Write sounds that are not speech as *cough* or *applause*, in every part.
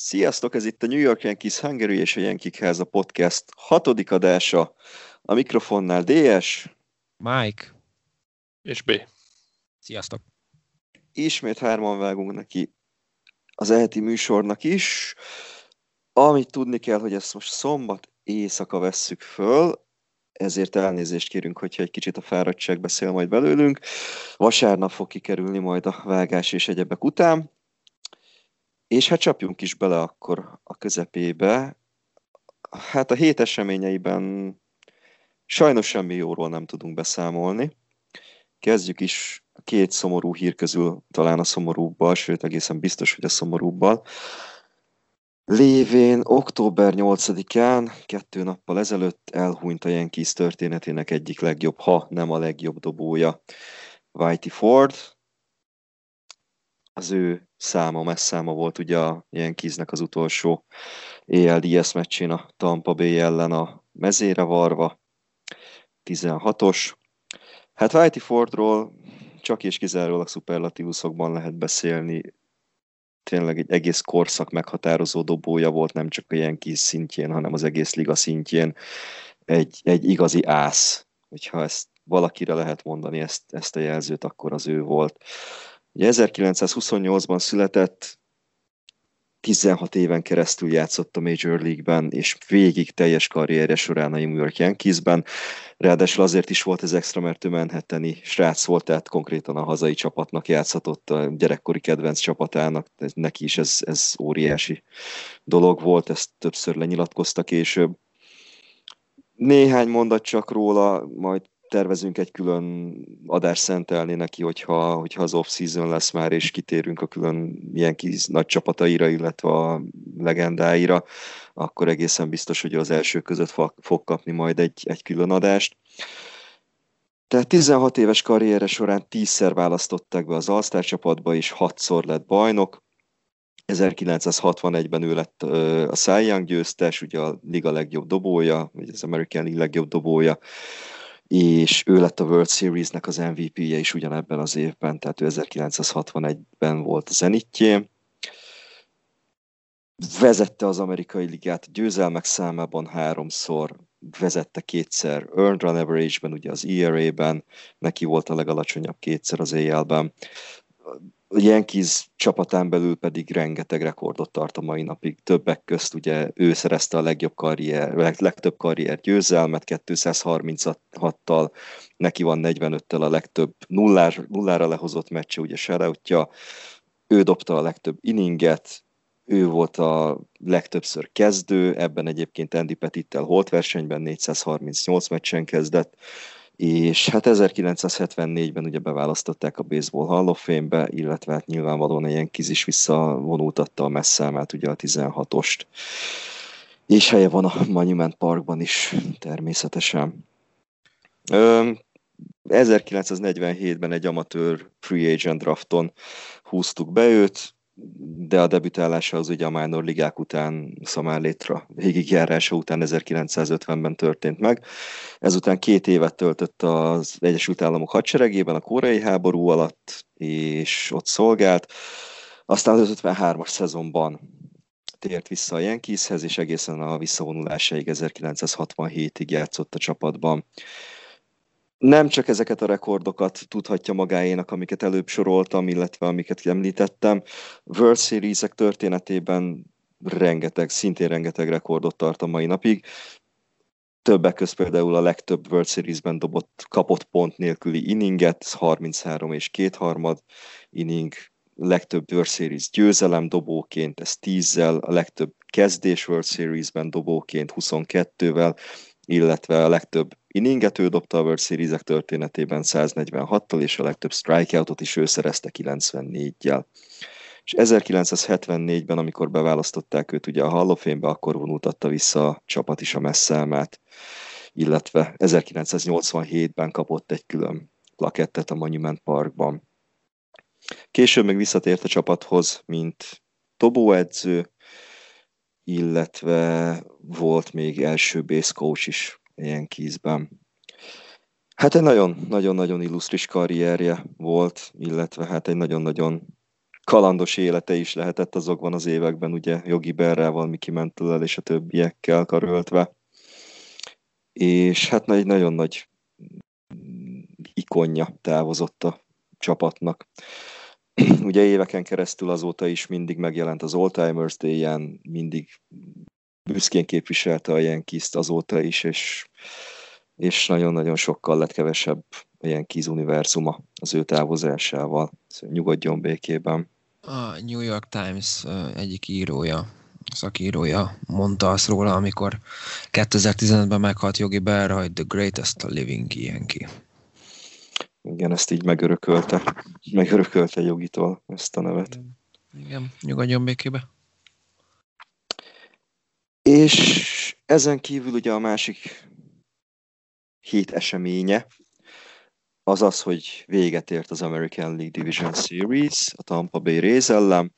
Sziasztok, ez itt a New York Yankees Hungary és a Yankee Háza podcast hatodik adása. A mikrofonnál DS. Mike. És B. Sziasztok. Ismét hárman vágunk neki az eheti műsornak is. Amit tudni kell, hogy ezt most szombat éjszaka vesszük föl, ezért elnézést kérünk, hogyha egy kicsit a fáradtság beszél majd belőlünk. Vasárnap fog kikerülni majd a vágás és egyebek után. És hát csapjunk is bele akkor a közepébe. Hát a hét eseményeiben sajnos semmi jóról nem tudunk beszámolni. Kezdjük is a két szomorú hír közül talán a szomorúbbal, sőt egészen biztos, hogy a szomorúbbal. Lévén október 8-án, kettő nappal ezelőtt elhunyt a Yankees történetének egyik legjobb, ha nem a legjobb dobója, Whitey Ford. Az ő száma, messz száma volt ugye a Yankeesnek az utolsó ALDS meccsén a Tampa Bay ellen a mezére varva, 16-os. Hát Whitey Fordról csak és kizárólag szuperlatívuszokban lehet beszélni, tényleg egy egész korszak meghatározó dobója volt, nem csak a Yankees szintjén, hanem az egész liga szintjén. Egy, egy igazi ász, hogyha ezt valakire lehet mondani ezt, ezt a jelzőt, akkor az ő volt. Ugye 1928-ban született, 16 éven keresztül játszott a Major League-ben, és végig teljes karrierje során a New York Yankees-ben. Ráadásul azért is volt ez extra, mert ő Manhattani srác volt, tehát konkrétan a hazai csapatnak játszhatott, a gyerekkori kedvenc csapatának, neki is ez, ez óriási dolog volt, ezt többször lenyilatkozta később. Néhány mondat csak róla, majd tervezünk egy külön adást szentelni neki, hogyha, hogyha az off-season lesz már, és kitérünk a külön ilyen kis nagy csapataira, illetve a legendáira, akkor egészen biztos, hogy az első között fog kapni majd egy, egy külön adást. Tehát 16 éves karriere során 10-szer választották be az All-Star csapatba, és 6-szor lett bajnok. 1961-ben ő lett a Cy Young győztes, ugye a liga legjobb dobója, vagy az American League legjobb dobója és ő lett a World Series-nek az MVP-je is ugyanebben az évben, tehát ő 1961-ben volt a zenitjén. Vezette az amerikai ligát győzelmek számában háromszor, vezette kétszer Earned Run Average-ben, ugye az ERA-ben, neki volt a legalacsonyabb kétszer az AL-ben a Yankees csapatán belül pedig rengeteg rekordot tart a mai napig. Többek közt ugye ő szerezte a legjobb karrier, legtöbb karrier győzelmet 236-tal, neki van 45-tel a legtöbb nullár, nullára lehozott meccse, ugye shoutoutja, ő dobta a legtöbb inninget, ő volt a legtöbbször kezdő, ebben egyébként Andy Petittel holt versenyben 438 meccsen kezdett, és hát 1974-ben ugye beválasztották a Baseball Hall of Fame-be, illetve hát nyilvánvalóan ilyen kiz is visszavonultatta a messzámát, ugye a 16-ost, és helye van a Monument Parkban is természetesen. 1947-ben egy amatőr free agent drafton húztuk be őt, de a debütálása az ugye a minor ligák után, Szamálétra végigjárása után 1950-ben történt meg. Ezután két évet töltött az Egyesült Államok hadseregében a koreai háború alatt, és ott szolgált. Aztán az 53-as szezonban tért vissza a Yankeeshez, és egészen a visszavonulásáig 1967-ig játszott a csapatban nem csak ezeket a rekordokat tudhatja magáénak, amiket előbb soroltam, illetve amiket említettem. World series történetében rengeteg, szintén rengeteg rekordot tart a mai napig. Többek között például a legtöbb World Series-ben dobott, kapott pont nélküli inninget, 33 és kétharmad inning, legtöbb World Series győzelem dobóként, ez 10-zel, a legtöbb kezdés World Series-ben dobóként 22-vel, illetve a legtöbb inninget ő dobta a World series történetében 146-tal, és a legtöbb strikeoutot is ő szerezte 94-jel. És 1974-ben, amikor beválasztották őt ugye a Hall of Fame-be, akkor vonultatta vissza a csapat is a messzelmát, illetve 1987-ben kapott egy külön plakettet a Monument Parkban. Később még visszatért a csapathoz, mint dobóedző, illetve volt még első base coach is ilyen kízben. Hát egy nagyon-nagyon-nagyon illusztris karrierje volt, illetve hát egy nagyon-nagyon kalandos élete is lehetett azokban az években, ugye Jogi Berrával, Miki Mentellel és a többiekkel karöltve. És hát egy nagyon nagy ikonja távozott a csapatnak. *clears throat* Ugye éveken keresztül azóta is mindig megjelent az All Timers Day-en, mindig büszkén képviselte a Yankees-t azóta is, és, és nagyon-nagyon sokkal lett kevesebb a Yankees univerzuma az ő távozásával. Szóval nyugodjon békében. A New York Times egyik írója, szakírója mondta azt róla, amikor 2015-ben meghalt Jogi Berra, hogy the greatest living Yankee. Igen, ezt így megörökölte. Megörökölte Jogitól ezt a nevet. Igen, nyugodjon békébe. És ezen kívül ugye a másik hét eseménye az az, hogy véget ért az American League Division Series a Tampa Bay Rays ellen.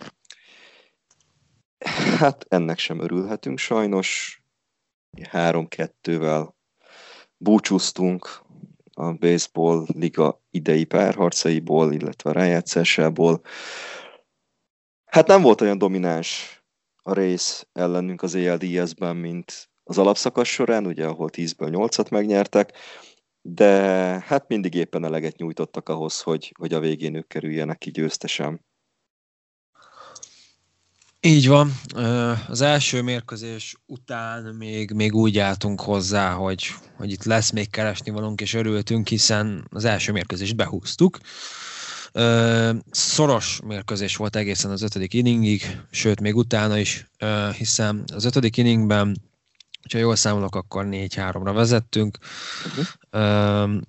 Hát ennek sem örülhetünk sajnos. 3-2-vel búcsúztunk a baseball liga idei párharcaiból, illetve rájátszásából. Hát nem volt olyan domináns a rész ellenünk az ELDS-ben, mint az alapszakasz során, ugye, ahol 10-ből 8-at megnyertek, de hát mindig éppen eleget nyújtottak ahhoz, hogy, hogy a végén ők kerüljenek ki győztesen. Így van. Az első mérkőzés után még, még úgy álltunk hozzá, hogy, hogy itt lesz még keresni valunk, és örültünk, hiszen az első mérkőzést behúztuk. Szoros mérkőzés volt egészen az ötödik inningig, sőt még utána is, hiszen az ötödik inningben, ha jól számolok, akkor 4-3-ra vezettünk. Uh-huh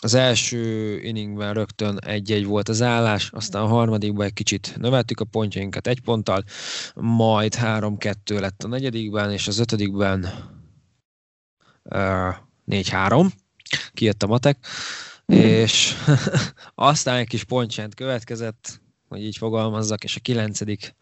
az első inningben rögtön egy-egy volt az állás, aztán a harmadikban egy kicsit növeltük a pontjainkat egy ponttal, majd 3-2 lett a negyedikben, és az ötödikben 4-3, kijött a matek, és *laughs* aztán egy kis pontcsend következett, hogy így fogalmazzak, és a kilencedik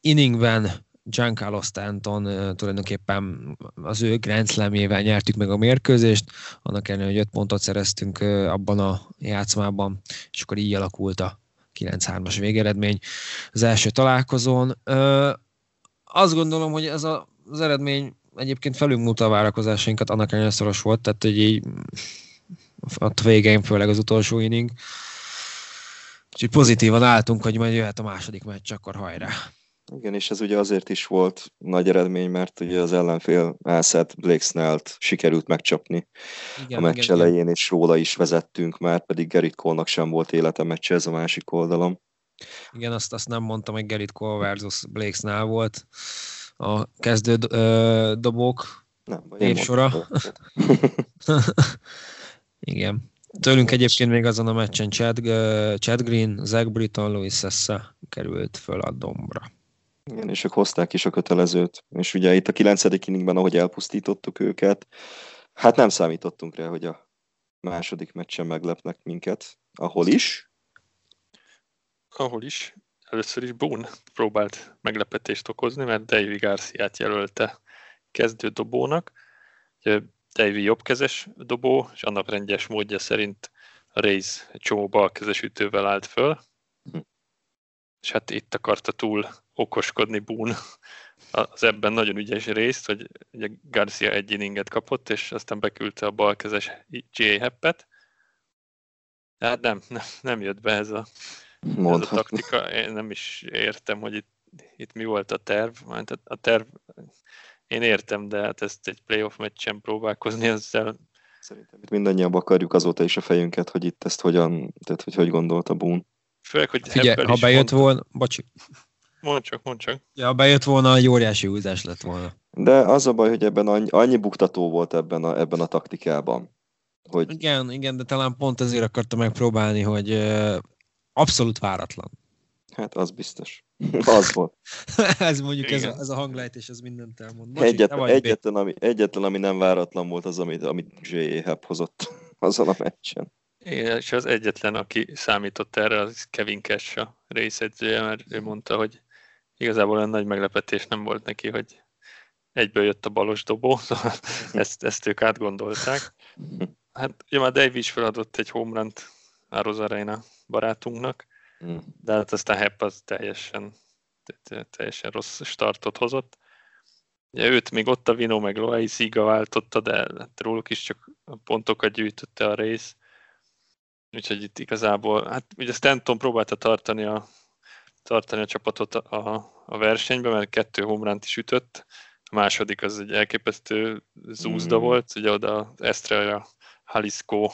inningben Giancarlo Stanton tulajdonképpen az ő Grand Slamjével nyertük meg a mérkőzést, annak ellenére, hogy 5 pontot szereztünk abban a játszmában, és akkor így alakult a 9-3-as végeredmény az első találkozón. Azt gondolom, hogy ez a, az eredmény egyébként felülmúlta a várakozásainkat, annak ellenére szoros volt, tehát hogy így a végén, főleg az utolsó inning. Úgyhogy pozitívan álltunk, hogy majd jöhet a második meccs, akkor hajrá! Igen, és ez ugye azért is volt nagy eredmény, mert ugye az ellenfél elszett Blake Snellt sikerült megcsapni igen, a meccs igen, elején, igen. és róla is vezettünk már, pedig Gerrit Cole-nak sem volt élete meccs ez a másik oldalon. Igen, azt, azt nem mondtam, hogy Gerrit Cole versus Blake Snell volt a kezdő dobók nem, évsora. *laughs* *laughs* *laughs* igen. Tőlünk egyébként még azon a meccsen Chad, Chad Green, Zach Britton, Louis Sessa került föl a dombra. Igen, és ők hozták is a kötelezőt. És ugye itt a 9. inningben, ahogy elpusztítottuk őket, hát nem számítottunk rá, hogy a második meccsen meglepnek minket. Ahol is? Ahol is. Először is Boone próbált meglepetést okozni, mert Davy Garciát jelölte kezdő dobónak. Davy jobbkezes dobó, és annak rendes módja szerint egy csomó balkezes ütővel állt föl. És hát itt akarta túl okoskodni Boone az ebben nagyon ügyes részt, hogy ugye Garcia egy inninget kapott, és aztán beküldte a balkezes J. Heppet. Hát nem, nem, nem jött be ez a, ez a taktika. Én nem is értem, hogy itt, itt mi volt a terv. A terv, én értem, de hát ezt egy playoff meccsen próbálkozni ezzel. Szerintem itt mindannyian akarjuk azóta is a fejünket, hogy itt ezt hogyan, tehát hogy hogy gondolta Boone. Főleg, hogy Figyelj, ha bejött mondta. volna, bocsi, Mondd csak, mondd csak. Ja, bejött volna, egy óriási húzás lett volna. De az a baj, hogy ebben annyi, annyi buktató volt ebben a, ebben a taktikában. Hogy... Igen, igen, de talán pont ezért akarta megpróbálni, hogy uh, abszolút váratlan. Hát az biztos. *laughs* az volt. *laughs* ez mondjuk ez a, ez a hanglejtés, ez mindent elmond. Bocsi, egyetlen, egyetlen, ami, egyetlen, ami nem váratlan volt, az, amit, amit J.A. Hepp hozott *laughs* azon a meccsen. Igen, és az egyetlen, aki számított erre, az Kevin Cash a részedzője, mert ő mondta, hogy igazából olyan nagy meglepetés nem volt neki, hogy egyből jött a balos dobó, szóval ezt, ezt ők átgondolták. Hát ugye már Dave is feladott egy homerant a Rosarena barátunknak, mm. de hát aztán Hepp az teljesen, teljesen rossz startot hozott. Ugye őt még ott a Vino meg Loai Sziga váltotta, de hát róluk is csak pontokat gyűjtötte a rész. Úgyhogy itt igazából, hát ugye Stanton próbálta tartani a, tartani a csapatot a, a versenyben, mert kettő homránt is ütött. A második az egy elképesztő zúzda mm. volt, ugye oda Estrella Jalisco,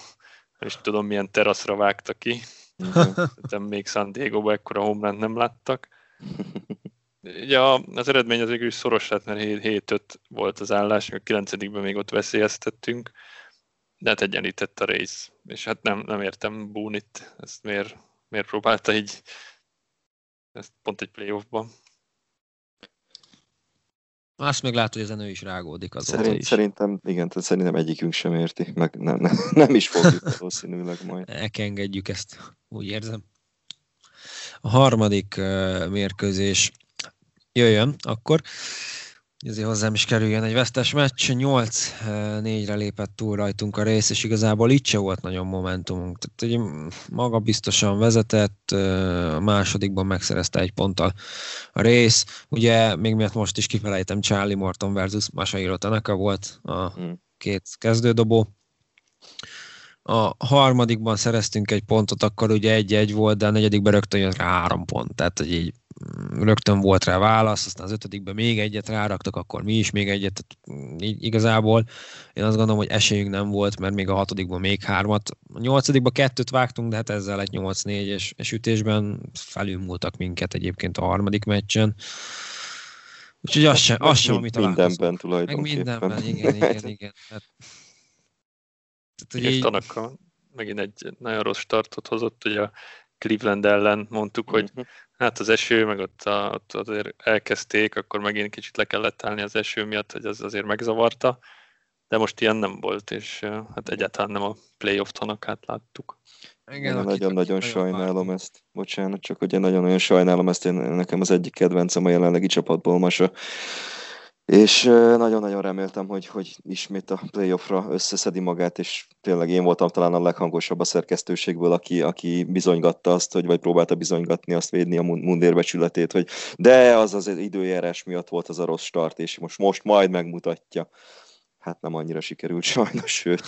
és tudom milyen teraszra vágta ki. Mm. még San Diego-ba ekkora homránt nem láttak. Ugye az eredmény az végül is szoros lett, mert 7-5 volt az állás, a 9 még ott veszélyeztettünk, de hát egyenlített a rész. És hát nem, nem értem Boone-it, ezt miért, miért próbálta így ezt pont egy playoffban. Azt még látod, hogy ezen ő is rágódik az Szerint, is. Szerintem, igen, tehát szerintem egyikünk sem érti, meg nem, nem, *laughs* nem is fogjuk *laughs* valószínűleg majd. Elkengedjük ezt, úgy érzem. A harmadik uh, mérkőzés jöjjön akkor. Ezért hozzám is kerüljön egy vesztes meccs. 8-4-re lépett túl rajtunk a rész, és igazából itt se volt nagyon momentumunk. Tehát hogy maga biztosan vezetett, a másodikban megszerezte egy ponttal a rész. Ugye még miatt most is kifelejtem, Charlie Morton versus Masahiro Tanaka volt a hmm. két kezdődobó. A harmadikban szereztünk egy pontot, akkor ugye egy-egy volt, de a negyedikben rögtön jött rá három pont. Tehát, hogy így rögtön volt rá válasz, aztán az ötödikben még egyet ráraktak, akkor mi is még egyet, tehát mm, így igazából én azt gondolom, hogy esélyünk nem volt, mert még a hatodikban még hármat, a nyolcadikban kettőt vágtunk, de hát ezzel egy 8-4 és, és ütésben felülmúltak minket egyébként a harmadik meccsen. Úgyhogy az sem, az sem amit Mindenben tulajdonképpen. Meg mindenben, igen, igen, *laughs* igen. Hát, tehát, így... megint egy nagyon rossz startot hozott, ugye a Cleveland ellen mondtuk, hogy uh-huh. Hát az eső, meg ott, a, ott azért elkezdték, akkor megint kicsit le kellett állni az eső miatt, hogy az azért megzavarta, de most ilyen nem volt, és hát egyáltalán nem a playoff tanakát láttuk. Igen, nagyon-nagyon sajnálom ezt. Bocsánat, csak ugye nagyon-nagyon sajnálom ezt. Én, nekem az egyik kedvencem a jelenlegi csapatból, Masa és nagyon-nagyon reméltem, hogy, hogy ismét a playoffra összeszedi magát, és tényleg én voltam talán a leghangosabb a szerkesztőségből, aki, aki bizonygatta azt, hogy, vagy próbálta bizonygatni azt, védni a mundérbecsületét, hogy de az az időjárás miatt volt az a rossz start, és most, most majd megmutatja. Hát nem annyira sikerült sajnos, sőt.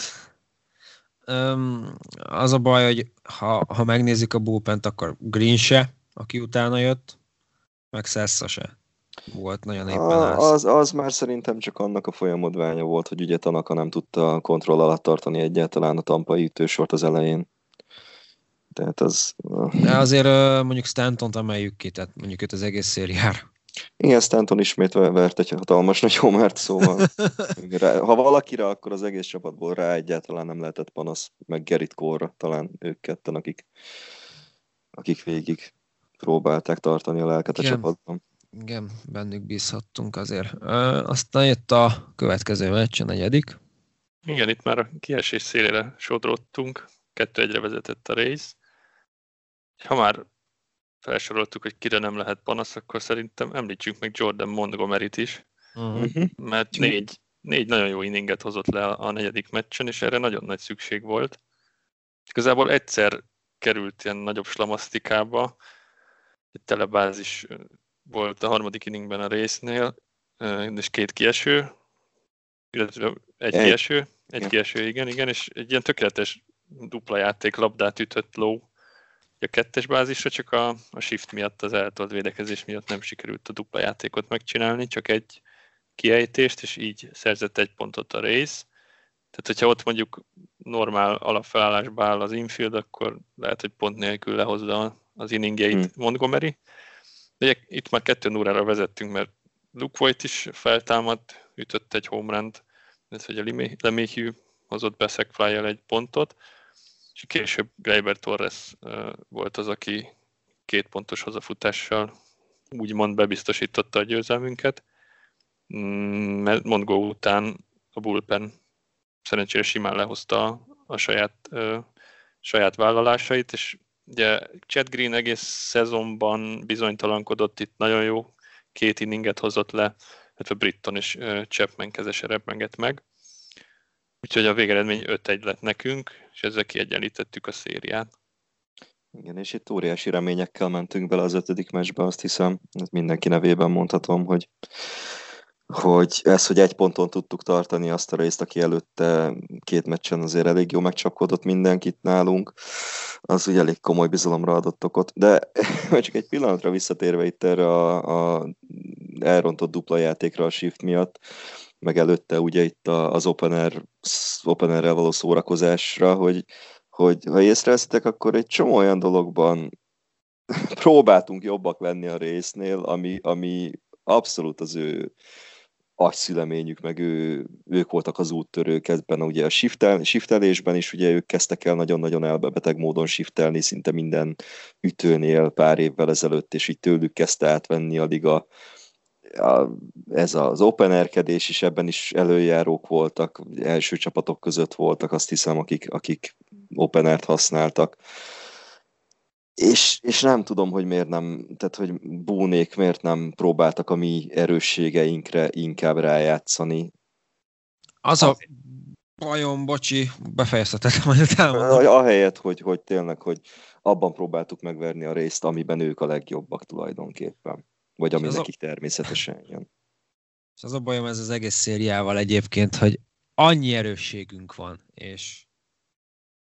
Um, az a baj, hogy ha, ha megnézzük a bullpent, akkor Green se, aki utána jött, meg Sessa se volt nagyon éppen a, az, az már szerintem csak annak a folyamodványa volt, hogy ugye Tanaka nem tudta kontroll alatt tartani egyáltalán a tampai ütősort az elején. Tehát az... De azért mondjuk Stanton-t emeljük ki, tehát mondjuk őt az egész szériára. Igen, Stanton ismét vert egy hatalmas nagy homert, szóval *laughs* ha valakire, akkor az egész csapatból rá egyáltalán nem lehetett panasz, meg Gerrit Cole-ra, talán ők ketten, akik, akik végig próbálták tartani a lelket Igen. a csapatban igen, bennük bízhattunk azért. aztán jött a következő meccs, a negyedik. Igen, itt már a kiesés szélére sodrottunk, kettő egyre vezetett a rész. Ha már felsoroltuk, hogy kire nem lehet panasz, akkor szerintem említsünk meg Jordan Montgomery-t is, uh-huh. mert négy, négy nagyon jó inninget hozott le a negyedik meccsen, és erre nagyon nagy szükség volt. Igazából egyszer került ilyen nagyobb slamasztikába, egy telebázis volt a harmadik inningben a résznél, és két kieső, illetve egy, egy. kieső, egy ja. kieső, igen, igen, és egy ilyen tökéletes dupla játék labdát ütött low a kettes bázisra, csak a, a shift miatt, az eltolt védekezés miatt nem sikerült a dupla játékot megcsinálni, csak egy kiejtést, és így szerzett egy pontot a rész. Tehát, hogyha ott mondjuk normál alapfelállásba áll az infield, akkor lehet, hogy pont nélkül lehozza az inningjeit hmm. Montgomery, de itt már 2 0 vezettünk, mert Luke Voigt is feltámadt, ütött egy home run-t, ez hogy a Leméhű hozott be fly egy pontot, és később Greiber Torres volt az, aki két pontos hazafutással úgymond bebiztosította a győzelmünket, mm, mert Mongo után a bullpen szerencsére simán lehozta a, saját, saját vállalásait, és Ugye Chad Green egész szezonban bizonytalankodott, itt nagyon jó két inninget hozott le, illetve Britton és Chapman kezese repmengett meg. Úgyhogy a végeredmény 5-1 lett nekünk, és ezzel kiegyenlítettük a szériát. Igen, és itt óriási reményekkel mentünk bele az ötödik meccsbe, azt hiszem, mindenki nevében mondhatom, hogy hogy ez, hogy egy ponton tudtuk tartani azt a részt, aki előtte két meccsen azért elég jó megcsapkodott mindenkit nálunk, az ugye elég komoly bizalomra adott okot. De *laughs* csak egy pillanatra visszatérve itt erre a, a elrontott dupla játékra a shift miatt, meg előtte ugye itt az opener, openerrel való szórakozásra, hogy, hogy ha észreveszitek, akkor egy csomó olyan dologban *laughs* próbáltunk jobbak lenni a résznél, ami, ami abszolút az ő agyszüleményük, meg ő, ők voltak az úttörők ebben ugye a shiftel, shiftelésben is, ugye ők kezdtek el nagyon-nagyon elbebeteg módon shiftelni szinte minden ütőnél pár évvel ezelőtt, és így tőlük kezdte átvenni a liga a, ez az openerkedés is ebben is előjárók voltak, első csapatok között voltak, azt hiszem, akik, akik openert használtak. És, és nem tudom, hogy miért nem, tehát hogy búnék miért nem próbáltak a mi erősségeinkre inkább rájátszani. Az a bajom, bocsi, befejeztetek majd Ahelyett, hogy, hogy tényleg, hogy abban próbáltuk megverni a részt, amiben ők a legjobbak tulajdonképpen. Vagy ami nekik a... természetesen jön. És az a bajom ez az egész szériával egyébként, hogy annyi erősségünk van, és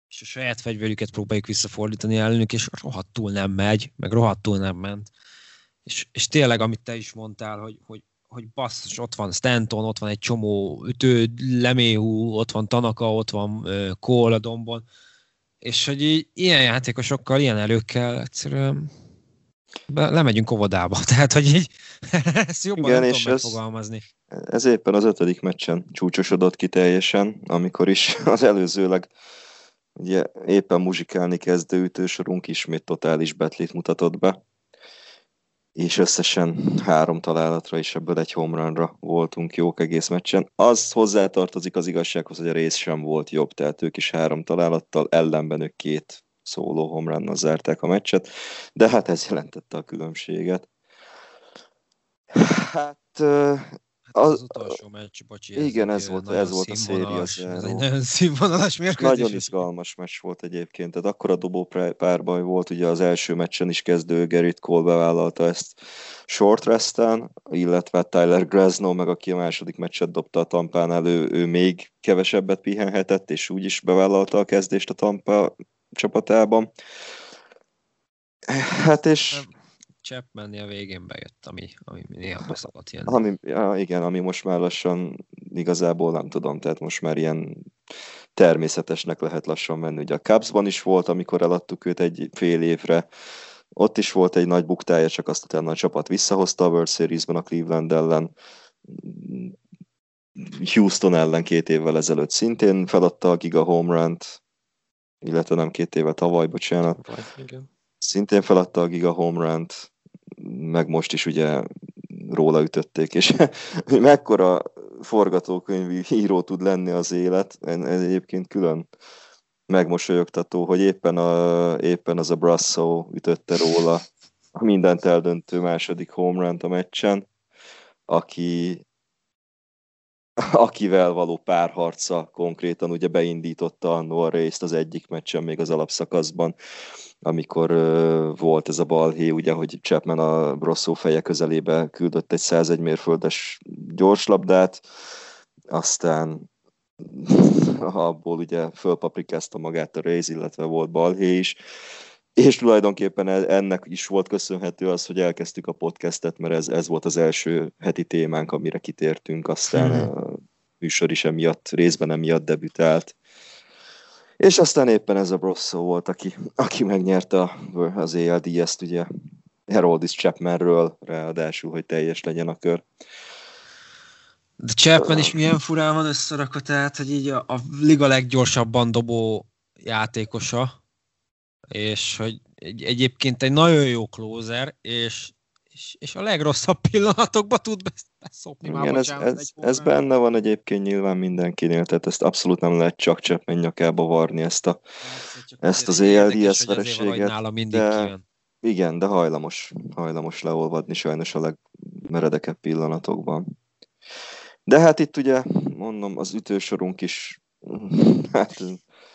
és a saját fegyverüket próbáljuk visszafordítani ellenük, és rohadtul nem megy, meg rohadtul nem ment. És, és tényleg, amit te is mondtál, hogy, hogy, hogy basszus, ott van Stanton, ott van egy csomó ütő, Leméhú, ott van Tanaka, ott van uh, Cole a dombon, és hogy így, ilyen játékosokkal, ilyen előkkel egyszerűen be, lemegyünk óvodába. *laughs* Tehát, hogy így *laughs* ezt jobban Igen, nem és tudom megfogalmazni. Ez, ez éppen az ötödik meccsen csúcsosodott ki teljesen, amikor is *laughs* az előzőleg Ugye éppen muzsikálni kezdő ütősorunk ismét totális betlit mutatott be, és összesen három találatra és ebből egy homerunra voltunk jók egész meccsen. Az hozzátartozik az igazsághoz, hogy a rész sem volt jobb, tehát ők is három találattal, ellenben ők két szóló homerunnal zárták a meccset, de hát ez jelentette a különbséget. Hát az, az utolsó meccs, bocsi. Igen, ez, volt, ez volt a széria. Ez egy nagyon színvonalas mérkőzés. Nagyon izgalmas meccs volt egyébként. Tehát akkor a dobó párbaj volt, ugye az első meccsen is kezdő Gerrit Cole bevállalta ezt short resten, illetve Tyler Grasno, meg aki a második meccset dobta a Tampán elő, ő még kevesebbet pihenhetett, és úgy is bevállalta a kezdést a Tampa csapatában. Hát és Chapman a végén bejött, ami, ami néha beszokott jönni. Ami, ja, igen, ami most már lassan igazából nem tudom, tehát most már ilyen természetesnek lehet lassan menni. Ugye a Cubsban is volt, amikor eladtuk őt egy fél évre, ott is volt egy nagy buktája, csak azt utána a csapat visszahozta a World Series-ben a Cleveland ellen. Houston ellen két évvel ezelőtt szintén feladta a Giga Home Run-t, illetve nem két éve tavaly, bocsánat. Tavaly, igen. Szintén feladta a Giga Home Run-t, meg most is ugye róla ütötték, és *laughs* mekkora forgatókönyvi híró tud lenni az élet, ez egyébként külön megmosolyogtató, hogy éppen, a, éppen az a Brasso ütötte róla a mindent eldöntő második home run a meccsen, aki, akivel való párharca konkrétan ugye beindította a részt az egyik meccsen még az alapszakaszban, amikor volt ez a balhé, ugye, hogy Chapman a Brosszó feje közelébe küldött egy 101 mérföldes gyorslabdát, aztán *laughs* abból ugye fölpaprikázta magát a Rays, illetve volt balhé is, és tulajdonképpen e-, ennek is volt köszönhető az, hogy elkezdtük a podcastet, mert ez, ez volt az első heti témánk, amire kitértünk, aztán hmm. a műsor is emiatt, részben emiatt debütált. És aztán éppen ez a Brosso volt, aki, aki megnyerte az ELDS-t, ugye Heroldis Chapmanről, ráadásul, hogy teljes legyen a kör. De Chapman is milyen furán van összerakva, tehát, hogy így a, a liga leggyorsabban dobó játékosa, és hogy egy, egyébként egy nagyon jó closer, és és, és a legrosszabb pillanatokban tud beszopni Igen, ez, ez, ez benne van egyébként nyilván mindenkinél, tehát ezt abszolút nem lehet csak Chapman nyakába varni ezt, a, ezt az ELDS vereséget. De, igen, de hajlamos, hajlamos leolvadni sajnos a legmeredekebb pillanatokban. De hát itt ugye, mondom, az ütősorunk is *laughs* hát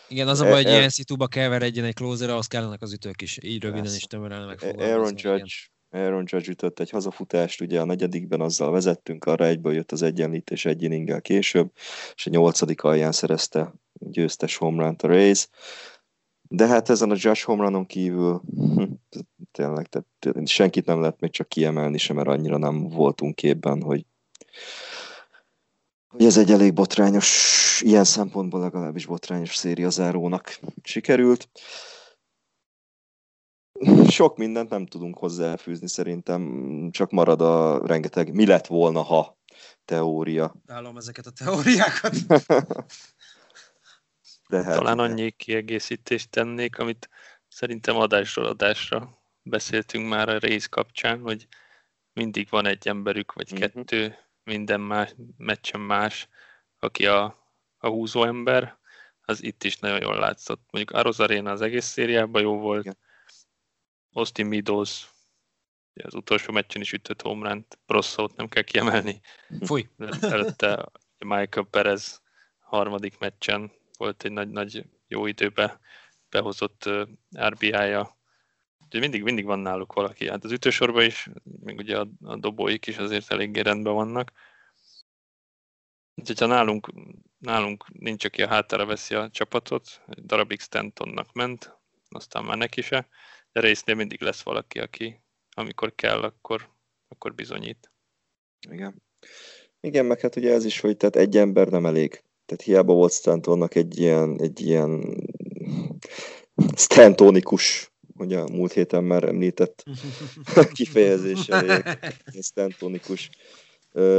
Igen, az a baj, hogy ilyen szituba keveredjen egy closer, ahhoz kellenek az ütők is, így röviden is tömören megfogalmazva. Aaron Judge, Aaron Judge ütött egy hazafutást, ugye a negyedikben azzal vezettünk, arra egyből jött az egyenlítés egy inninggel később, és a nyolcadik alján szerezte győztes homerun a Rays. De hát ezen a Josh homerunon kívül hm, tényleg, tehát senkit nem lehet még csak kiemelni sem, mert annyira nem voltunk képben, hogy, hogy ez egy elég botrányos, ilyen szempontból legalábbis botrányos széria zárónak sikerült. Sok mindent nem tudunk hozzáfűzni szerintem, csak marad a rengeteg mi lett volna, ha teória. Állom ezeket a teóriákat. *laughs* De hát, Talán annyi kiegészítést tennék, amit szerintem adásról adásra beszéltünk már a rész kapcsán, hogy mindig van egy emberük, vagy uh-huh. kettő, minden más, meccsen más, aki a, a húzó ember, az itt is nagyon jól látszott. Mondjuk Aroz Arena az egész szériában jó volt, Igen. Austin Meadows az utolsó meccsen is ütött homerunt, Brosszót nem kell kiemelni. Fúj! Előtte Michael Perez harmadik meccsen volt egy nagy-nagy jó időbe behozott RBI-ja. Úgyhogy mindig, mindig van náluk valaki. Hát az ütősorban is, még ugye a, a dobóik is azért eléggé rendben vannak. Úgyhogy ha nálunk, nálunk nincs, aki a hátára veszi a csapatot, egy darabig Stantonnak ment, aztán már neki se, de résznél mindig lesz valaki, aki amikor kell, akkor, akkor bizonyít. Igen. Igen, meg hát ugye ez is, hogy tehát egy ember nem elég. Tehát hiába volt Stantonnak egy ilyen, egy ilyen Stantonikus, ugye a múlt héten már említett *laughs* kifejezéssel, Stantonikus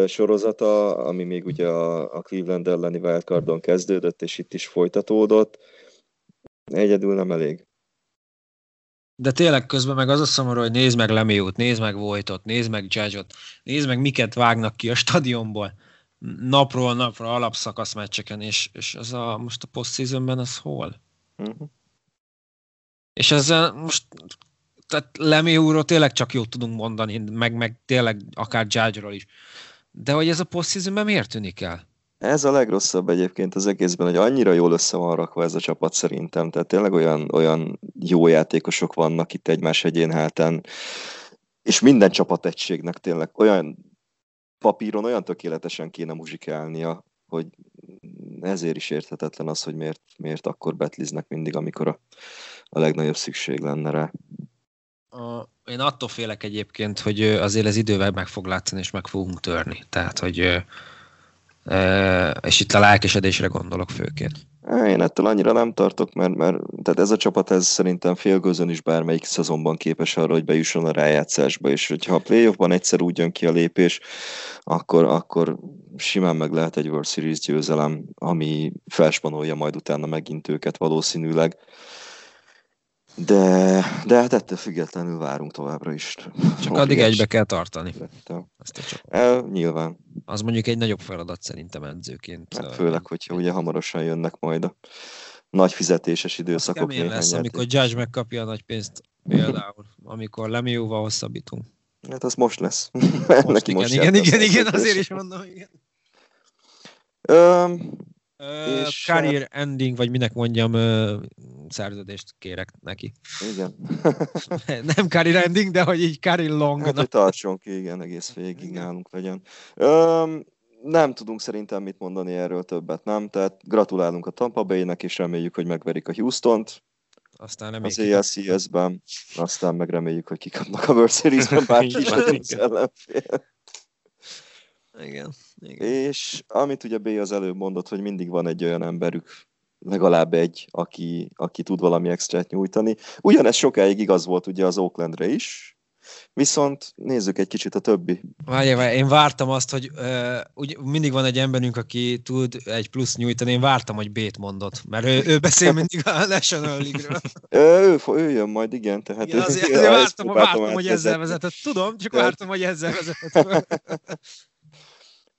sorozata, ami még ugye a, a Cleveland elleni wildcardon kezdődött, és itt is folytatódott. Egyedül nem elég. De tényleg közben meg az a szomorú, hogy nézd meg Lemiót, nézd meg Vojtot, nézd meg Judge-ot, nézd meg miket vágnak ki a stadionból napról napra alapszakasz meccseken, és, és ez a, most a postseasonben az hol? Uh-huh. És ezzel most tehát Lemióról tényleg csak jót tudunk mondani, meg, meg tényleg akár Judge-ról is. De hogy ez a postseasonben miért tűnik el? Ez a legrosszabb egyébként az egészben, hogy annyira jól össze van rakva ez a csapat szerintem. Tehát tényleg olyan, olyan jó játékosok vannak itt egymás egyén hátán, és minden csapategységnek tényleg olyan papíron olyan tökéletesen kéne muzsikálnia, hogy ezért is érthetetlen az, hogy miért, miért akkor betliznek mindig, amikor a, a legnagyobb szükség lenne rá. A, én attól félek egyébként, hogy azért ez idővel meg fog látszani, és meg fogunk törni. Tehát, hogy és itt a lelkesedésre gondolok főként. Én ettől annyira nem tartok, mert, mert tehát ez a csapat ez szerintem félgőzön is bármelyik szezonban képes arra, hogy bejusson a rájátszásba, és hogyha a playoffban egyszer úgy jön ki a lépés, akkor, akkor simán meg lehet egy World Series győzelem, ami felspanolja majd utána megint őket valószínűleg. De, de hát ettől függetlenül várunk továbbra is. Csak addig egybe kell tartani. Ezt csak. El, nyilván. Az mondjuk egy nagyobb feladat szerintem edzőként. Hát főleg, hogyha ugye hamarosan jönnek majd a nagy fizetéses időszakok. Az lesz, amikor Judge megkapja a nagy pénzt például, amikor Lemióval hosszabbítunk. Hát az most lesz. *laughs* Most, Neki igen, most igen, igen, igen, azért is mondom, igen. És career ending, vagy minek mondjam, szerződést kérek neki. Igen. *laughs* Nem career ending, de hogy így career long. Hát, hogy tartson ki, igen, egész végig igen. nálunk legyen. Um, nem tudunk szerintem mit mondani erről többet, nem? Tehát gratulálunk a Tampa Bay-nek, és reméljük, hogy megverik a Houston-t. Aztán nem az ALCS-ben, aztán meg reméljük, hogy kikapnak a World Series-ben, *laughs* bárki is az Igen. Igen. És amit ugye B az előbb mondott, hogy mindig van egy olyan emberük, legalább egy, aki, aki tud valami extrát nyújtani. Ugyanez sokáig igaz volt ugye az Oaklandre is, Viszont nézzük egy kicsit a többi. Várj, várj, én vártam azt, hogy uh, úgy, mindig van egy emberünk, aki tud egy plusz nyújtani, én vártam, hogy B-t mondott, mert ő, ő beszél mindig a National League-ről. ő, ő jön majd, igen. Tehát igen, azért, azért *laughs* vártam, vártam hogy ezzel vezetett. Tudom, csak vártam, hogy ezzel vezetett.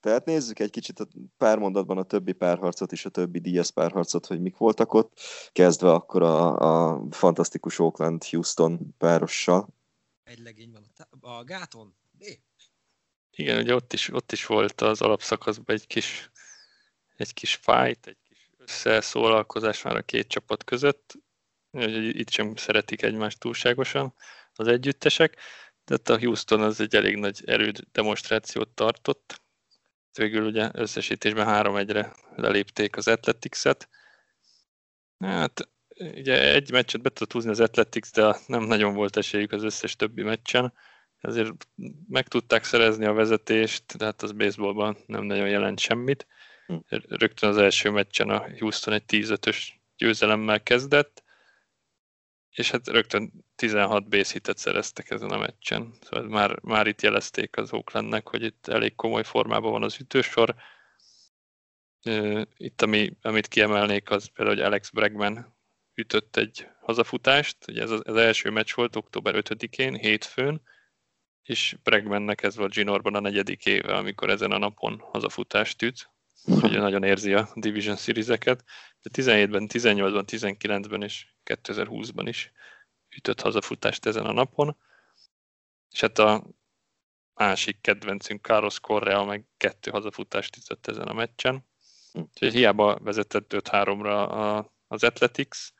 Tehát nézzük egy kicsit a pár mondatban a többi párharcot és a többi díjas párharcot, hogy mik voltak ott, kezdve akkor a, a fantasztikus Oakland-Houston párossal. Egy legény van a gáton. É. Igen, ugye ott is, ott is volt az alapszakaszban egy kis, egy kis fight, egy kis összeszólalkozás már a két csapat között. Itt sem szeretik egymást túlságosan az együttesek. Tehát a Houston az egy elég nagy erőd demonstrációt tartott. Végül ugye összesítésben 3-1-re lelépték az Athletics-et. Hát ugye egy meccset be tudott húzni az Athletics, de nem nagyon volt esélyük az összes többi meccsen. Ezért meg tudták szerezni a vezetést, de hát az baseballban nem nagyon jelent semmit. Hm. Rögtön az első meccsen a Houston egy 10-5-ös győzelemmel kezdett, és hát rögtön 16 base hitet szereztek ezen a meccsen. Szóval már, már itt jelezték az Oaklandnek, hogy itt elég komoly formában van az ütősor. Itt ami, amit kiemelnék, az például, hogy Alex Bregman ütött egy hazafutást. Ugye ez az, első meccs volt október 5-én, hétfőn, és Bregmannek ez volt Ginorban a negyedik éve, amikor ezen a napon hazafutást üt. Ugye nagyon érzi a Division Series-eket. De 17-ben, 18-ban, 19-ben és 2020-ban is ütött hazafutást ezen a napon. És hát a másik kedvencünk Carlos Correa meg kettő hazafutást ütött ezen a meccsen. Úgyhogy hiába vezetett 5-3-ra az Athletics,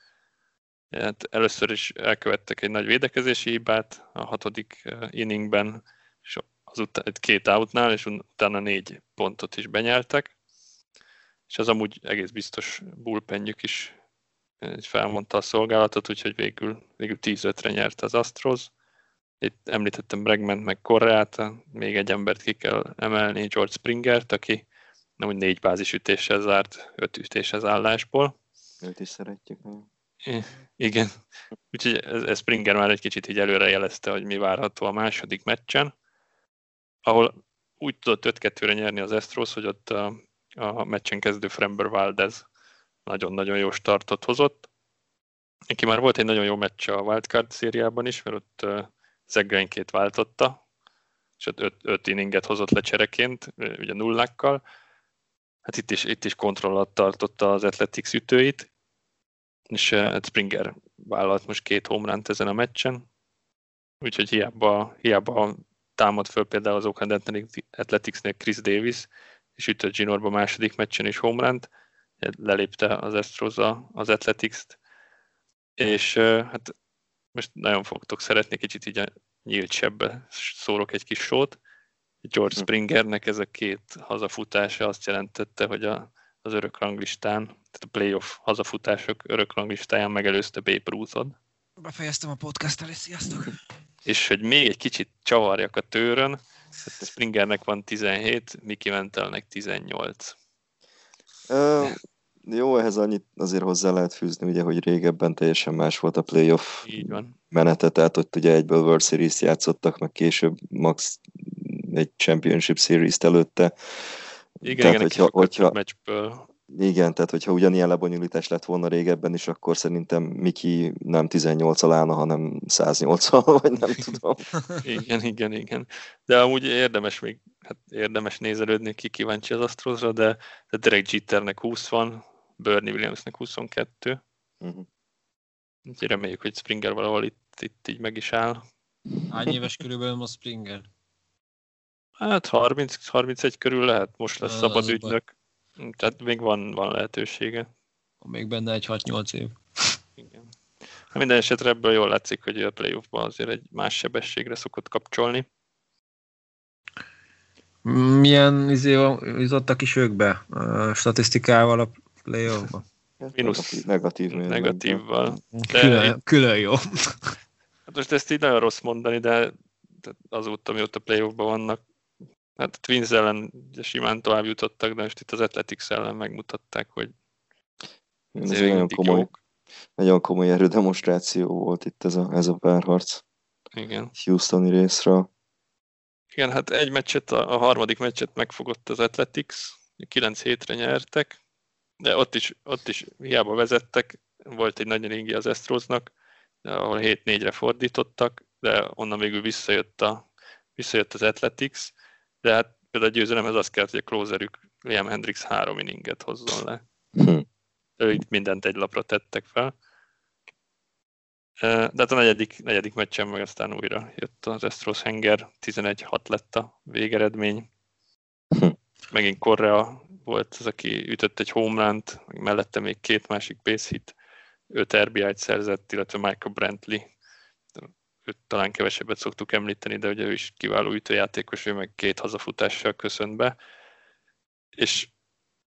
Hát először is elkövettek egy nagy védekezési hibát a hatodik eh, inningben, és azután két outnál, és utána négy pontot is benyeltek. És az amúgy egész biztos bullpenjük is eh, felmondta a szolgálatot, úgyhogy végül, végül 10-5-re nyert az Astros. Itt említettem Bregman meg Korreát, még egy embert ki kell emelni, George Springert, aki nem úgy négy bázisütéssel zárt öt ütéshez állásból. Őt is szeretjük. Igen. Úgyhogy ez Springer már egy kicsit így előre jelezte, hogy mi várható a második meccsen, ahol úgy tudott 5-2-re nyerni az Astros, hogy ott a, meccsen kezdő Frember Valdez nagyon-nagyon jó startot hozott. Neki már volt egy nagyon jó meccs a wildcard szériában is, mert ott Zegreinkét váltotta, és ott 5 inninget hozott le csereként, ugye nullákkal. Hát itt is, itt is kontrollat tartotta az Athletics ütőit, és uh, Springer vállalt most két homránt ezen a meccsen, úgyhogy hiába, hiába támad föl például az Oakland Athleticsnél Chris Davis, és ütött Ginorba második meccsen is homránt, lelépte az Astros az Athletics-t, és hát most nagyon fogtok szeretni, kicsit így a nyílt sebbe szórok egy kis sót. George hm. Springernek ez a két hazafutása azt jelentette, hogy a, az örök ranglistán tehát a playoff hazafutások örök ranglistáján megelőzte Babe Ruthot. Befejeztem a podcast és sziasztok! És hogy még egy kicsit csavarjak a tőrön, Springernek van 17, Mickey Mentelnek 18. Uh, jó, ehhez annyit azért hozzá lehet fűzni, ugye, hogy régebben teljesen más volt a playoff Így van. menete, tehát ott ugye egyből World Series játszottak, meg később max egy Championship Series-t előtte. Igen, tehát, igen, hogyha, hogyha, meccsből igen, tehát hogyha ugyanilyen lebonyolítás lett volna régebben is, akkor szerintem Miki nem 18 állna, hanem 108 *laughs* vagy nem tudom. igen, igen, igen. De amúgy érdemes még, hát érdemes nézelődni, ki kíváncsi az Astrosra, de, de Derek Jeternek 20 van, Bernie Williamsnek 22. Uh-huh. Úgyhogy reméljük, hogy Springer valahol itt, itt így meg is áll. Hány éves körülbelül most Springer? Hát 30-31 körül lehet, most lesz szabad ügynök. Tehát még van, van lehetősége. Még benne egy 6-8 év. Igen. Hát minden esetre ebből jól látszik, hogy a playoffban azért egy más sebességre szokott kapcsolni. Milyen izé, izottak is ők be a statisztikával a playoffban? Minusz. Negatív. Negatívval. De külön, külön jó. Hát most ezt így nagyon rossz mondani, de azóta, mióta playoffban vannak, Hát a Twins ellen simán tovább jutottak, de most itt az Athletics ellen megmutatták, hogy ez egy nagyon komoly, jók. nagyon komoly erődemonstráció volt itt ez a, ez a párharc. Igen. Houstoni részről. Igen, hát egy meccset, a, harmadik meccset megfogott az Athletics, 9 hétre nyertek, de ott is, ott is hiába vezettek, volt egy nagy ringi az Astrosnak, ahol 7-4-re fordítottak, de onnan végül visszajött, a, visszajött az Athletics, de hát például a győzelemhez az kellett, hogy a closerük Liam Hendrix három inninget hozzon le. Hm. Ő itt mindent egy lapra tettek fel. De hát a negyedik, negyedik meccsen meg aztán újra jött az Astros Henger, 11-6 lett a végeredmény. Hm. Megint Korea volt az, aki ütött egy homerunt, mellette még két másik base hit, öt RBI-t szerzett, illetve Michael Brantley. Őt talán kevesebbet szoktuk említeni, de ugye ő is kiváló ütőjátékos, ő meg két hazafutással köszönt be. És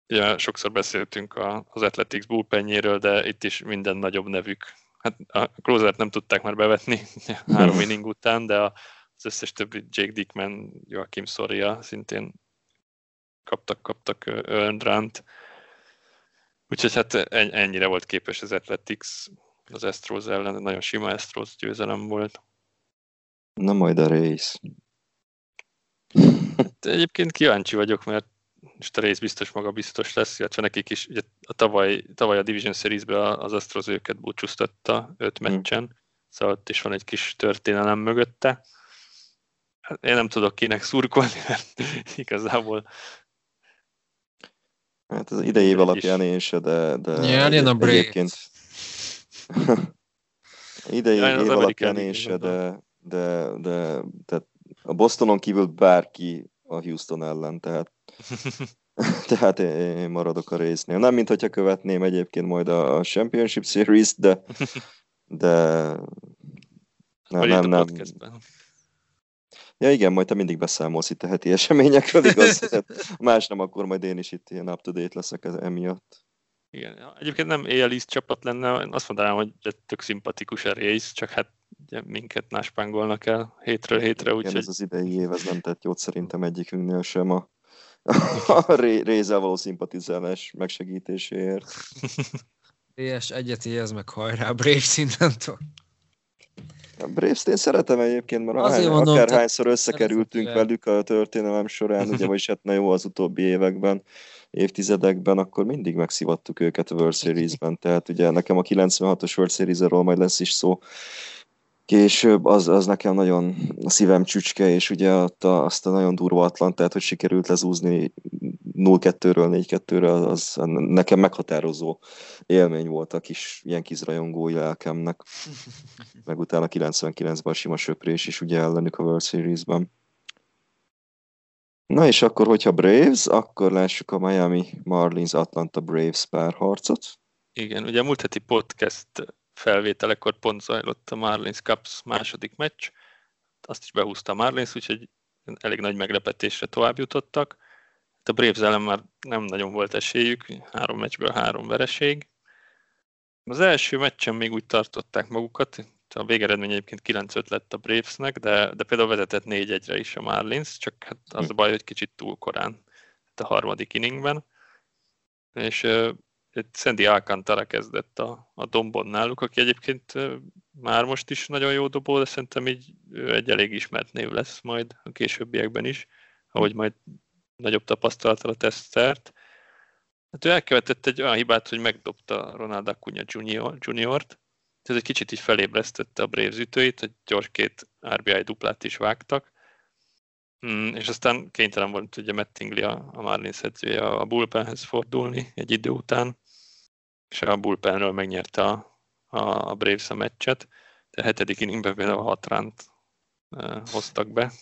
ugye sokszor beszéltünk az Athletics bullpenjéről, de itt is minden nagyobb nevük. Hát a closer nem tudták már bevetni *laughs* három *laughs* inning után, de az összes többi Jake Dickman, Joachim Soria szintén kaptak, kaptak earned run-t. Úgyhogy hát ennyire volt képes az Athletics az Astros ellen, nagyon sima Astros győzelem volt. Na majd a rész. Hát egyébként kíváncsi vagyok, mert most a rész biztos maga biztos lesz, illetve nekik is, ugye a tavaly, tavaly a Division Series-be az Astros őket búcsúztatta öt hmm. meccsen, hmm. szóval ott is van egy kis történelem mögötte. Hát én nem tudok kinek szurkolni, *laughs* mert igazából Hát az idei év alapján én se, de, de Nyerjen a egyébként... idei ja, év alapján se, de, de, de tehát a Bostonon kívül bárki a Houston ellen, tehát *laughs* tehát én maradok a résznél. Nem, mint hogyha követném egyébként majd a Championship Series, de de nem, nem, nem. Ja igen, majd te mindig beszámolsz itt a heti eseményekről, igaz? Más nem, akkor majd én is itt ilyen up-to-date leszek ez emiatt. Igen, egyébként nem East csapat lenne, azt mondanám, hogy tök szimpatikus a rész, csak hát ugye minket náspángolnak el hétről hétre, úgyhogy... Igen, ez az idei év, ez nem tett jót szerintem egyikünknél sem a, a rézzel való szimpatizálás megsegítéséért. És egyet ez meg hajrá, Braves innentől. A braves én szeretem egyébként, mert Azért mondom, akárhányszor összekerültünk velük a történelem során, ugye, vagyis hát na jó az utóbbi években, évtizedekben, akkor mindig megszivattuk őket a World Series-ben, tehát ugye nekem a 96-os World Series-ről majd lesz is szó, később, az, az nekem nagyon a szívem csücske, és ugye azt a, azt a nagyon durva Atlantát, hogy sikerült lezúzni 0-2-ről 4-2-re, az nekem meghatározó élmény volt a kis ilyen kizrajongói lelkemnek. Meg utána 99-ben a sima söprés is ugye ellenük a World Series-ben. Na és akkor, hogyha Braves, akkor lássuk a Miami Marlins Atlanta Braves párharcot. Igen, ugye a múlt heti podcast felvételekor pont zajlott a Marlins Cups második meccs, azt is behúzta a Marlins, úgyhogy elég nagy meglepetésre tovább jutottak. Hát a Braves ellen már nem nagyon volt esélyük, három meccsből három vereség. Az első meccsen még úgy tartották magukat, a végeredmény egyébként 9-5 lett a Bravesnek, de, de például vezetett 4-1-re is a Marlins, csak hát az a baj, hogy kicsit túl korán a harmadik inningben. És Sandy Alcantara kezdett a, a dombon náluk, aki egyébként már most is nagyon jó dobó, de szerintem így egy elég ismert név lesz majd a későbbiekben is, ahogy majd nagyobb tapasztalatra tesz szert. Hát ő elkövetett egy olyan hibát, hogy megdobta Ronald Acuna junior, juniort, ez egy kicsit így felébresztette a Braves ütőit, hogy gyors két RBI duplát is vágtak, Mm, és aztán kénytelen volt ugye Mettingli a, a Marlins edzője a bullpenhez fordulni egy idő után, és a bullpenről megnyerte a, a, a Braves a meccset, de a hetedik inningben például hat ránt uh, hoztak be.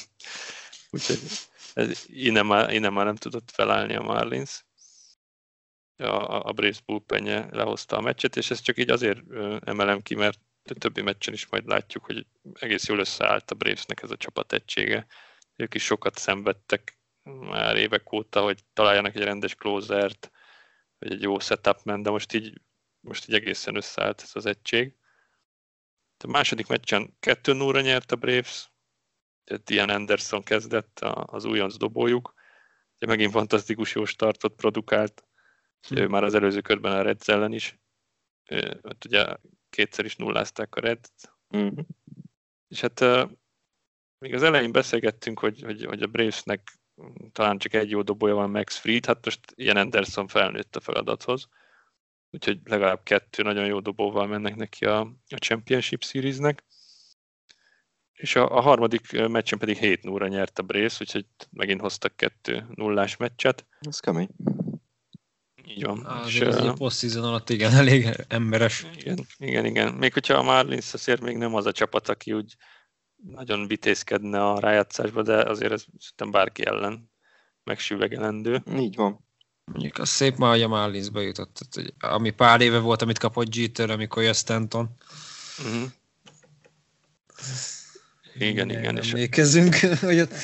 *laughs* Úgyhogy ez, innen, már, innen már nem tudott felállni a Marlins. A, a Braves bullpenje lehozta a meccset, és ezt csak így azért emelem ki, mert a többi meccsen is majd látjuk, hogy egész jól összeállt a Bravesnek ez a csapat egysége. Ők is sokat szenvedtek már évek óta, hogy találjanak egy rendes closert, vagy egy jó setupman, de most így, most így egészen összeállt ez az egység. A második meccsen 2 0 nyert a Braves, tehát Ian Anderson kezdett az újonc dobójuk, ugye megint fantasztikus jó startot produkált, hm. ő már az előző körben a Reds ellen is, hát ugye kétszer is nullázták a Reds, mm. és hát még az elején beszélgettünk, hogy, hogy, hogy a Bravesnek talán csak egy jó dobója van Max Fried, hát most ilyen Anderson felnőtt a feladathoz, úgyhogy legalább kettő nagyon jó dobóval mennek neki a, a Championship Series-nek. És a, a harmadik meccsen pedig 7 0 nyert a Brace, úgyhogy megint hoztak kettő nullás meccset. Ez kemény. Így van. Az és, az a post alatt igen, *laughs* elég emberes. Igen, igen, igen. Még hogyha a Marlins azért még nem az a csapat, aki úgy nagyon vitézkedne a rájátszásba, de azért ez szerintem bárki ellen megsüvegelendő. Így van. Mondjuk az szép már, hogy a Marlinsbe jutott. Tehát, hogy ami pár éve volt, amit kapott Jeter, amikor jött Stanton. Uh-huh. Igen, igen. És Emlékezzünk, *laughs* hogy ott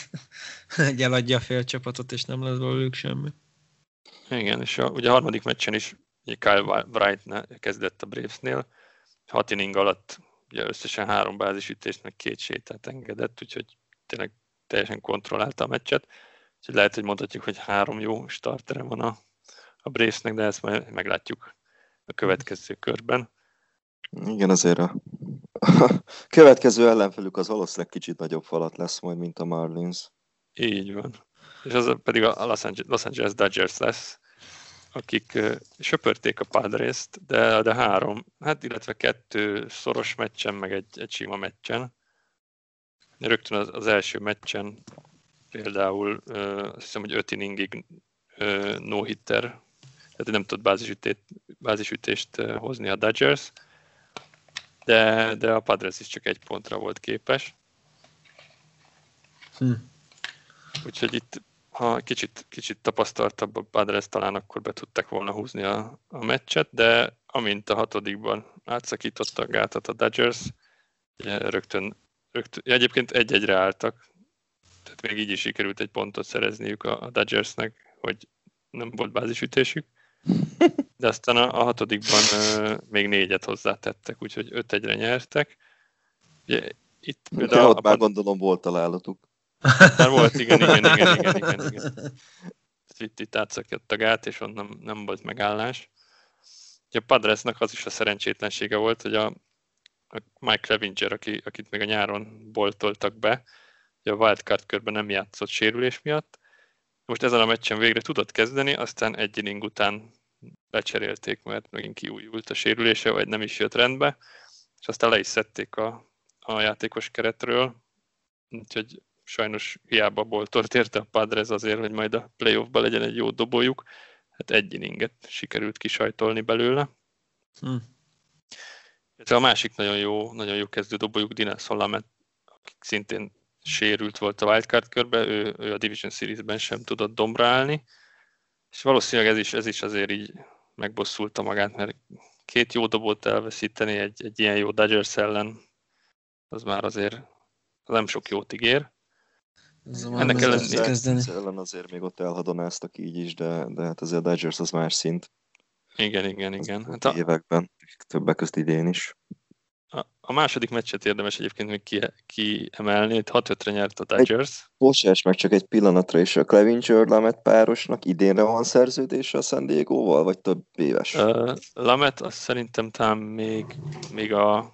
*laughs* eladja a fél csapatot, és nem lesz belőlük semmi. Igen, és a, ugye a harmadik meccsen is ugye Kyle Wright kezdett a Bravesnél, hat inning alatt ugye összesen három bázisütést, meg két sétát engedett, úgyhogy tényleg teljesen kontrollálta a meccset. Úgyhogy lehet, hogy mondhatjuk, hogy három jó startere van a, a Bravesnek, de ezt majd meglátjuk a következő körben. Igen, azért a, a következő ellenfelük az valószínűleg kicsit nagyobb falat lesz majd, mint a Marlins. Így van. És az pedig a Los Angeles, Los Angeles Dodgers lesz, akik söpörték a Padres-t, de, de három, hát illetve kettő szoros meccsen, meg egy, egy sima meccsen. Rögtön az, az első meccsen például azt hiszem, hogy öt inningig uh, no-hitter, tehát nem tud bázisütést, bázisütést hozni a Dodgers, de, de a Padres is csak egy pontra volt képes. Hm. Úgyhogy itt, ha kicsit, kicsit tapasztaltabb a Padres, talán akkor be tudták volna húzni a, a meccset, de amint a hatodikban átszakította a gátat a Dodgers, ugye rögtön, rögtön egyébként egy-egyre álltak, tehát még így is sikerült egy pontot szerezniük a, a Dodgersnek, hogy nem volt bázisütésük. De aztán a, a hatodikban uh, még négyet hozzátettek, úgyhogy öt egyre nyertek. Ugye, itt például ja, ott a, már gondolom volt találatuk. Már volt, igen, igen, igen, igen, igen, igen. *laughs* Itt, itt átszakjött a gát, és onnan nem volt megállás. Ugye a Padresnak az is a szerencsétlensége volt, hogy a, a Mike Clevinger, aki, akit még a nyáron boltoltak be, ugye a wildcard körben nem játszott sérülés miatt. Most ezen a meccsen végre tudott kezdeni, aztán egy inning után lecserélték, mert megint kiújult a sérülése, vagy nem is jött rendbe, és aztán le is szedték a, a játékos keretről, úgyhogy sajnos hiába boltort érte a Padres azért, hogy majd a playoffban legyen egy jó dobójuk, hát egy inninget sikerült kisajtolni belőle. Hm. A másik nagyon jó, nagyon jó kezdő dobójuk Dinelson Lamet, akik szintén sérült volt a wildcard körbe, ő, ő a Division Series-ben sem tudott dombra állni, és valószínűleg ez is, ez is azért így megbosszulta magát, mert két jó dobót elveszíteni egy, egy ilyen jó Dodgers ellen, az már azért az nem sok jót ígér. Ennek ellenére ellen azért még ott elhadonáztak így is, de, de hát azért a Dodgers az más szint. Igen, igen, igen. Hát a... Években, többek közt idén is. A, a második meccset érdemes egyébként még ki, kiemelni, itt 6-5-re nyert a Dodgers. Bocsáss meg csak egy pillanatra, és a Clevinger Lamet párosnak idénre van szerződése a San Diego-val, vagy több éves? Uh, Lamet azt szerintem talán még, még, a,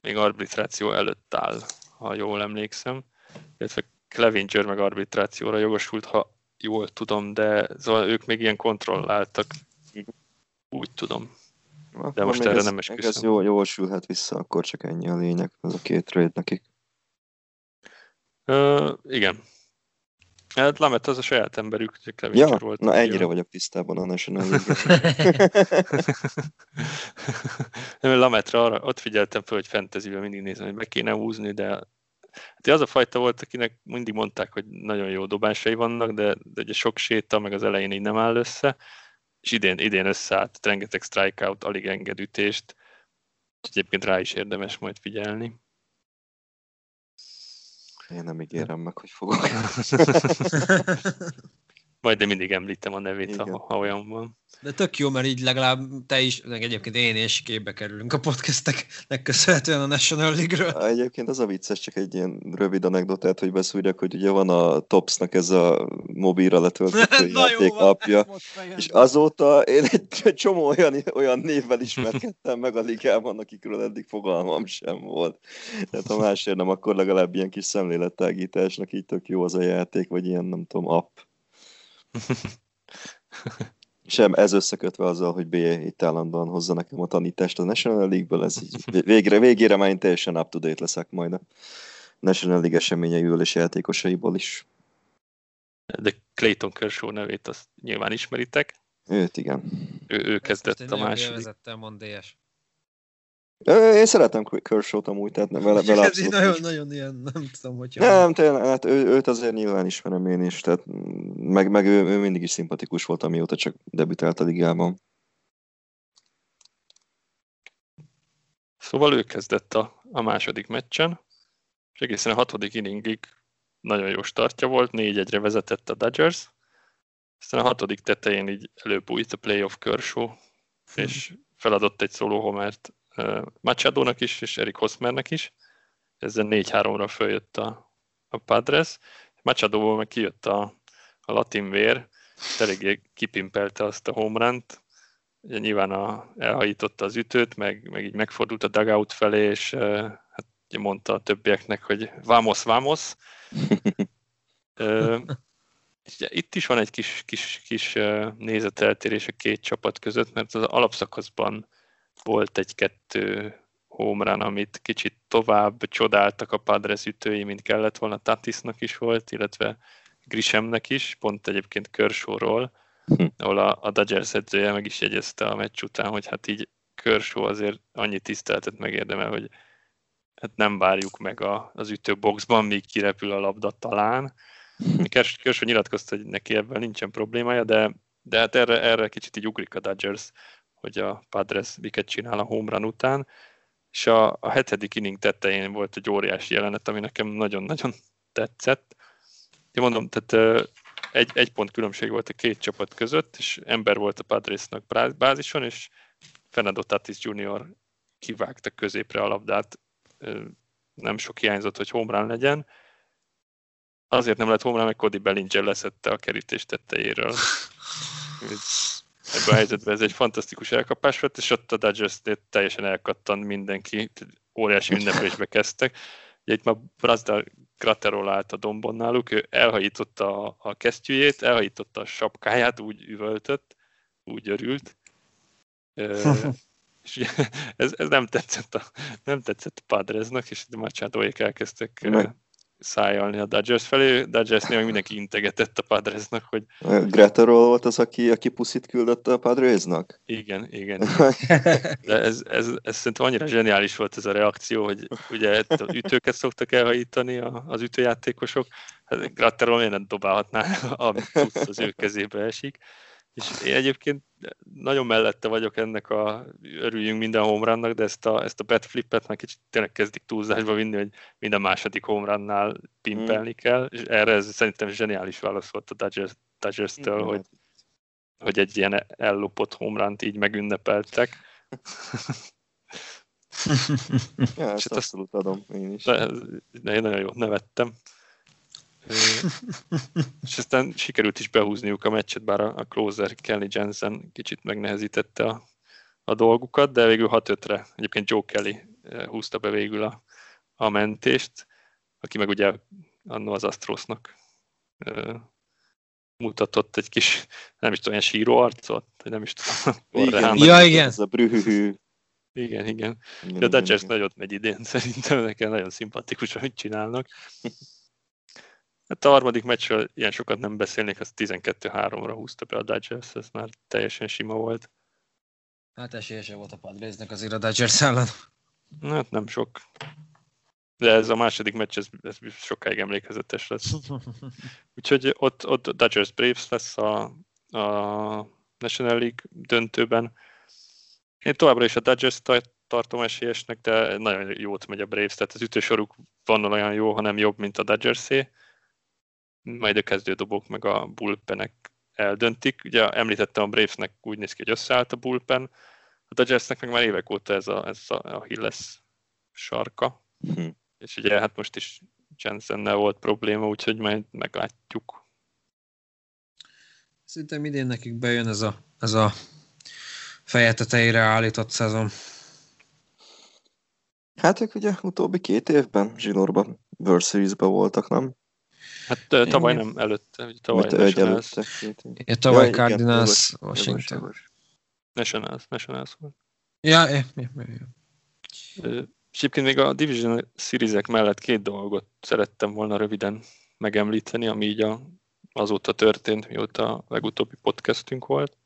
még arbitráció előtt áll, ha jól emlékszem. Illetve Clevinger meg arbitrációra jogosult, ha jól tudom, de szóval ők még ilyen kontrolláltak, úgy tudom. De most erre ez, nem esküszöm. Ez jól, jól sülhet vissza, akkor csak ennyi a lényeg, az a két trade nekik. Uh, igen. Hát Lamet az a saját emberük, hogy ja, volt. Na ennyire jó. vagyok tisztában a National Nem, *laughs* *laughs* Lametra arra, ott figyeltem fel, hogy fantasyben mindig nézem, hogy be kéne húzni, de hát az a fajta volt, akinek mindig mondták, hogy nagyon jó dobásai vannak, de, de ugye sok séta, meg az elején így nem áll össze és idén, idén összeállt, rengeteg strikeout, alig enged ütést, egyébként rá is érdemes majd figyelni. Én nem ígérem meg, hogy fogok. *laughs* *laughs* Majd én mindig említem a nevét, ha, ha olyan van. De tök jó, mert így legalább te is, meg egyébként én is képbe kerülünk a podcasteknek köszönhetően a National League-ről. Egyébként az a vicces, csak egy ilyen rövid anekdotát, hogy beszúrjak, hogy ugye van a Topsnak ez a mobilra letöltött *laughs* játékapja, és azóta én egy csomó olyan, olyan névvel ismerkedtem meg a ligában, akikről eddig fogalmam sem volt. Tehát ha másért nem, akkor legalább ilyen kis szemlélettágításnak így tök jó az a játék, vagy ilyen nem tudom, app. *laughs* Sem ez összekötve azzal, hogy B itt állandóan hozza nekem a tanítást a National League-ből, ez így *laughs* végre, végére már én teljesen up-to-date leszek majd a National League eseményeiről és játékosaiból is. De Clayton Kershaw nevét azt nyilván ismeritek. Őt igen. Ő, ő kezdett a második. Vezettem, mond DS. Én szeretem Kershaw-t amúgy, tehát vele, vele *laughs* ez így nagyon, nagyon ilyen, nem tudom, hogy... Nem, tényleg, hát ő, őt azért nyilván ismerem én is, tehát meg, meg ő, ő mindig is szimpatikus volt, amióta csak debütált a ligában. Szóval ő kezdett a, a második meccsen, és egészen a hatodik inningig nagyon jó startja volt, négy egyre vezetett a Dodgers, aztán a hatodik tetején így előbújt a playoff Kershaw, és feladott egy szóló homert Machado-nak is, és Erik Hosmernek is. Ezzel 4-3-ra följött a, a Padres. Machado-ból meg kijött a, a latin vér, eléggé kipimpelte azt a homerant, ugye nyilván a, elhajította az ütőt, meg, meg így megfordult a dugout felé, és hát mondta a többieknek, hogy vamos, vamos. itt is van egy kis, kis, kis nézeteltérés a két csapat között, mert az alapszakaszban volt egy-kettő homerun, amit kicsit tovább csodáltak a Padres ütői, mint kellett volna. Tatisnak is volt, illetve Grishemnek is, pont egyébként Körsorról, hm. ahol a, a Dodgers edzője meg is jegyezte a meccs után, hogy hát így Kershaw azért annyi tiszteltet megérdemel, hogy hát nem várjuk meg a, az ütőboxban, míg kirepül a labda talán. Kershaw nyilatkozta, hogy neki ebben nincsen problémája, de, de hát erre, erre kicsit így ugrik a Dodgers, hogy a Padres miket csinál a home run után, és a, a hetedik inning tetején volt egy óriási jelenet, ami nekem nagyon-nagyon tetszett. Én mondom, tehát egy, egy pont különbség volt a két csapat között, és ember volt a Padresnak bázison, és Fernando Tatis Jr. kivágta középre a labdát, nem sok hiányzott, hogy home run legyen. Azért nem lett home run, mert Cody Bellinger leszette a kerítés tetejéről *laughs* ebben a helyzetben ez egy fantasztikus elkapás volt, és ott a dodgers teljesen elkattan mindenki, óriási ünnepésbe kezdtek. Ugye itt már Brazdal Graterol állt a dombon náluk, ő elhajította a, a kesztyűjét, elhajította a sapkáját, úgy üvöltött, úgy örült. *laughs* és ez, ez nem tetszett a, nem tetszett a Padresnak, és a Machadóék elkezdtek meg, szájalni a Dodgers felé. Dodgersnél meg mindenki integetett a Padresnak, hogy... Gretterol volt az, aki, aki puszit küldött a Padresnak? Igen, igen. *laughs* De ez, ez, ez szerintem annyira zseniális volt ez a reakció, hogy ugye az ütőket szoktak elhajítani az ütőjátékosok. Hát Gretterol miért nem dobálhatná, *laughs* amit az ő kezébe esik. És én egyébként nagyon mellette vagyok ennek a örüljünk minden homerunnak, de ezt a, ezt a bet flippet már kicsit tényleg kezdik túlzásba vinni, hogy minden második homerunnál pimpelni mm. kell, és erre ez szerintem zseniális válasz volt a Dodgers, Dodgers-től, mm. hogy, hogy egy ilyen ellopott homerunt így megünnepeltek. *laughs* ja, ezt abszolút adom én is. De, de én nagyon jót nevettem és aztán sikerült is behúzniuk a meccset, bár a, a closer Kelly Jensen kicsit megnehezítette a, a dolgukat, de végül 6-5-re egyébként Joe Kelly húzta be végül a, a mentést, aki meg ugye annó az Astrosnak mutatott egy kis, nem is tudom, ilyen síró arcot, vagy nem is tudom. *laughs* Igen, ja, igen. Ez a brühühű. Igen, igen. igen a Dodgers nagyot megy idén, *laughs* szerintem nekem nagyon szimpatikus, amit csinálnak. Hát a harmadik meccsről ilyen sokat nem beszélnék, az 12-3-ra húzta be a Dodgers, ez már teljesen sima volt. Hát esélyese volt a Padresnek azért a Dodgers ellen. Hát nem sok. De ez a második meccs, ez, ez sokáig emlékezetes lesz. *laughs* Úgyhogy ott, ott Dodgers Braves lesz a, a National League döntőben. Én továbbra is a Dodgers tartom esélyesnek, de nagyon jót megy a Braves, tehát az ütősoruk van olyan jó, hanem jobb, mint a Dodgers-é majd a kezdődobók meg a bullpenek eldöntik. Ugye említettem a Bravesnek úgy néz ki, hogy összeállt a bullpen, a Dodgersnek meg már évek óta ez a, ez a Hilles sarka. Hm. És ugye hát most is Jensennel volt probléma, úgyhogy majd meglátjuk. Szerintem idén nekik bejön ez a, ez a feje tetejére állított szezon. Hát ők ugye utóbbi két évben zsinórban World Series-ben voltak, nem? Hát tavaly Igen. nem előtte, tavaly Mit, előtte. Ja, tavaly ja, Cardinals, igen, Washington. Nationals, Nationals volt. Ja, ja, ja, ja. És egyébként még a Division series mellett két dolgot szerettem volna röviden megemlíteni, ami így a, azóta történt, mióta a legutóbbi podcastünk volt.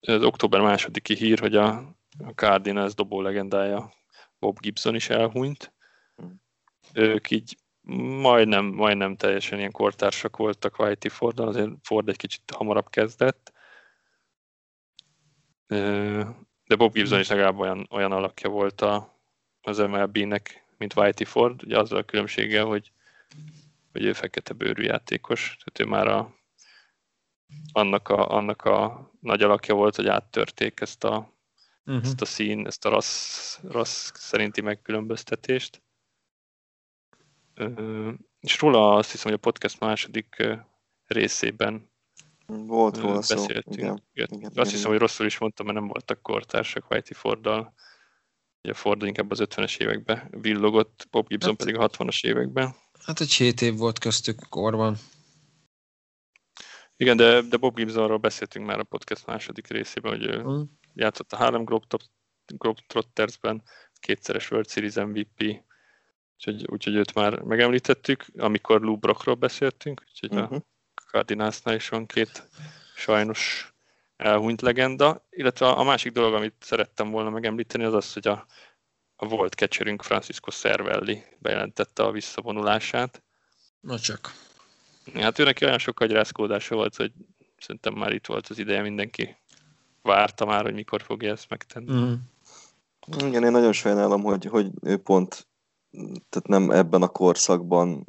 az október másodiki hír, hogy a, a Cardinals dobó legendája Bob Gibson is elhunyt. Ők így majdnem, majdnem teljesen ilyen kortársak voltak Whitey Fordon, azért Ford egy kicsit hamarabb kezdett. De Bob Gibson is legalább olyan, olyan alakja volt a, az MLB-nek, mint Whitey Ford, ugye azzal a különbséggel, hogy, hogy ő fekete bőrű játékos, tehát ő már a, annak, a, annak a nagy alakja volt, hogy áttörték ezt a, uh-huh. ezt a szín, ezt a rassz, rassz szerinti megkülönböztetést. És róla azt hiszem, hogy a podcast második részében volt róla beszéltünk. Szó. Igen, igen, igen, azt hiszem, igen. hogy rosszul is mondtam, mert nem voltak kortársak Whitey Forddal. Ugye a Ford inkább az 50-es években villogott, Bob Gibson hát, pedig a 60-as években. Hát egy 7 év volt köztük korban. Igen, de, de Bob Gibsonról beszéltünk már a podcast második részében, hogy ő mm. játszott a Harlem Globetrottersben, kétszeres World Series MVP, úgyhogy, úgyhogy őt már megemlítettük, amikor Lou Brockról beszéltünk, úgyhogy uh-huh. a mhm. Cardinalsnál is van két sajnos elhunyt legenda, illetve a másik dolog, amit szerettem volna megemlíteni, az az, hogy a, a volt catcherünk Francisco Cervelli bejelentette a visszavonulását. Na csak. Hát őnek olyan sok agyrázkódása volt, hogy szerintem már itt volt az ideje, mindenki várta már, hogy mikor fogja ezt megtenni. Mm. Igen, én nagyon sajnálom, hogy, hogy ő pont tehát nem ebben a korszakban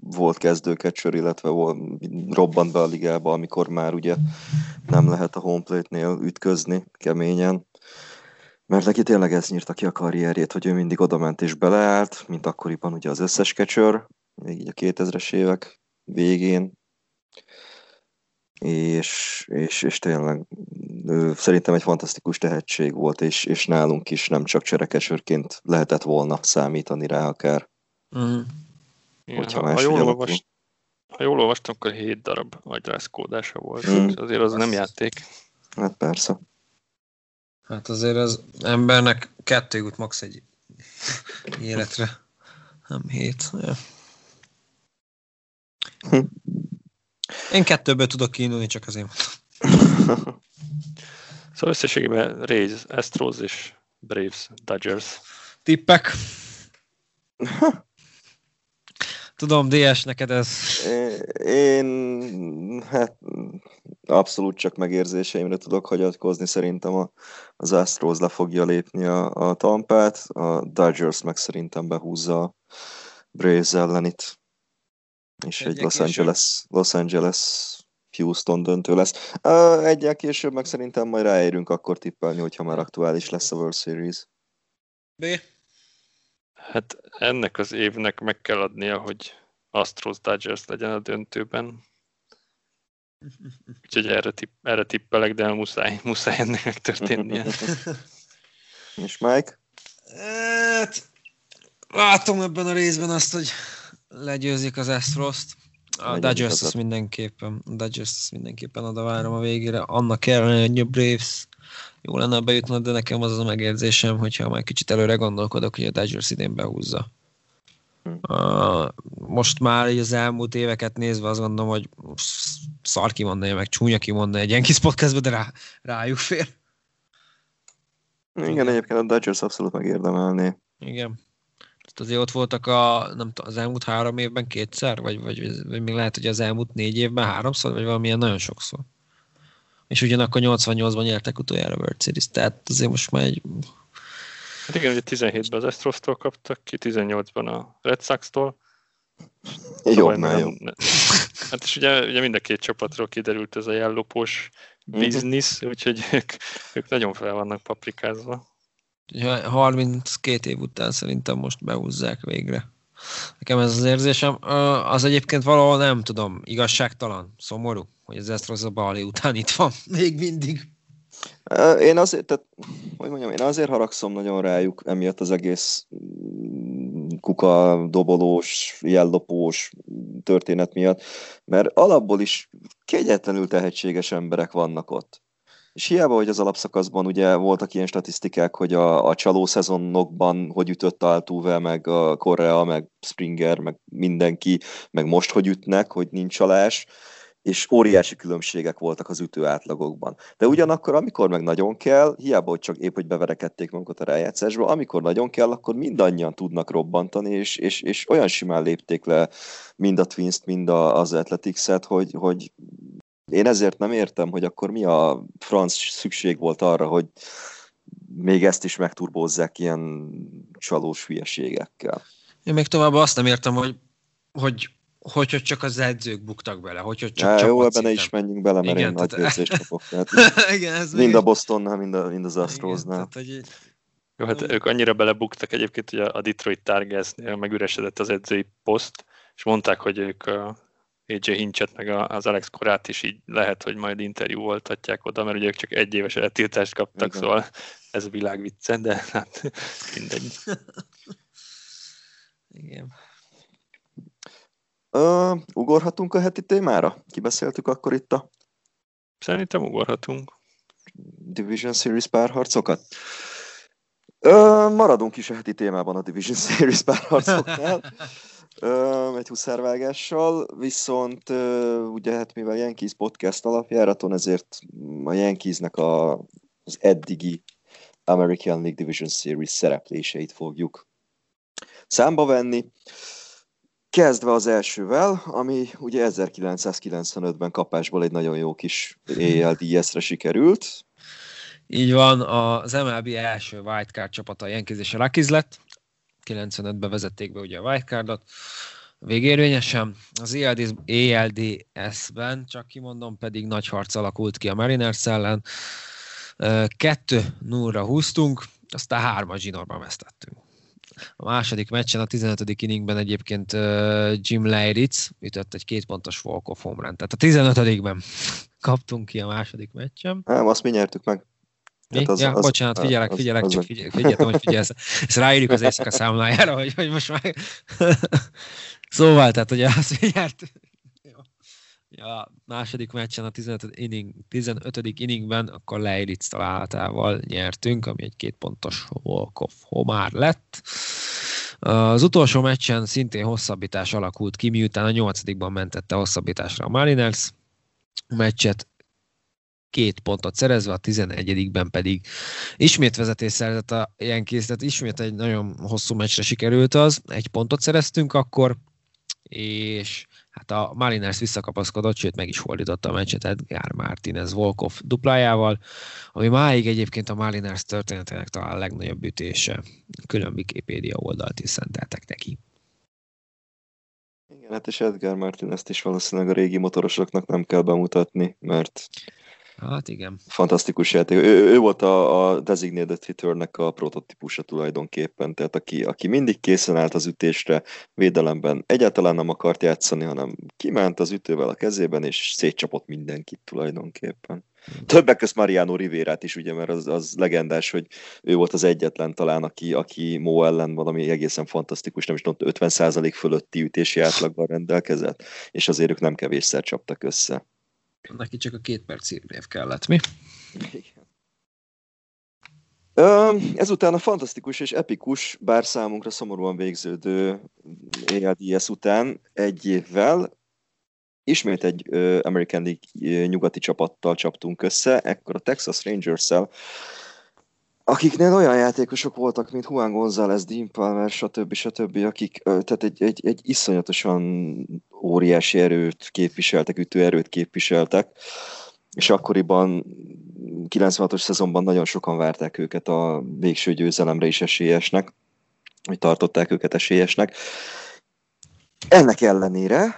volt kezdőkecsör, illetve volt, robbant be a ligába, amikor már ugye nem lehet a homeplate-nél ütközni keményen. Mert neki tényleg ez nyírta ki a karrierjét, hogy ő mindig odament és beleállt, mint akkoriban ugye az összes kecsör, még így a 2000-es évek végén. És, és, és tényleg ő szerintem egy fantasztikus tehetség volt, és, és nálunk is nem csak cserekesőrként lehetett volna számítani rá akár. Mm. Igen, ha, ha, jól olvast, ha jól olvastam, akkor 7 darab agyrázkódása volt. Mm. Azért az nem játék. Hát persze. Hát azért az embernek kettő jut max egy életre. Nem hét. Ja. Hm. Én kettőből tudok kiindulni, csak azért mondtam. Szóval összességében Rays, Astros és Braves, Dodgers. Tippek? Tudom, DS, neked ez... Én hát abszolút csak megérzéseimre tudok hagyatkozni. Szerintem a, az Astros le fogja lépni a, a tampát, a Dodgers meg szerintem behúzza a Braves ellen itt. És egy, egy Los Angeles, Los Angeles Houston döntő lesz. Egyel később meg szerintem majd ráérünk akkor tippelni, hogyha már aktuális lesz a World Series. B. Hát ennek az évnek meg kell adnia, hogy Astros Dodgers legyen a döntőben. Úgyhogy erre, tipp, erre tippelek, de muszáj, muszáj ennek megtörténnie. *laughs* És Mike? Hát, látom ebben a részben azt, hogy legyőzik az Astros-t. A Dodgers azt mindenképpen, a Dodgers azt mindenképpen oda várom a végére. Annak ellenére, hogy a Braves jó lenne bejutna, de nekem az az a megérzésem, hogyha már kicsit előre gondolkodok, hogy a Dodgers idén behúzza. Uh, most már így az elmúlt éveket nézve azt gondolom, hogy szar kimondani, meg csúnya kimondani egy ilyen kis podcastbe, de rá, rájuk fér. Igen, egyébként a Dodgers abszolút megérdemelné. Igen. Tehát azért ott voltak a, nem tudom, az elmúlt három évben kétszer, vagy, vagy, vagy még lehet, hogy az elmúlt négy évben háromszor, vagy valamilyen nagyon sokszor. És ugyanakkor 88-ban nyertek utoljára World Series, tehát azért most már egy Hát igen, ugye 17-ben az Astros-tól kaptak ki, 18-ban a Red Sox-tól. Jó, már jó. Hát és ugye, ugye mind a két csapatról kiderült ez a jellopós mhm. biznisz, úgyhogy ők, ők nagyon fel vannak paprikázva. 32 év után szerintem most behúzzák végre. Nekem ez az érzésem. Az egyébként valahol nem tudom, igazságtalan, szomorú, hogy az Astros a Bali után itt van, *laughs* még mindig. Én azért, tehát, hogy mondjam, én azért haragszom nagyon rájuk, emiatt az egész mm, kuka dobolós, jellopós történet miatt, mert alapból is kegyetlenül tehetséges emberek vannak ott. És hiába, hogy az alapszakaszban ugye voltak ilyen statisztikák, hogy a, a csaló szezonokban hogy ütött Altuve, meg a Korea, meg Springer, meg mindenki, meg most hogy ütnek, hogy nincs csalás, és óriási különbségek voltak az ütő átlagokban. De ugyanakkor, amikor meg nagyon kell, hiába, hogy csak épp, hogy beverekedték magukat a rájátszásba, amikor nagyon kell, akkor mindannyian tudnak robbantani, és, és, és olyan simán lépték le mind a Twins-t, mind a, az Athletics-et, hogy, hogy én ezért nem értem, hogy akkor mi a franc szükség volt arra, hogy még ezt is megturbózzák ilyen csalós hülyeségekkel. Én még tovább azt nem értem, hogy, hogy hogy, hogy csak az edzők buktak bele, hogy, hogy csak ja, Jó, ebben ne is menjünk bele, mert igen, én tehát... nagy érzést kapok. *laughs* Tehát igen, ez mind a Bostonnál, mind, a, mind az Astrosnál. hogy... Jó, hát ők annyira belebuktak egyébként, hogy a Detroit Tigers-nél megüresedett az edzői poszt, és mondták, hogy ők a AJ Hinchet meg az Alex Korát is így lehet, hogy majd interjú voltatják oda, mert ugye ők csak egy éves eltiltást kaptak, Igen. szóval ez a világ vicce, de hát mindegy. Igen. Uh, ugorhatunk a heti témára? Kibeszéltük akkor itt a... Szerintem ugorhatunk. Division Series párharcokat? Uh, maradunk is a heti témában a Division Series párharcoknál. *laughs* egy huszárvágással, viszont ugye hát mivel Yankees podcast alapjáraton, ezért a Yankeesnek a, az eddigi American League Division Series szerepléseit fogjuk számba venni. Kezdve az elsővel, ami ugye 1995-ben kapásból egy nagyon jó kis ALDS-re sikerült. Így van, az MLB első wildcard csapata a Yankees és a Rockies lett. 95-ben vezették be ugye a wildcardot végérvényesen. Az ALDS-ben, csak kimondom, pedig nagy harc alakult ki a Mariners ellen. Kettő 0 húztunk, aztán hármas zsinórban vesztettünk. A második meccsen, a 15. inningben egyébként Jim Leiritz ütött egy kétpontos walk-off home. Tehát a 15-ben kaptunk ki a második meccsen. Nem, azt mi nyertük meg. Mi? Az, ja, az, bocsánat, figyelek, figyelek, az, csak figyelek, figyeltem, hogy figyelsz. Ezt ráírjuk az éjszaka számlájára, hogy, hogy most már... *laughs* szóval, tehát ugye azt nyert, a második meccsen a 15. inning, 15. inningben akkor Leiritz találatával nyertünk, ami egy két pontos walk-off homár lett. Az utolsó meccsen szintén hosszabbítás alakult ki, miután a nyolcadikban mentette hosszabbításra a Mariners. Meccset két pontot szerezve, a 11-ben pedig ismét vezetés szerzett a Yankees, tehát ismét egy nagyon hosszú meccsre sikerült az, egy pontot szereztünk akkor, és hát a Mariners visszakapaszkodott, sőt meg is fordította a meccset Edgar Martinez Volkov duplájával, ami máig egyébként a Mariners történetének talán a legnagyobb ütése. Külön Wikipedia oldalt is szenteltek neki. Igen, hát és Edgar Martinez is valószínűleg a régi motorosoknak nem kell bemutatni, mert Hát igen. Fantasztikus játék. Ő, ő volt a, a designated hitternek a prototípusa tulajdonképpen, tehát aki, aki mindig készen állt az ütésre, védelemben egyáltalán nem akart játszani, hanem kiment az ütővel a kezében, és szétcsapott mindenkit tulajdonképpen. Többek között Mariano Rivérát is, ugye, mert az, az legendás, hogy ő volt az egyetlen talán, aki, aki Mo ellen valami egészen fantasztikus, nem is tudom, 50% fölötti ütési átlagban rendelkezett, és azért ők nem kevésszer csaptak össze. Neki csak a két perc év kellett, mi? Igen. Ezután a fantasztikus és epikus, bár számunkra szomorúan végződő ALDS után egy évvel ismét egy American League nyugati csapattal csaptunk össze, ekkor a Texas Rangers-szel, akiknél olyan játékosok voltak, mint Juan González, Dean Palmer, stb. stb., akik tehát egy, egy, egy iszonyatosan óriási erőt képviseltek, ütőerőt képviseltek, és akkoriban 96-os szezonban nagyon sokan várták őket a végső győzelemre is esélyesnek, hogy tartották őket esélyesnek. Ennek ellenére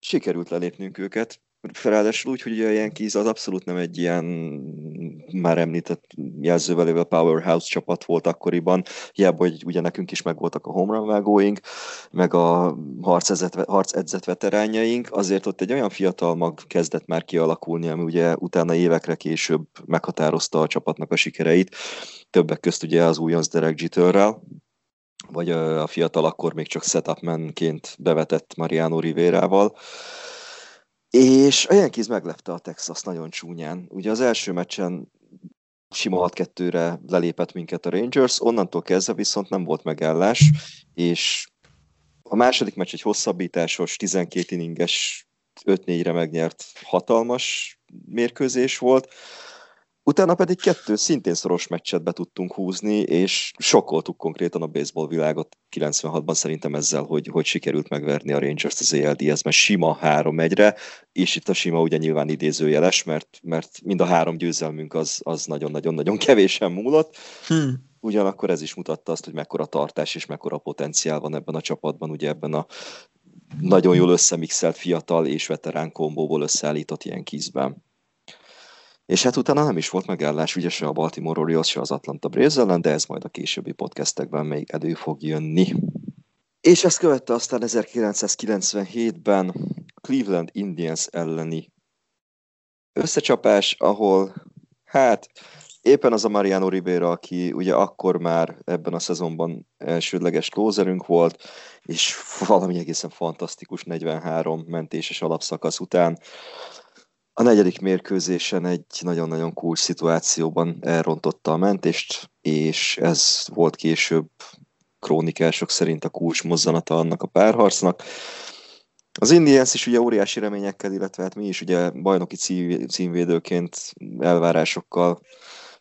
sikerült lelépnünk őket, Ráadásul úgy, hogy a Yankees az abszolút nem egy ilyen már említett jelzővel a powerhouse csapat volt akkoriban, hiába, hogy ugye nekünk is megvoltak a home run vágóink, meg a harcedzett, harcedzett veterányaink, azért ott egy olyan fiatal mag kezdett már kialakulni, ami ugye utána évekre később meghatározta a csapatnak a sikereit, többek közt ugye az újonc Derek Jeterrel, vagy a fiatal akkor még csak setupmanként bevetett Mariano Rivérával. És a Yankees meglepte a Texas nagyon csúnyán. Ugye az első meccsen sima 6-2-re lelépett minket a Rangers, onnantól kezdve viszont nem volt megállás, és a második meccs egy hosszabbításos, 12 inninges 5-4-re megnyert hatalmas mérkőzés volt. Utána pedig kettő szintén szoros meccset be tudtunk húzni, és sokkoltuk konkrétan a baseball világot 96-ban szerintem ezzel, hogy, hogy sikerült megverni a Rangers-t az ALDS, mert sima 3-1-re, és itt a sima ugye nyilván idézőjeles, mert, mert mind a három győzelmünk az, az nagyon-nagyon-nagyon kevésen múlott. Hmm. Ugyanakkor ez is mutatta azt, hogy mekkora tartás és mekkora potenciál van ebben a csapatban, ugye ebben a nagyon jól összemixelt fiatal és veterán kombóból összeállított ilyen kizben. És hát utána nem is volt megállás ugye se a Baltimore Orioles, se az Atlanta Braves ellen, de ez majd a későbbi podcastekben még elő fog jönni. És ezt követte aztán 1997-ben Cleveland Indians elleni összecsapás, ahol hát éppen az a Mariano Rivera, aki ugye akkor már ebben a szezonban elsődleges closerünk volt, és valami egészen fantasztikus 43 mentéses alapszakasz után a negyedik mérkőzésen egy nagyon-nagyon cool szituációban elrontotta a mentést, és ez volt később krónikások szerint a kulcs mozzanata annak a párharcnak. Az Indians is ugye óriási reményekkel, illetve hát mi is ugye bajnoki címvédőként elvárásokkal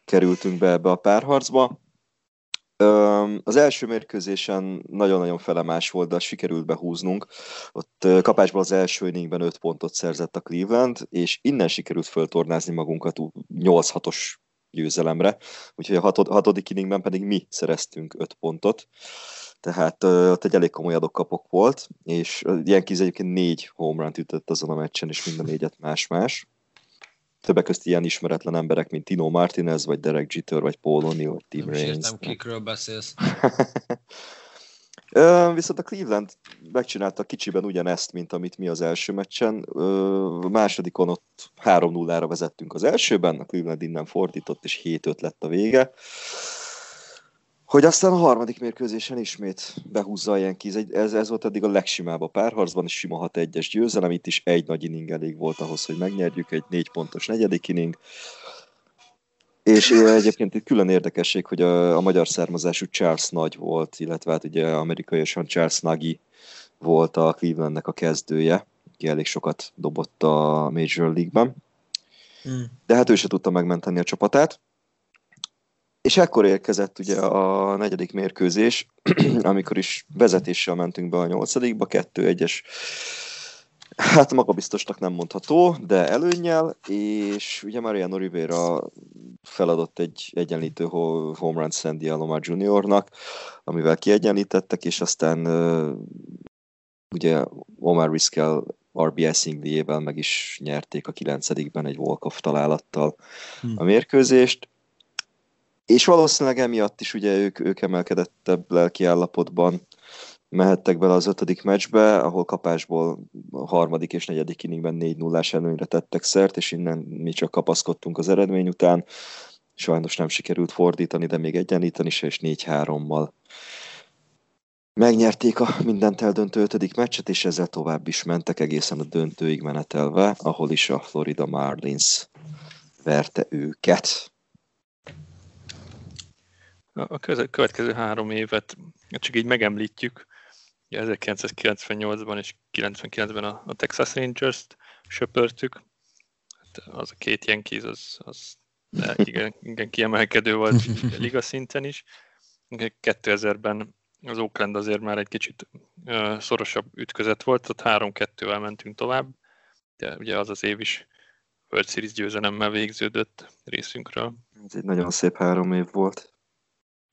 kerültünk be ebbe a párharcba. Az első mérkőzésen nagyon-nagyon felemás volt, de sikerült behúznunk. Ott kapásban az első inningben 5 pontot szerzett a Cleveland, és innen sikerült föltornázni magunkat 8-6-os győzelemre. Úgyhogy a hatodik inningben pedig mi szereztünk 5 pontot. Tehát ott egy elég komoly adokkapok volt, és ilyen kis egyébként négy home run ütött azon a meccsen, és mind a négyet más-más többek között ilyen ismeretlen emberek, mint Tino Martinez, vagy Derek Jeter, vagy Paul O'Neill, vagy Tim Nem Raines. Nem kikről beszélsz. *laughs* Viszont a Cleveland megcsinálta kicsiben ugyanezt, mint amit mi az első meccsen. A másodikon ott 3-0-ra vezettünk az elsőben, a Cleveland innen fordított, és 7-5 lett a vége hogy aztán a harmadik mérkőzésen ismét behúzza a Yankees. Ez, ez volt eddig a legsimább a párharcban, és sima 6-1-es győzelem. Itt is egy nagy inning elég volt ahhoz, hogy megnyerjük, egy négy pontos negyedik inning. És egyébként itt külön érdekesség, hogy a, a magyar származású Charles Nagy volt, illetve hát ugye amerikaiasan Charles Nagy volt a Clevelandnek a kezdője, aki elég sokat dobott a Major League-ben. Hmm. De hát ő se tudta megmenteni a csapatát. És ekkor érkezett ugye a negyedik mérkőzés, *clears throat* amikor is vezetéssel mentünk be a nyolcadikba, kettő egyes hát magabiztosnak nem mondható, de előnnyel, és ugye Mariano Rivera feladott egy egyenlítő home run Sandy Alomar Juniornak, amivel kiegyenlítettek, és aztán ugye Omar Vizquel RBI szinglijével meg is nyerték a kilencedikben egy walk-off találattal hmm. a mérkőzést, és valószínűleg emiatt is ugye ők, ők emelkedettebb lelki állapotban mehettek bele az ötödik meccsbe, ahol kapásból a harmadik és negyedik inningben 4 0 előnyre tettek szert, és innen mi csak kapaszkodtunk az eredmény után. Sajnos nem sikerült fordítani, de még egyenlíteni se, és 4-3-mal megnyerték a mindent eldöntő ötödik meccset, és ezzel tovább is mentek egészen a döntőig menetelve, ahol is a Florida Marlins verte őket. A következő három évet csak így megemlítjük. 1998-ban és 99-ben a, a Texas Rangers-t söpörtük. Hát az a két Yankees, az, az igen, igen, kiemelkedő volt *laughs* liga szinten is. 2000-ben az Oakland azért már egy kicsit uh, szorosabb ütközet volt, ott 3-2-vel mentünk tovább, de ugye az az év is World Series győzelemmel végződött részünkről. Ez egy nagyon szép három év volt.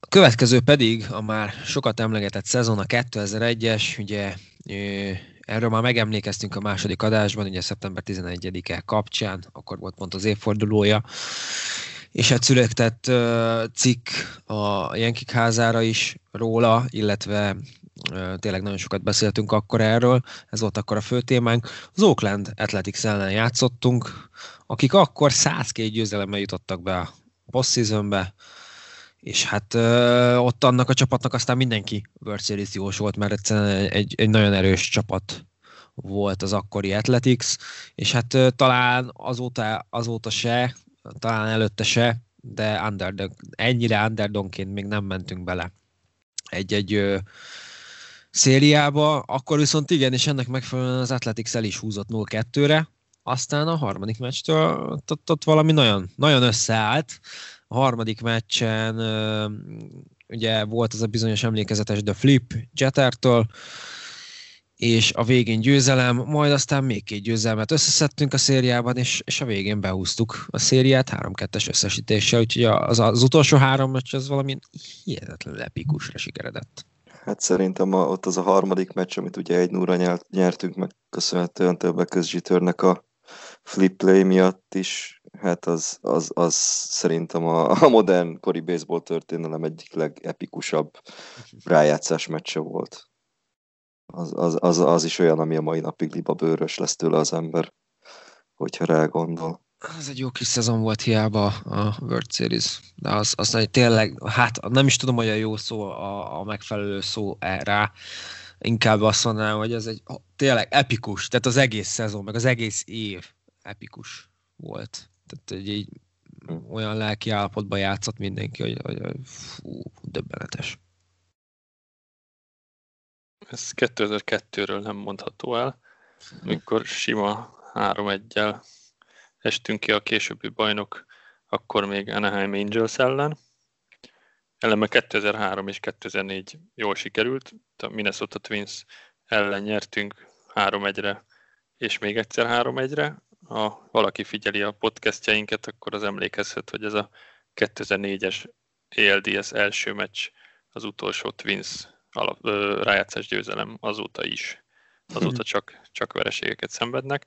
A következő pedig a már sokat emlegetett szezon, a 2001-es, ugye erről már megemlékeztünk a második adásban, ugye szeptember 11-e kapcsán, akkor volt pont az évfordulója, és hát született uh, cikk a Jenkik házára is róla, illetve tényleg nagyon sokat beszéltünk akkor erről, ez volt akkor a fő témánk. Az Oakland Athletics ellen játszottunk, akik akkor 102 győzelemmel jutottak be a postseasonbe, és hát ö, ott annak a csapatnak aztán mindenki World Series jós volt, mert egyszerűen egy, egy nagyon erős csapat volt az akkori Athletics, és hát ö, talán azóta, azóta se, talán előtte se, de underdog, ennyire underdogként még nem mentünk bele egy-egy szériába, akkor viszont igen, és ennek megfelelően az Athletics el is húzott 0-2-re, aztán a harmadik meccstől ott, ott valami nagyon, nagyon összeállt. A harmadik meccsen ugye volt az a bizonyos emlékezetes The Flip Jettertől, és a végén győzelem, majd aztán még két győzelmet összeszedtünk a szériában, és, és a végén behúztuk a szériát 3-2-es összesítéssel, úgyhogy az, az utolsó három meccs az valami hihetetlenül epikusra sikeredett. Hát szerintem a, ott az a harmadik meccs, amit ugye egy núra nyertünk meg köszönhetően többek között a flip play miatt is, hát az, az, az szerintem a, a modern kori baseball történelem egyik legepikusabb rájátszás meccse volt. Az, az, az, az is olyan, ami a mai napig liba bőrös lesz tőle az ember, hogyha rá gondol. Ez egy jó kis szezon volt hiába a World Series, de az, az tényleg, hát nem is tudom, hogy a jó szó, a, a megfelelő szó rá, inkább azt mondanám, hogy ez egy tényleg epikus, tehát az egész szezon, meg az egész év epikus volt. Tehát egy, egy olyan lelki állapotban játszott mindenki, hogy, hogy, hogy fú, döbbenetes. Ez 2002-ről nem mondható el, mikor sima 3-1-jel estünk ki a későbbi bajnok, akkor még Anaheim Angels ellen. Eleme 2003 és 2004 jól sikerült, a Minnesota Twins ellen nyertünk 3-1-re, és még egyszer 3-1-re. Ha valaki figyeli a podcastjainket, akkor az emlékezhet, hogy ez a 2004-es ALDS első meccs az utolsó Twins alap, ö, rájátszás győzelem azóta is. Azóta csak, csak vereségeket szenvednek.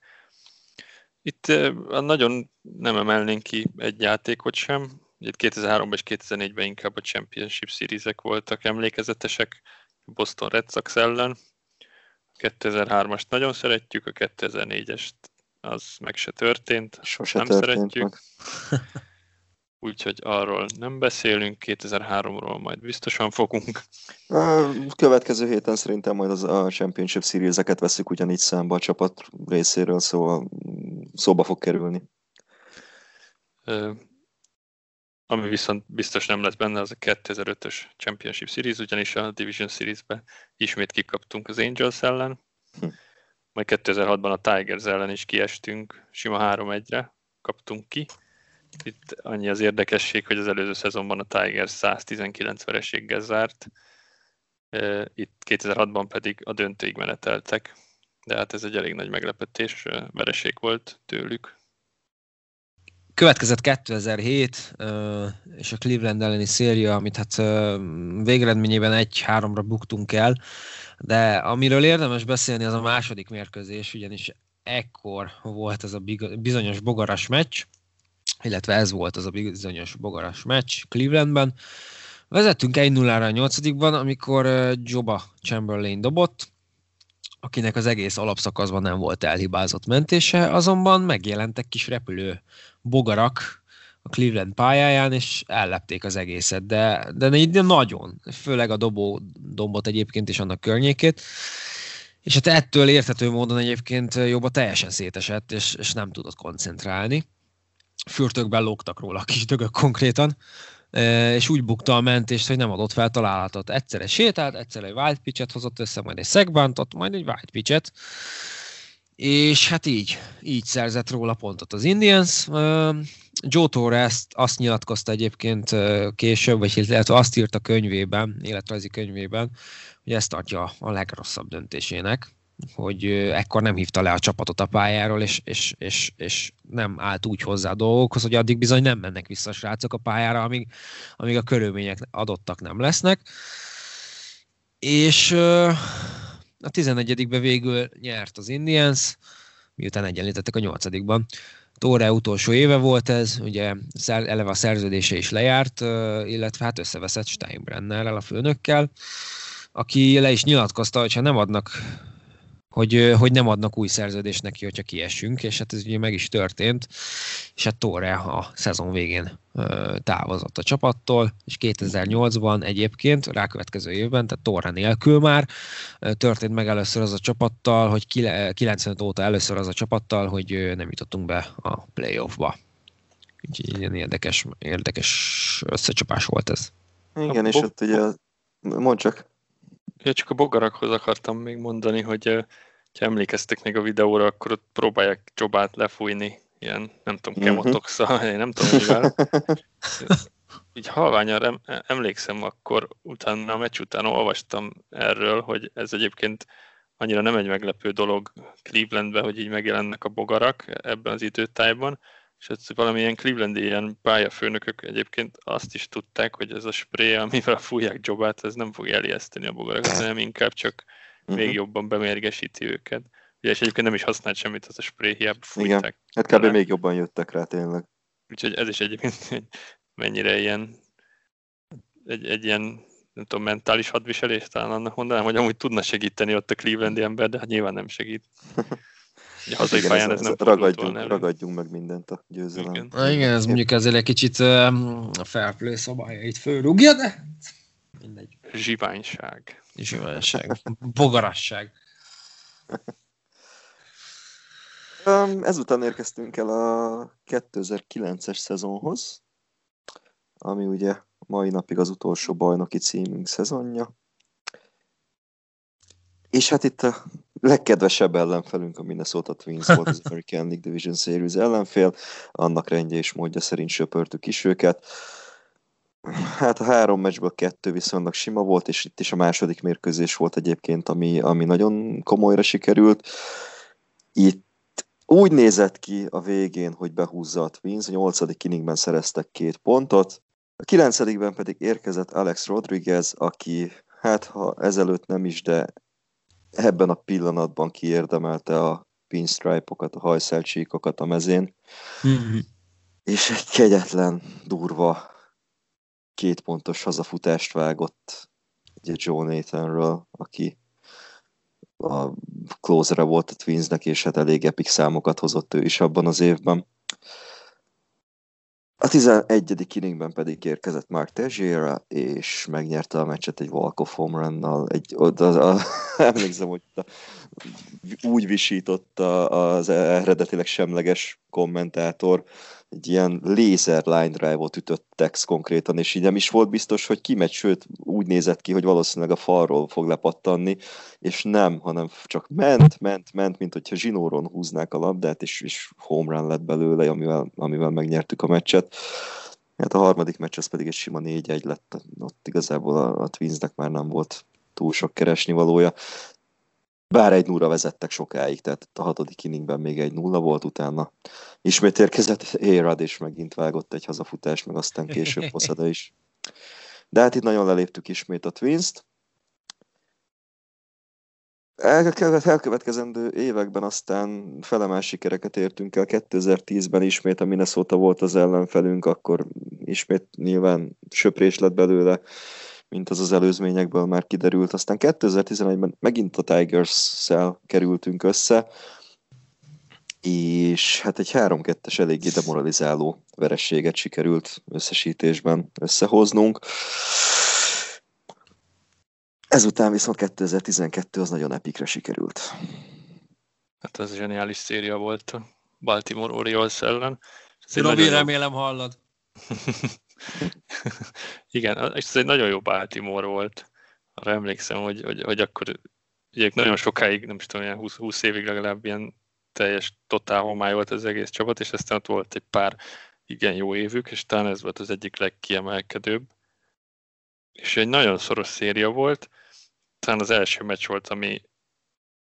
Itt nagyon nem emelnénk ki egy játékot sem. Itt 2003-ban és 2004-ben inkább a Championship series voltak emlékezetesek, Boston Red Sox ellen. A 2003-ast nagyon szeretjük, a 2004-est az meg se történt. Sose nem történt szeretjük. *laughs* úgyhogy arról nem beszélünk, 2003-ról majd biztosan fogunk. A következő héten szerintem majd az a Championship Series-eket veszük ugyanígy számba a csapat részéről, szóval szóba fog kerülni. Ö, ami viszont biztos nem lesz benne, az a 2005-ös Championship Series, ugyanis a Division Series-be ismét kikaptunk az Angels ellen, hm. Majd 2006-ban a Tigers ellen is kiestünk, sima 3-1-re kaptunk ki, itt annyi az érdekesség, hogy az előző szezonban a Tigers 119 vereséggel zárt, itt 2006-ban pedig a döntőig meneteltek, de hát ez egy elég nagy meglepetés, vereség volt tőlük. Következett 2007, és a Cleveland elleni széria, amit hát végeredményében egy-háromra buktunk el, de amiről érdemes beszélni, az a második mérkőzés, ugyanis ekkor volt ez a bizonyos bogaras meccs, illetve ez volt az a bizonyos bogaras meccs Clevelandben. Vezettünk 1-0-ra a nyolcadikban, amikor Joba Chamberlain dobott, akinek az egész alapszakaszban nem volt elhibázott mentése, azonban megjelentek kis repülő bogarak a Cleveland pályáján, és ellepték az egészet, de, de, de nagyon, főleg a dobó dombot egyébként is annak környékét. És hát ettől érthető módon egyébként jobban teljesen szétesett, és, és nem tudott koncentrálni fürtökben lógtak róla a kis dögök konkrétan, és úgy bukta a mentést, hogy nem adott fel találatot. Egyszerre sétált, egyszerre egy wild pitchet hozott össze, majd egy szegbantot, majd egy wild pitchet, és hát így, így szerzett róla pontot az Indians. Joe Torres azt nyilatkozta egyébként később, vagy illetve azt írt a könyvében, életrajzi könyvében, hogy ezt tartja a legrosszabb döntésének, hogy ekkor nem hívta le a csapatot a pályáról, és, és, és, és nem állt úgy hozzá a dolgokhoz, hogy addig bizony nem mennek vissza a srácok a pályára, amíg, amíg a körülmények adottak nem lesznek. És a 11-ben végül nyert az Indians, miután egyenlítettek a 8-ban. Tóre utolsó éve volt ez, ugye eleve a szerződése is lejárt, illetve hát összeveszett Steinbrennerrel, a főnökkel, aki le is nyilatkozta, hogy ha nem adnak hogy, hogy nem adnak új szerződést neki, hogyha kiesünk, és hát ez ugye meg is történt, és hát Torre a szezon végén távozott a csapattól, és 2008-ban egyébként, rákövetkező évben, tehát Torre nélkül már történt meg először az a csapattal, hogy 95 óta először az a csapattal, hogy nem jutottunk be a playoffba. Úgyhogy ilyen érdekes, érdekes összecsapás volt ez. Igen, és ott ugye, mondd csak. Ja, csak a bogarakhoz akartam még mondani, hogy ha emlékeztek még a videóra, akkor ott próbálják Jobát lefújni, ilyen, nem tudom, mhm. kemotoxa, uh-huh. nem tudom mivel. *laughs* Így halványan emlékszem, akkor utána, a meccs után olvastam erről, hogy ez egyébként annyira nem egy meglepő dolog Clevelandben, hogy így megjelennek a bogarak ebben az időtájban, és ez valamilyen Clevelandi ilyen pályafőnökök egyébként azt is tudták, hogy ez a spray, amivel fújják Jobát, ez nem fog elijeszteni a bogarakat, hanem inkább csak még jobban bemérgesíti őket. Ugye, és egyébként nem is használt semmit az a spray, hiába fújták. Igen, hát kb. még jobban jöttek rá tényleg. Úgyhogy ez is egyébként *laughs* mennyire ilyen egy, egy ilyen nem tudom, mentális hadviselés, talán annak mondanám, hogy amúgy tudna segíteni ott a Clevelandi ember, de hát nyilván nem segít. A hazai igen, pályán ez, ez nem ragadjunk, ragadjunk meg mindent a győzelem. Igen, Na igen ez mondjuk azért egy kicsit uh, a fair play szabályait fölrúgja, de mindegy. Zsiványság. Zsiványság. Bogarasság. *laughs* ezután érkeztünk el a 2009-es szezonhoz, ami ugye mai napig az utolsó bajnoki címünk szezonja. És hát itt a legkedvesebb ellenfelünk a Minnesota Twins volt az *laughs* American League Division Series ellenfél, annak rendje és módja szerint söpörtük is őket. Hát a három meccsből kettő viszonylag sima volt, és itt is a második mérkőzés volt egyébként, ami, ami nagyon komolyra sikerült. Itt úgy nézett ki a végén, hogy behúzza a Twins, a nyolcadik inningben szereztek két pontot, a kilencedikben pedig érkezett Alex Rodriguez, aki hát ha ezelőtt nem is, de ebben a pillanatban kiérdemelte a pinstripe-okat, a hajszelcsíkokat a mezén, mm-hmm. és egy kegyetlen, durva két pontos hazafutást vágott ugye Joe Nathanről, aki a closer volt a Twinsnek, és hát elég epic számokat hozott ő is abban az évben. A 11. inningben pedig érkezett Mark Teixeira, és megnyerte a meccset egy walk-off home run-nal. Egy, oda, a, *laughs* emlékszem, hogy a, úgy visította az eredetileg semleges kommentátor, egy ilyen laser line drive-ot ütött Tex konkrétan, és így nem is volt biztos, hogy kimegy, sőt úgy nézett ki, hogy valószínűleg a falról fog lepattanni, és nem, hanem csak ment, ment, ment, mint hogyha zsinóron húznák a labdát, és, és home run lett belőle, amivel, amivel megnyertük a meccset. Hát a harmadik meccs az pedig egy sima 4-1 lett, ott igazából a, a Twinsnek már nem volt túl sok keresni valója. Bár egy nulla vezettek sokáig, tehát a hatodik inningben még egy nulla volt, utána ismét érkezett Érad, és megint vágott egy hazafutás, meg aztán később *laughs* Poszada is. De hát itt nagyon leléptük ismét a Twins-t. Elkövetkezendő években aztán felemás sikereket értünk el. 2010-ben ismét a Minnesota volt az ellenfelünk, akkor ismét nyilván söprés lett belőle mint az az előzményekből már kiderült. Aztán 2011-ben megint a Tigers-szel kerültünk össze, és hát egy 3-2-es eléggé demoralizáló verességet sikerült összesítésben összehoznunk. Ezután viszont 2012 az nagyon epikre sikerült. Hát ez zseniális széria volt a Baltimore Orioles ellen. Robi, remélem hallod. *laughs* *laughs* Igen, és ez egy nagyon jó Baltimore volt. Arra emlékszem, hogy, hogy, hogy akkor ugye nagyon sokáig, nem is tudom, ilyen 20, 20 évig legalább ilyen teljes totál homály volt az egész csapat, és aztán ott volt egy pár igen jó évük, és talán ez volt az egyik legkiemelkedőbb. És egy nagyon szoros széria volt, talán az első meccs volt, ami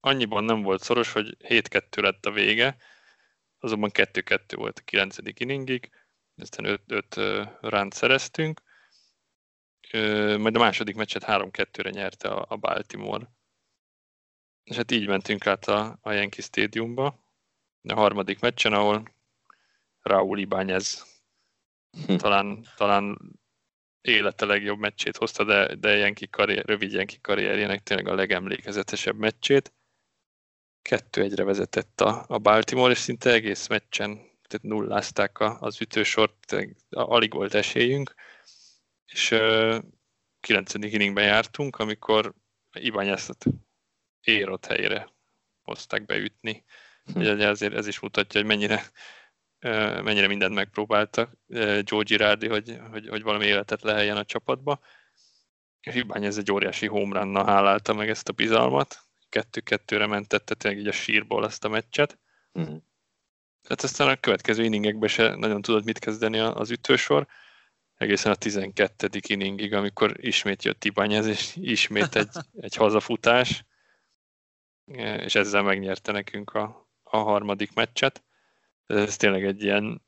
annyiban nem volt szoros, hogy 7-2 lett a vége, azonban 2-2 volt a 9. inningig, aztán 5 ránt szereztünk, majd a második meccset 3-2-re nyerte a, Baltimore. És hát így mentünk át a, a Yankee Stadiumba, a harmadik meccsen, ahol Raúl Ibáñez hm. talán, talán élete legjobb meccsét hozta, de, de Yankee karrier, rövid Yankee karrierjének tényleg a legemlékezetesebb meccsét. Kettő egyre vezetett a, a Baltimore, és szinte egész meccsen tehát nullázták az ütősort, alig volt esélyünk, és uh, 9. inningben jártunk, amikor Ibányászat érott helyre hozták beütni. Hm. Ugye azért ez is mutatja, hogy mennyire, mennyire mindent megpróbáltak Joe Girardi, hogy, hogy, hogy valami életet leheljen a csapatba. ez egy óriási homerannal hálálta meg ezt a bizalmat. Kettő-kettőre mentette tényleg így a sírból ezt a meccset. Mm. Hát aztán a következő inningekben se nagyon tudod mit kezdeni az ütősor. Egészen a 12. inningig, amikor ismét jött Ibányez, és ismét egy, *laughs* egy hazafutás, és ezzel megnyerte nekünk a, a harmadik meccset. Ez tényleg egy ilyen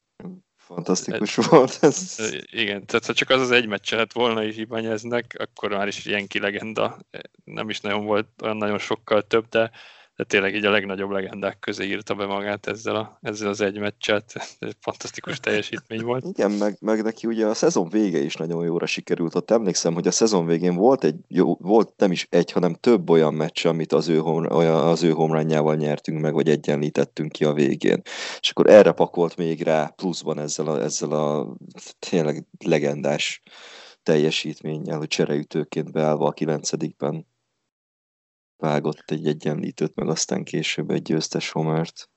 Fantasztikus volt ez. Igen, tehát ha csak az az egy meccs lett volna is Ibányeznek, akkor már is ilyen kilegenda. Nem is nagyon volt olyan nagyon sokkal több, de de tényleg így a legnagyobb legendák közé írta be magát ezzel, a, ezzel az egy meccset. Fantasztikus teljesítmény volt. Igen, meg, meg neki ugye a szezon vége is nagyon jóra sikerült. Ott emlékszem, hogy a szezon végén volt egy jó, volt nem is egy, hanem több olyan meccs, amit az ő, home, az ő homerunjával nyertünk meg, vagy egyenlítettünk ki a végén. És akkor erre pakolt még rá pluszban ezzel a, ezzel a tényleg legendás teljesítménnyel, hogy csereütőként beállva a kilencedikben vágott egy egyenlítőt, meg aztán később egy győztes homert.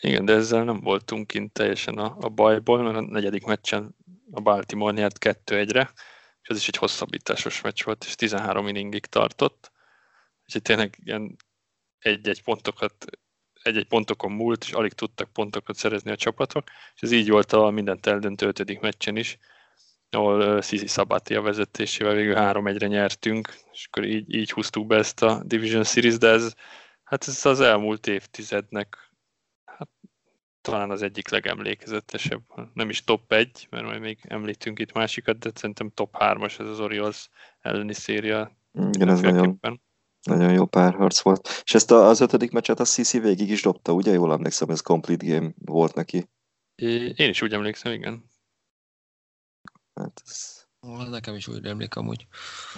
Igen, de ezzel nem voltunk kint teljesen a, a bajból, mert a negyedik meccsen a Baltimore nyert 2-1-re, és az is egy hosszabbításos meccs volt, és 13 inningig tartott. Úgyhogy tényleg ilyen egy-egy pontokat egy-egy pontokon múlt, és alig tudtak pontokat szerezni a csapatok, és ez így volt a mindent eldöntő ötödik meccsen is, ahol Sisi Sabatia vezetésével végül 3-1-re nyertünk, és akkor így, így húztuk be ezt a Division Series, de ez, hát ez az elmúlt évtizednek hát, talán az egyik legemlékezetesebb, nem is top 1, mert majd még említünk itt másikat, de szerintem top 3-as ez az Orioles elleni széria. Igen, ez nagyon, nagyon jó párharc volt. És ezt az ötödik meccset a Sisi végig is dobta, ugye? Jól emlékszem, ez complete game volt neki. Én is úgy emlékszem, igen. Hát ez... Nekem is úgy emlék amúgy.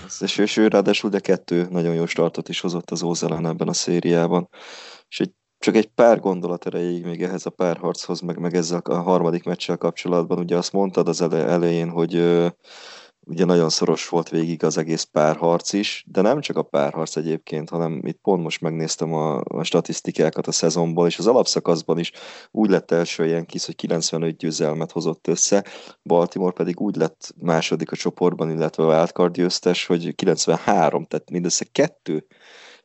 Ez, és, és ő ráadásul de kettő nagyon jó startot is hozott az Ózelen ebben a szériában. És egy, csak egy pár gondolat erejéig még ehhez a párharchoz, meg, meg ezzel a harmadik meccsel kapcsolatban. Ugye azt mondtad az elején, hogy ugye nagyon szoros volt végig az egész párharc is, de nem csak a párharc egyébként, hanem itt pont most megnéztem a, a statisztikákat a szezonból, és az alapszakaszban is úgy lett első ilyen kis, hogy 95 győzelmet hozott össze, Baltimore pedig úgy lett második a csoportban, illetve wildcard győztes, hogy 93, tehát mindössze kettő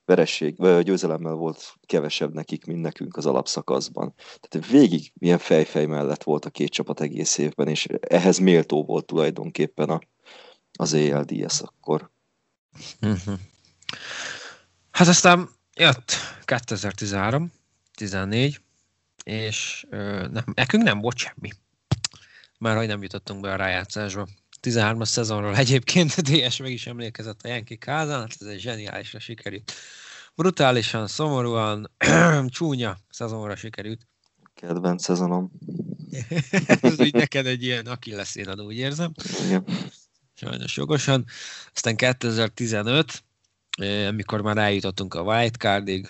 veresség, vagy győzelemmel volt kevesebb nekik, mint nekünk az alapszakaszban. Tehát végig milyen fejfej mellett volt a két csapat egész évben, és ehhez méltó volt tulajdonképpen a, az ALDS akkor. Mhm. Hát aztán jött 2013, 14, és ö, nem, nekünk nem volt semmi. Már hogy nem jutottunk be a rájátszásba. 13-as szezonról egyébként DS meg is emlékezett a Yankee házán, hát ez egy zseniálisra sikerült. Brutálisan, szomorúan, *clears throat* csúnya szezonra sikerült. Kedvenc szezonom. *laughs* ez így neked egy ilyen akilleszénad, úgy érzem. Igen sajnos jogosan. Aztán 2015, amikor már eljutottunk a wildcardig,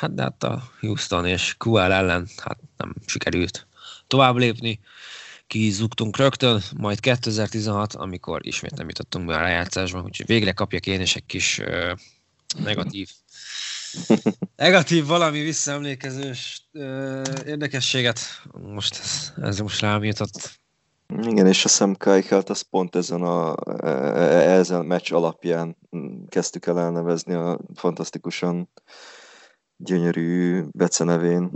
hát de hát a Houston és QL ellen hát nem sikerült tovább lépni, kizugtunk rögtön, majd 2016, amikor ismét nem jutottunk be a rájátszásba, úgyhogy végre kapjak én is egy kis uh, negatív *laughs* negatív valami visszaemlékezős uh, érdekességet. Most ez, ez most rám jutott. Igen, és a Sam Kaikelt az pont ezen a, e, e, ezen a meccs alapján kezdtük el elnevezni a fantasztikusan gyönyörű becenevén,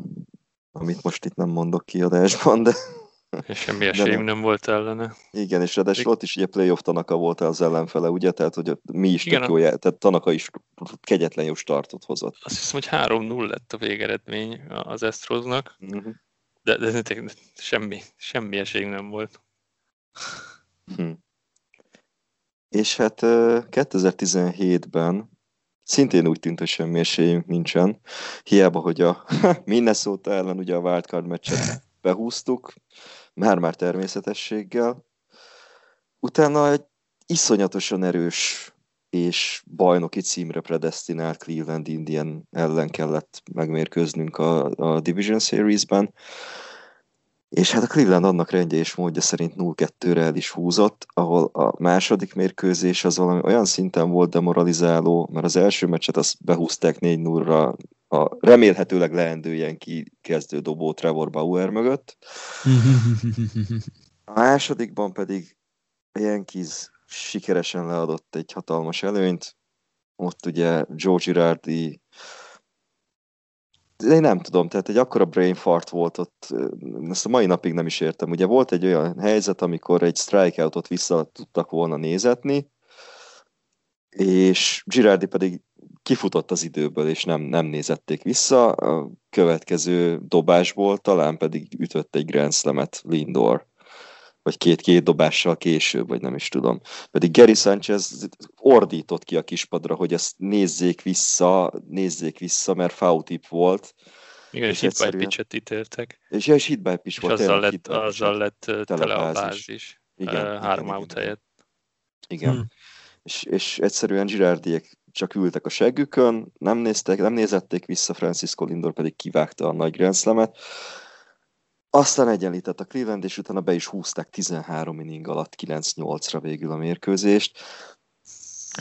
amit most itt nem mondok kiadásban, de... És semmi esélyünk nem volt ellene. Igen, és ráadásul ott is ugye playoff Tanaka volt az ellenfele, ugye? Tehát, hogy mi is Igen, tök jó, tehát Tanaka is kegyetlen jó startot hozott. Azt hiszem, hogy 3-0 lett a végeredmény az Estroznak. Uh-huh. De, de, de semmi, semmi esélyünk nem volt. Hm. És hát 2017-ben szintén úgy tűnt, hogy semmi esélyünk nincsen. Hiába, hogy a *laughs* Minnesota ellen ugye a wildcard meccset behúztuk, már-már természetességgel. Utána egy iszonyatosan erős és bajnoki címre predestinált Cleveland Indian ellen kellett megmérkőznünk a, a Division Series-ben. És hát a Cleveland annak rendje és módja szerint 0-2-re el is húzott, ahol a második mérkőzés az valami olyan szinten volt demoralizáló, mert az első meccset azt behúzták 4-0-ra a remélhetőleg leendő ki kezdő dobó Trevor Bauer mögött. *laughs* A másodikban pedig Yankees sikeresen leadott egy hatalmas előnyt. Ott ugye Joe Girardi én nem tudom, tehát egy akkora brain fart volt ott, ezt a mai napig nem is értem. Ugye volt egy olyan helyzet, amikor egy strikeoutot vissza tudtak volna nézetni, és Girardi pedig kifutott az időből, és nem, nem nézették vissza. A következő dobásból talán pedig ütött egy Grand Slam-et Lindor vagy két-két dobással később, vagy nem is tudom. Pedig Gary Sanchez ordított ki a kispadra, hogy ezt nézzék vissza, nézzék vissza, mert foul tip volt. Igen, és hit by pitch-et ítéltek. És, ja, és hit by pitch volt. És azzal lett, azzal lett tele a bázis. Igen, uh, három igen, out igen. helyett. Igen. Hmm. És, és egyszerűen Girardiek csak ültek a seggükön, nem néztek, nem nézették vissza, Francisco Lindor pedig kivágta a nagy Grand Slam-et. Aztán egyenlített a Cleveland, és utána be is húzták 13 inning alatt 9-8-ra végül a mérkőzést.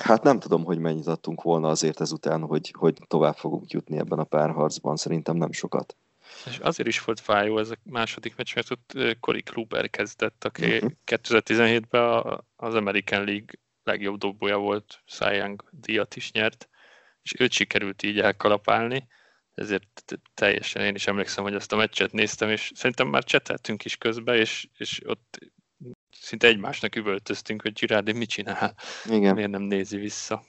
Hát nem tudom, hogy mennyit adtunk volna azért ezután, hogy, hogy tovább fogunk jutni ebben a párharcban. Szerintem nem sokat. És azért is volt fájó ez a második meccs, mert ott Cory Kluber kezdett, aki uh-huh. Mhm. 2017-ben az American League legjobb dobója volt, Cy Young díjat is nyert, és őt sikerült így elkalapálni ezért teljesen én is emlékszem, hogy ezt a meccset néztem, és szerintem már cseteltünk is közben, és, és ott szinte egymásnak üvöltöztünk, hogy Girardi mit csinál, Igen. miért nem nézi vissza.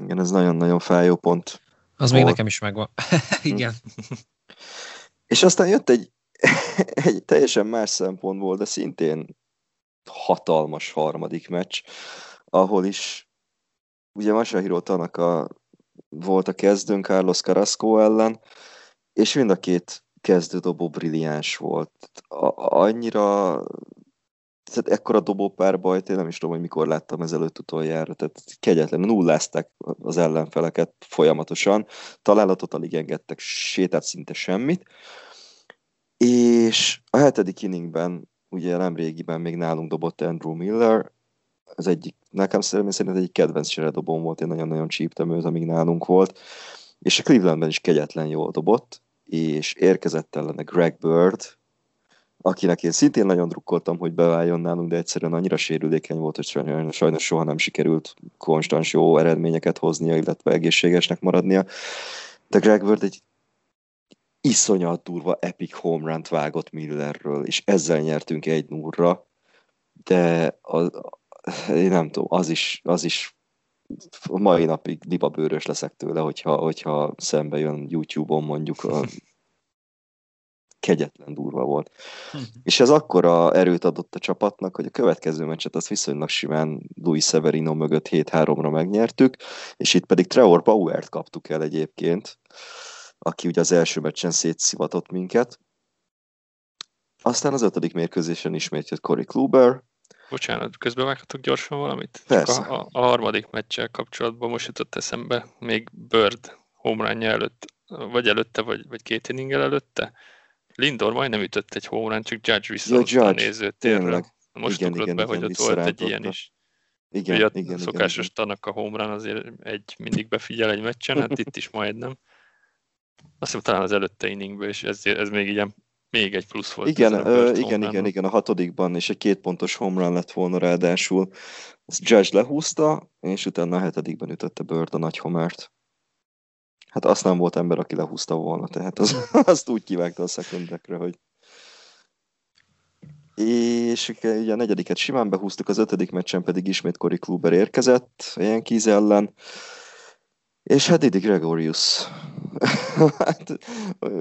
Igen, ez nagyon-nagyon fájó pont. Az Hol... még nekem is megvan. *laughs* Igen. *laughs* és aztán jött egy, *laughs* egy teljesen más szempontból, de szintén hatalmas harmadik meccs, ahol is ugye Masahiro Tanaka volt a kezdőn Carlos Carrasco ellen, és mind a két kezdődobó brilliáns volt. A, annyira tehát ekkora dobópárbajt én nem is tudom, hogy mikor láttam ezelőtt utoljára, tehát kegyetlen, nullázták az ellenfeleket folyamatosan, találatot alig engedtek, sétát szinte semmit, és a hetedik inningben, ugye nem régiben még nálunk dobott Andrew Miller, az egyik, nekem szerint egy kedvenc seredobom volt, én nagyon-nagyon csíptem őt, amíg nálunk volt, és a Clevelandben is kegyetlen jól dobott, és érkezett ellene Greg Bird, akinek én szintén nagyon drukkoltam, hogy beváljon nálunk, de egyszerűen annyira sérülékeny volt, hogy sajnos, soha nem sikerült konstans jó eredményeket hoznia, illetve egészségesnek maradnia. De Greg Bird egy iszonyat durva epic home run vágott Millerről, és ezzel nyertünk egy nurra, de az, én nem tudom, az is, az is a mai napig libabőrös leszek tőle, hogyha, hogyha szembe jön YouTube-on mondjuk a *laughs* kegyetlen durva volt. Uh-huh. És ez akkora erőt adott a csapatnak, hogy a következő meccset az viszonylag simán Luis Severino mögött 7-3-ra megnyertük, és itt pedig Trevor Bauert kaptuk el egyébként, aki ugye az első meccsen szétszivatott minket. Aztán az ötödik mérkőzésen ismét jött Cory Kluber, Bocsánat, közben vághatok gyorsan valamit? Persze. A, a, a harmadik meccsel kapcsolatban most jutott eszembe, még Bird homerunja előtt, vagy előtte, vagy, vagy két inninggel előtte. Lindor majdnem ütött egy homerun, csak Judge visszahozta a nézőtérre. Most igen, ugrott igen, be, igen, hogy ott volt egy ilyen is. Igen, Ugye igen, a szokásos igen, tanak a homerun azért egy mindig befigyel egy meccsen, hát itt is majdnem. Azt hiszem talán az előtte inningből, és ez, ez még ilyen még egy plusz volt. Igen, ö, igen, igen, igen, a hatodikban, és egy két pontos homerun lett volna ráadásul. Ezt Judge lehúzta, és utána a hetedikben ütötte Bird a nagy homert. Hát azt nem volt ember, aki lehúzta volna, tehát az, *laughs* azt úgy kivágta a szekundekre, hogy és ugye a negyediket simán behúztuk, az ötödik meccsen pedig ismét Cory Kluber érkezett a Yankees ellen, és hát Didi Gregorius. *laughs* hát,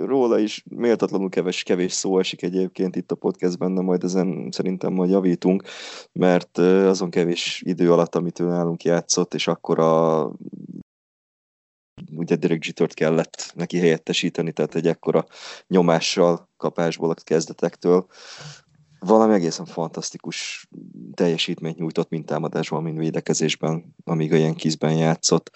róla is méltatlanul keves, kevés szó esik egyébként itt a podcastben, de majd ezen szerintem majd javítunk, mert azon kevés idő alatt, amit ő nálunk játszott, és akkor a ugye Derek Jeter kellett neki helyettesíteni, tehát egy ekkora nyomással kapásból a kezdetektől. Valami egészen fantasztikus teljesítményt nyújtott mind támadásban, mind védekezésben, amíg a Yankeesben játszott.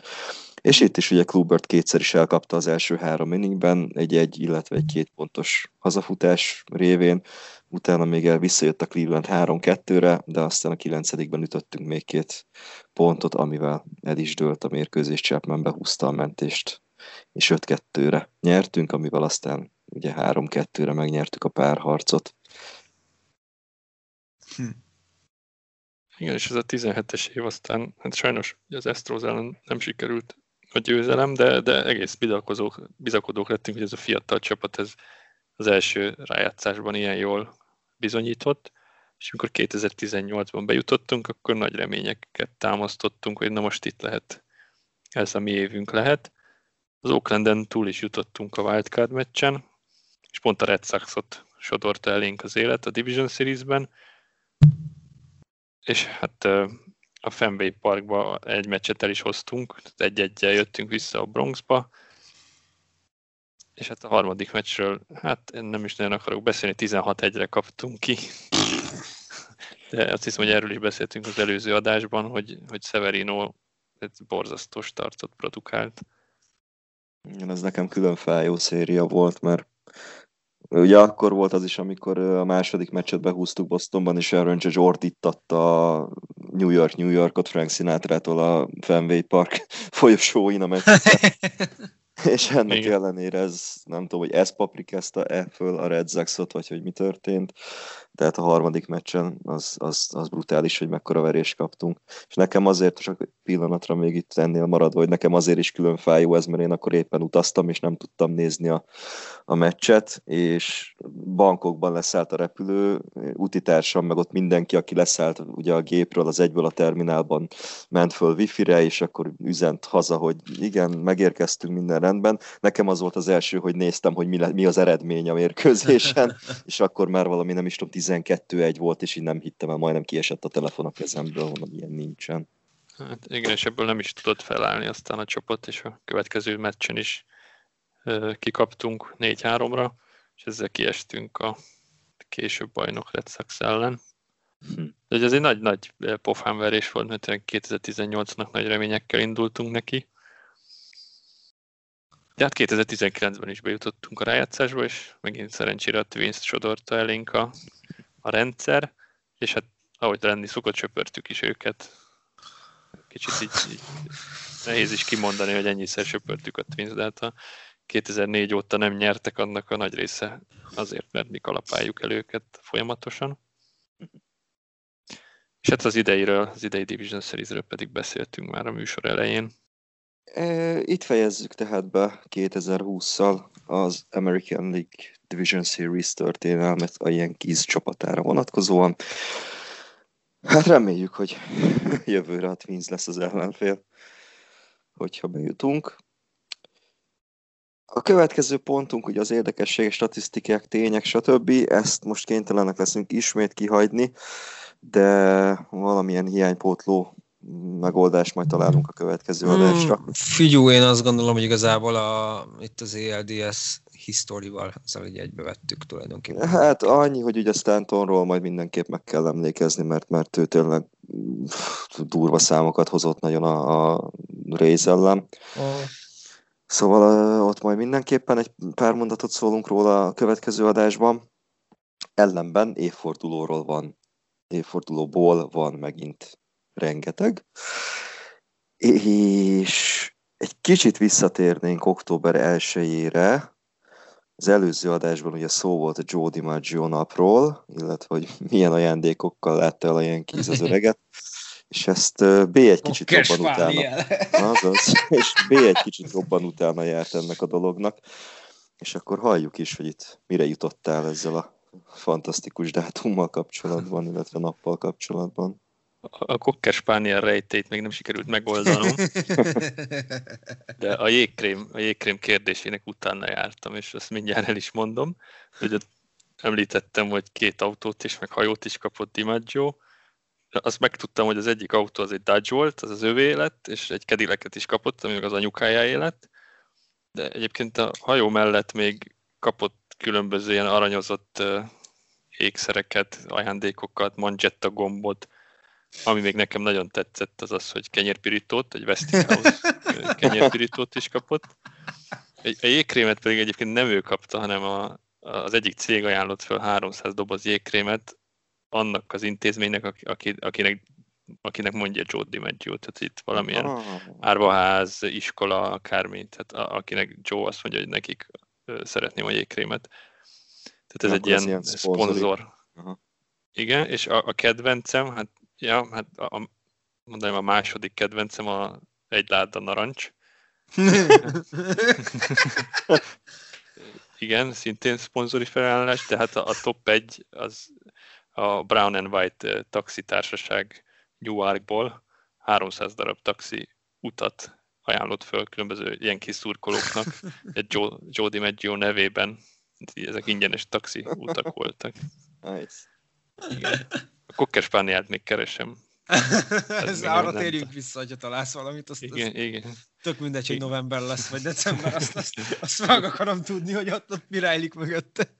És itt is ugye Klubert kétszer is elkapta az első három inningben, egy egy, illetve egy két pontos hazafutás révén, utána még el visszajött a Cleveland 3-2-re, de aztán a kilencedikben ütöttünk még két pontot, amivel el is dőlt a mérkőzés, Chapman behúzta a mentést, és 5-2-re nyertünk, amivel aztán ugye 3-2-re megnyertük a párharcot. Hm. Igen, és ez a 17-es év aztán, hát sajnos az Astros ellen nem sikerült a győzelem, de, de egész bizakodók, bizakodók lettünk, hogy ez a fiatal csapat ez az első rájátszásban ilyen jól bizonyított, és amikor 2018-ban bejutottunk, akkor nagy reményeket támasztottunk, hogy na most itt lehet, ez a mi évünk lehet. Az Oaklanden túl is jutottunk a wildcard meccsen, és pont a Red Sox-ot sodorta elénk az élet a Division Series-ben, és hát a Fenway Parkba egy meccset el is hoztunk, egy-egyel jöttünk vissza a Bronxba, és hát a harmadik meccsről, hát én nem is nagyon akarok beszélni, 16-1-re kaptunk ki. De azt hiszem, hogy erről is beszéltünk az előző adásban, hogy, hogy Severino egy borzasztó startot produkált. Igen, ez nekem külön fájó széria volt, mert Ugye akkor volt az is, amikor a második meccset behúztuk Bostonban, és Aaron Judge ordítatta New York, New Yorkot Frank Sinatra-tól a Fenway Park *laughs* folyosóin a meccset. *laughs* és ennek Igen. ellenére ez, nem tudom, hogy ez paprikázta-e föl a Red Sox-ot, vagy hogy mi történt, tehát a harmadik meccsen az, az, az brutális, hogy mekkora verést kaptunk. És nekem azért, csak pillanatra még itt ennél maradva, hogy nekem azért is külön fájó ez, mert én akkor éppen utaztam, és nem tudtam nézni a, a meccset, és bankokban leszállt a repülő, utitársam, meg ott mindenki, aki leszállt ugye a gépről, az egyből a terminálban ment föl wifi-re, és akkor üzent haza, hogy igen, megérkeztünk, minden rendben. Nekem az volt az első, hogy néztem, hogy mi, le, mi az eredmény a mérkőzésen, *laughs* és akkor már valami nem is tudom, 12-1 volt, és így nem hittem el, majdnem kiesett a telefon a kezemből, mondom, ilyen nincsen. Hát igen, és ebből nem is tudott felállni aztán a csapat, és a következő meccsen is kikaptunk 4-3-ra, és ezzel kiestünk a később bajnok Red Sox ellen. Hm. De ez egy nagy-nagy pofánverés volt, mert 2018-nak nagy reményekkel indultunk neki. De hát 2019-ben is bejutottunk a rájátszásba, és megint szerencsére a Twins sodorta elénk a, a rendszer, és hát ahogy lenni szokott, söpörtük is őket. Kicsit így, így nehéz is kimondani, hogy ennyiszer söpörtük a Twins, de hát a 2004 óta nem nyertek, annak a nagy része azért, mert mi kalapáljuk el őket folyamatosan. És hát az ideiről, az idei Division Series-ről pedig beszéltünk már a műsor elején. Itt fejezzük tehát be 2020-szal az American League Division Series történelmet a Yankees csapatára vonatkozóan. Hát reméljük, hogy *laughs* jövőre a Twins lesz az ellenfél, hogyha bejutunk. A következő pontunk ugye az érdekességek, statisztikák, tények, stb. Ezt most kénytelenek leszünk ismét kihagyni, de valamilyen hiánypótló megoldást majd találunk a következő adásra. Hmm, figyú, én azt gondolom, hogy igazából a, itt az ELDS historyval azzal így egybevettük tulajdonképpen. Hát annyi, hogy ugye Stantonról majd mindenképp meg kell emlékezni, mert, mert ő tényleg durva számokat hozott nagyon a, a Rays ellen. Oh. Szóval ott majd mindenképpen egy pár mondatot szólunk róla a következő adásban. Ellenben évfordulóról van, évfordulóból van megint rengeteg. És egy kicsit visszatérnénk október 1-ére, az előző adásban ugye szó volt a Joe DiMaggio napról, illetve hogy *laughs* milyen ajándékokkal látta el a Yankees az öreget, és ezt B egy kicsit oh, jobban utána. Azaz, és B egy kicsit jobban utána járt ennek a dolognak. És akkor halljuk is, hogy itt mire jutottál ezzel a fantasztikus dátummal kapcsolatban, illetve nappal kapcsolatban a Cocker Spaniel rejtét még nem sikerült megoldanom, de a jégkrém, a jégkrém kérdésének utána jártam, és azt mindjárt el is mondom, hogy említettem, hogy két autót és meg hajót is kapott DiMaggio, azt megtudtam, hogy az egyik autó az egy Dodge volt, az az övé lett, és egy kedileket is kapott, ami az anyukájáé lett, de egyébként a hajó mellett még kapott különböző ilyen aranyozott ékszereket, ajándékokat, manzsetta gombot, ami még nekem nagyon tetszett, az az, hogy kenyérpirítót, egy Westinghouse *laughs* kenyérpirítót is kapott. Egy, a jégkrémet pedig egyébként nem ő kapta, hanem a, az egyik cég ajánlott fel 300 doboz jégkrémet annak az intézménynek, aki, akinek, akinek mondja Joe DiMaggio, tehát itt valamilyen oh. árvaház, iskola, akármi, tehát a, akinek Joe azt mondja, hogy nekik szeretném a jégkrémet. Tehát ez Akkor egy ilyen, ilyen szponzor. Igen, és a, a kedvencem, hát Ja, hát a, mondanám a második kedvencem a egy láda narancs. *laughs* Igen, szintén szponzori felállás, de hát a, a top 1 az a Brown and White taxitársaság Newarkból 300 darab taxi utat ajánlott föl különböző ilyen kis szurkolóknak, egy Joe, Joe DiMaggio nevében. Ezek ingyenes taxi utak voltak. Nice. Igen. Kokkespániát még keresem. *laughs* Ez arra térjünk vissza, hogyha találsz valamit, azt, igen, azt igen. tök mindegy, hogy november lesz, vagy december, *laughs* azt, azt, azt meg akarom tudni, hogy ott, ott mi rejlik mögötte.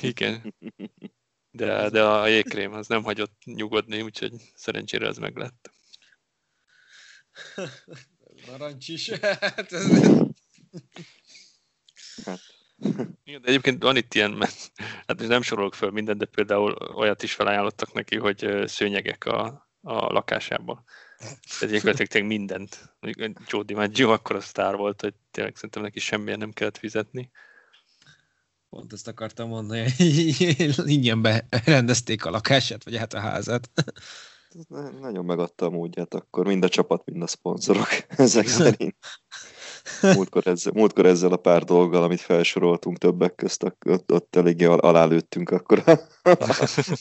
Igen. *laughs* De, de a jégkrém az nem hagyott nyugodni, úgyhogy szerencsére ez meg lett. Narancs is. Hát ez... Hát, Igen, de egyébként van itt ilyen, mert hát nem sorolok föl mindent, de például olyat is felajánlottak neki, hogy szőnyegek a, a lakásában. Tehát gyakorlatilag tényleg mindent. Joe DiMaggio akkor a sztár volt, hogy tényleg szerintem neki semmilyen nem kellett fizetni. Pont ezt akartam mondani, hogy *laughs* ingyen berendezték a lakását, vagy hát a házát. na- nagyon megadta a módját akkor, mind a csapat, mind a szponzorok *laughs* ezek *laughs* szerint. *laughs* Múltkor ezzel, múltkor ezzel a pár dolggal, amit felsoroltunk többek közt, ott, ott eléggé al- alálőttünk akkor a,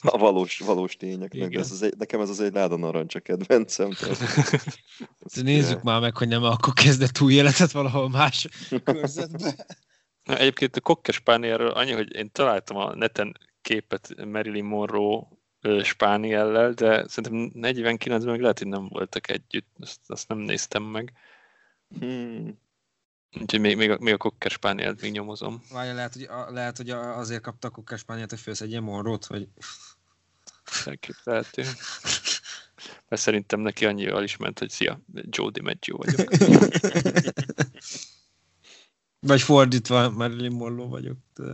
a valós, valós tényeknek. De Igen. ez az egy, nekem ez az egy láda narancs a kedvencem. Tehát, *laughs* De nézzük már meg, hogy nem akkor kezdett új életet valahol más *laughs* körzetbe. Na, egyébként a kokkes spánierről annyi, hogy én találtam a neten képet Marilyn Monroe spániellel, de szerintem 49-ben meg lehet, hogy nem voltak együtt, azt, azt nem néztem meg. hmm, Úgyhogy még, még a, még a spánielt még nyomozom. Várja, lehet, hogy, a, lehet, hogy a- azért kapta a kukáspányát, hogy főszedjen Monrót, vagy... Elképzelhető. Mert szerintem neki annyival is ment, hogy szia, Joe DiMaggio vagyok. *laughs* Vagy fordítva, Marilyn Monroe vagyok. De...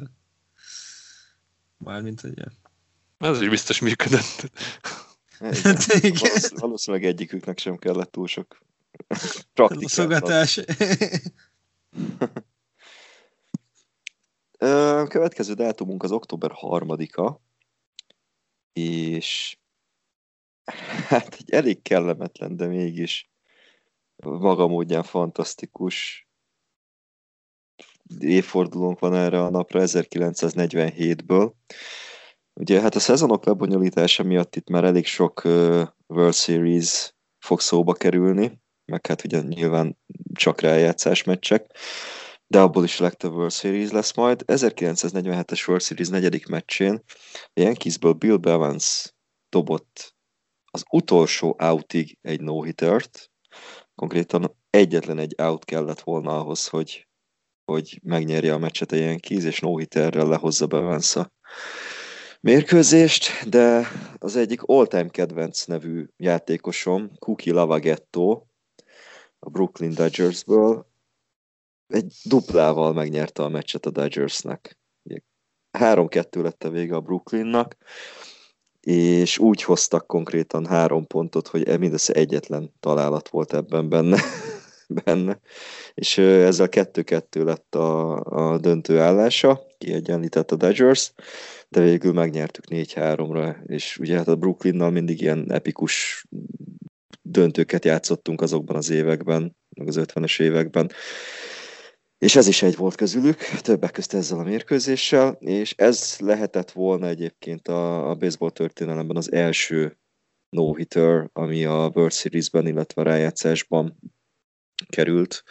Mármint, hogy ilyen. Ez is biztos működött. igen. Igen. Valósz- Valószínűleg egyiküknek sem kellett túl sok *laughs* praktikát. Szogatás. *laughs* Következő dátumunk az október 3-a, és hát egy elég kellemetlen, de mégis maga módján fantasztikus évfordulónk van erre a napra 1947-ből. Ugye hát a szezonok lebonyolítása miatt itt már elég sok World Series fog szóba kerülni, meg hát ugye nyilván csak rájátszás meccsek, de abból is a legtöbb World Series lesz majd. 1947-es World Series negyedik meccsén a Yankeesből Bill Bevans dobott az utolsó outig egy no-hittert, konkrétan egyetlen egy out kellett volna ahhoz, hogy, hogy megnyerje a meccset a Yankees, és no-hitterrel lehozza Bevans a mérkőzést, de az egyik all-time kedvenc nevű játékosom, Cookie Lavagetto, a Brooklyn Dodgersből, egy duplával megnyerte a meccset a Dodgersnek. Ugye 3-2 lett a vége a Brooklynnak, és úgy hoztak konkrétan három pontot, hogy mindössze egyetlen találat volt ebben benne. *laughs* benne. És ezzel 2-2 lett a, a döntő állása, kiegyenlített a Dodgers, de végül megnyertük 4-3-ra, és ugye hát a Brooklynnal mindig ilyen epikus döntőket játszottunk azokban az években, meg az 50-es években. És ez is egy volt közülük, többek közt ezzel a mérkőzéssel, és ez lehetett volna egyébként a, a baseball történelemben az első no-hitter, ami a World Series-ben, illetve a rájátszásban került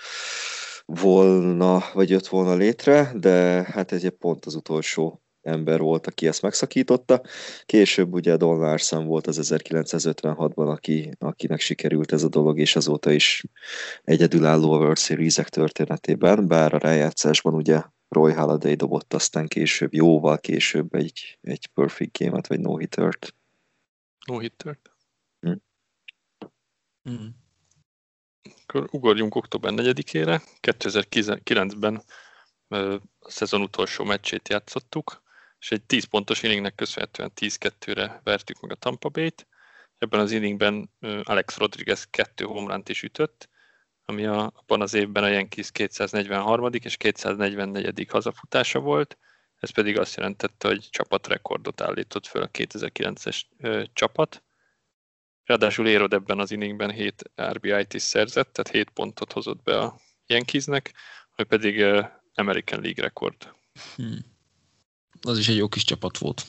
volna, vagy jött volna létre, de hát ez egy pont az utolsó ember volt, aki ezt megszakította. Később ugye Don Larson volt az 1956-ban, aki, akinek sikerült ez a dolog, és azóta is egyedülálló a World Series-ek történetében, bár a rájátszásban ugye Roy Halladay dobott aztán később, jóval később egy, egy perfect game-et, vagy no-hittert. No hittert. Mm. Akkor ugorjunk október 4-ére. 2009-ben ö, a szezon utolsó meccsét játszottuk, és egy 10 pontos inningnek köszönhetően 10-2-re vertük meg a Tampa Bay-t. Ebben az inningben ö, Alex Rodriguez kettő homránt is ütött, ami a, abban az évben a Yankees 243. és 244. hazafutása volt. Ez pedig azt jelentette, hogy csapatrekordot állított föl a 2009-es ö, csapat. Ráadásul Érod ebben az inningben 7 RBI-t is szerzett, tehát 7 pontot hozott be a Yankeesnek, hogy pedig American League rekord. Hmm. Az is egy jó kis csapat volt.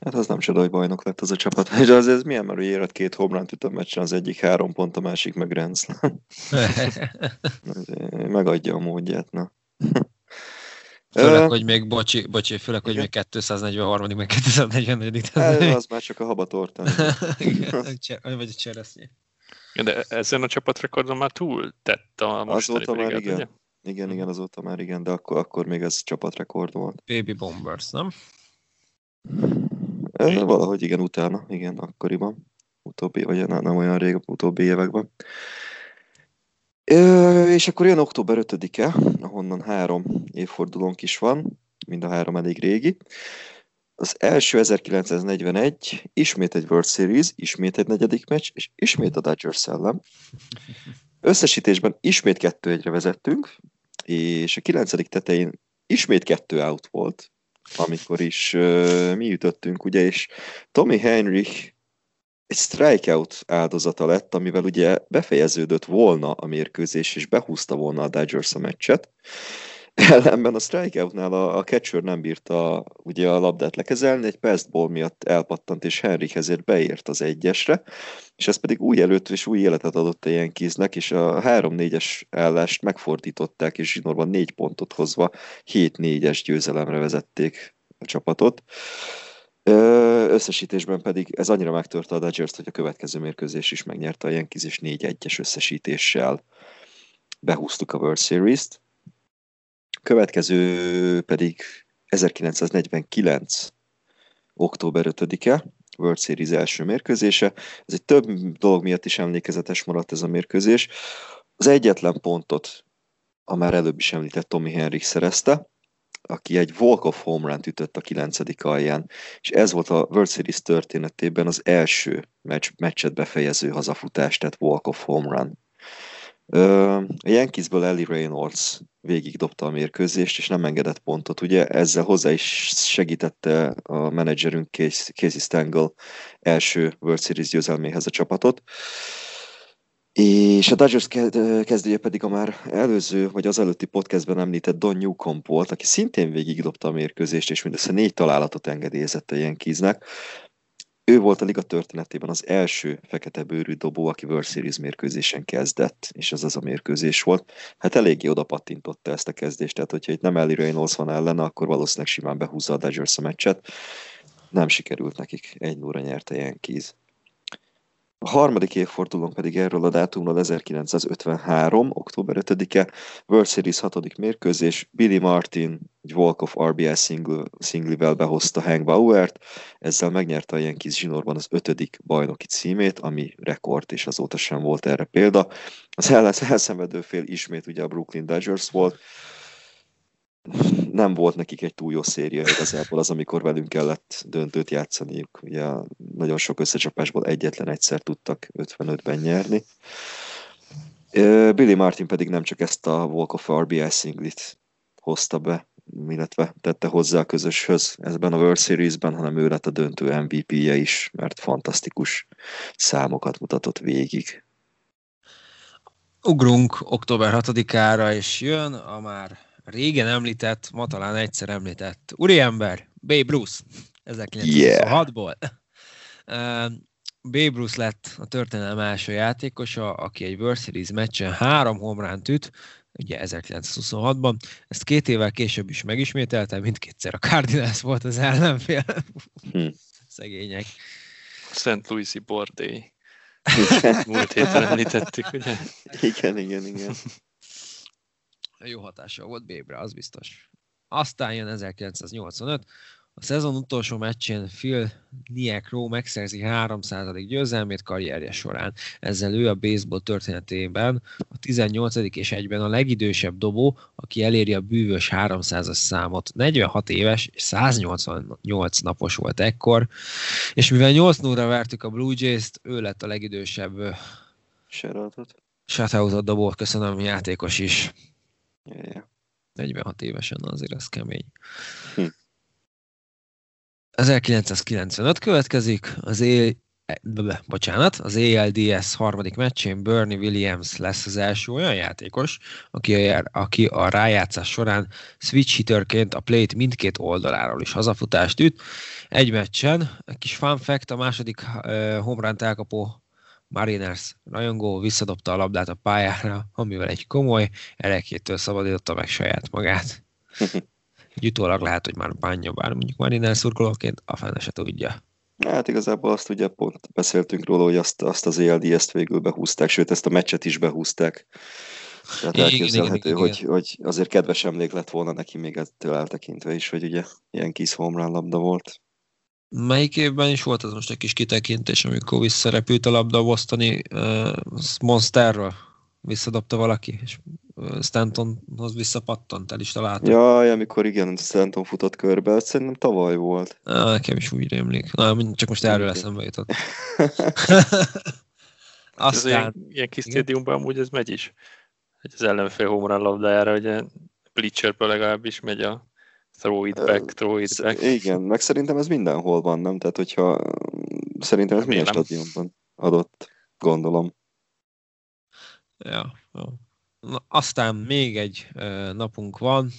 Hát az nem csoda, hogy bajnok lett az a csapat. *laughs* És az ez milyen, mert éred két homránt üt a meccsen, az egyik három pont, a másik meg Grand *laughs* Megadja a módját, na. *laughs* Főleg, hogy még, bocsi, bocsi főleg, hogy még 243 meg 244 hát, az már csak a habatorta. vagy a cseresznye. De ezen a csapatrekordon már túl tett a mostani Azóta már igen. Ugye? Igen, igen, azóta már igen, de akkor, akkor még ez csapatrekord volt. Baby Bombers, nem? Valahogy igen, utána, igen, akkoriban. Utóbbi, vagy nem, nem olyan rég, utóbbi években. És akkor jön október 5-e, ahonnan három évfordulónk is van, mind a három elég régi. Az első 1941, ismét egy World Series, ismét egy negyedik meccs, és ismét a Dodgers szellem. *laughs* Összesítésben ismét kettő egyre vezettünk, és a kilencedik tetején ismét kettő out volt, amikor is uh, mi ütöttünk, ugye, és Tommy Heinrich egy strikeout áldozata lett, amivel ugye befejeződött volna a mérkőzés, és behúzta volna a Dodgers a meccset. Ellenben a strikeoutnál a, a catcher nem bírta ugye a labdát lekezelni, egy ball miatt elpattant, és Henrik ezért beért az egyesre, és ez pedig új előtt és új életet adott a Yankeesnek, és a 3-4-es állást megfordították, és zsinórban 4 pontot hozva 7-4-es győzelemre vezették a csapatot. Összesítésben pedig ez annyira megtörte a dodgers hogy a következő mérkőzés is megnyerte a Yankees, és 4-1-es összesítéssel behúztuk a World Series-t. Következő pedig 1949. október 5-e, World Series első mérkőzése. Ez egy több dolog miatt is emlékezetes maradt ez a mérkőzés. Az egyetlen pontot a már előbb is említett Tommy Henrik szerezte, aki egy walk-off home run ütött a kilencedik alján, és ez volt a World Series történetében az első meccs, meccset befejező hazafutás, tehát walk-off home run. A Yankeesből Ellie Reynolds végig dobta a mérkőzést, és nem engedett pontot. Ugye ezzel hozzá is segítette a menedzserünk Casey Stengel első World Series győzelméhez a csapatot. És a Dodgers kezdője pedig a már előző, vagy az előtti podcastben említett Don Newcomb volt, aki szintén végigdobta a mérkőzést, és mindössze négy találatot engedélyezett a Yankeesnek. Ő volt a liga történetében az első fekete bőrű dobó, aki World Series mérkőzésen kezdett, és ez az a mérkőzés volt. Hát eléggé oda pattintotta ezt a kezdést, tehát hogyha itt nem Ellie Reynolds van ellene, akkor valószínűleg simán behúzza a Dodgers a meccset. Nem sikerült nekik, egy óra nyerte Yankees. A harmadik évfordulón pedig erről a dátumról 1953. október 5-e, World Series 6. mérkőzés, Billy Martin egy walk-off RBI single, singlivel behozta Hank Bauert, ezzel megnyerte a Yankees zsinórban az ötödik bajnoki címét, ami rekord, és azóta sem volt erre példa. Az elszenvedő fél ismét ugye a Brooklyn Dodgers volt, nem volt nekik egy túl jó széria igazából az, amikor velünk kellett döntőt játszaniuk. Ugye nagyon sok összecsapásból egyetlen egyszer tudtak 55-ben nyerni. Billy Martin pedig nem csak ezt a Walk of RBI singlit hozta be, illetve tette hozzá a közöshöz ebben a World Series-ben, hanem ő lett a döntő MVP-je is, mert fantasztikus számokat mutatott végig. Ugrunk október 6-ára, és jön a már régen említett, ma talán egyszer említett úriember, Babe Bruce, 1926-ból. Yeah. *laughs* Babe Bruce lett a történelem első játékosa, aki egy World Series meccsen három homránt üt, ugye 1926-ban. Ezt két évvel később is megismételte, mindkétszer a Cardinals volt az ellenfél. Hm. *laughs* Szegények. St. Louis-i bordély. *laughs* Múlt héten említettük, ugye? Igen, igen, igen jó hatása volt Bébre, az biztos. Aztán jön 1985, a szezon utolsó meccsén Phil Niekro megszerzi 300. győzelmét karrierje során. Ezzel ő a baseball történetében a 18. és egyben a legidősebb dobó, aki eléri a bűvös 300-as számot. 46 éves és 188 napos volt ekkor, és mivel 8 0 vertük a Blue Jays-t, ő lett a legidősebb Shutoutot. Shutoutot dobó, köszönöm, játékos is. Yeah. 46 évesen azért ez kemény. Hm. 1995 következik, az e, bocsánat, az ALDS harmadik meccsén Bernie Williams lesz az első olyan játékos, aki a, aki a rájátszás során switch hitterként a plate mindkét oldaláról is hazafutást üt. Egy meccsen, egy kis fun fact, a második uh, home run elkapó Mariners rajongó visszadobta a labdát a pályára, amivel egy komoly erekétől szabadította meg saját magát. *laughs* Egy utólag lehet, hogy már bánja, bár mondjuk Mariners szurkolóként a fene se tudja. Hát igazából azt ugye pont beszéltünk róla, hogy azt, azt az ELD-ezt végül behúzták, sőt ezt a meccset is behúzták. Tehát elképzelhető, igen, igen, hogy, igen. hogy azért kedves emlék lett volna neki még ettől eltekintve is, hogy ugye ilyen kis home labda volt. Melyik évben is volt ez most egy kis kitekintés, amikor visszarepült a labda a Bostoni uh, Monsterről? Visszadobta valaki, és Stantonhoz visszapattant, el is találta. Jaj, amikor igen, Stanton futott körbe, szerintem tavaly volt. Ah, nekem is úgy rémlik. Na, csak most erről eszembe jutott. *laughs* Aztán... Ez ilyen, ilyen kis stadiumban amúgy ez megy is. Hogy az ellenfél homerun labdájára, ugye Bleacherből legalábbis megy a throw it back, throw it back. Igen, meg szerintem ez mindenhol van, nem? Tehát, hogyha szerintem ez minden stadionban adott, gondolom. Ja, jó. Na, aztán még egy uh, napunk van,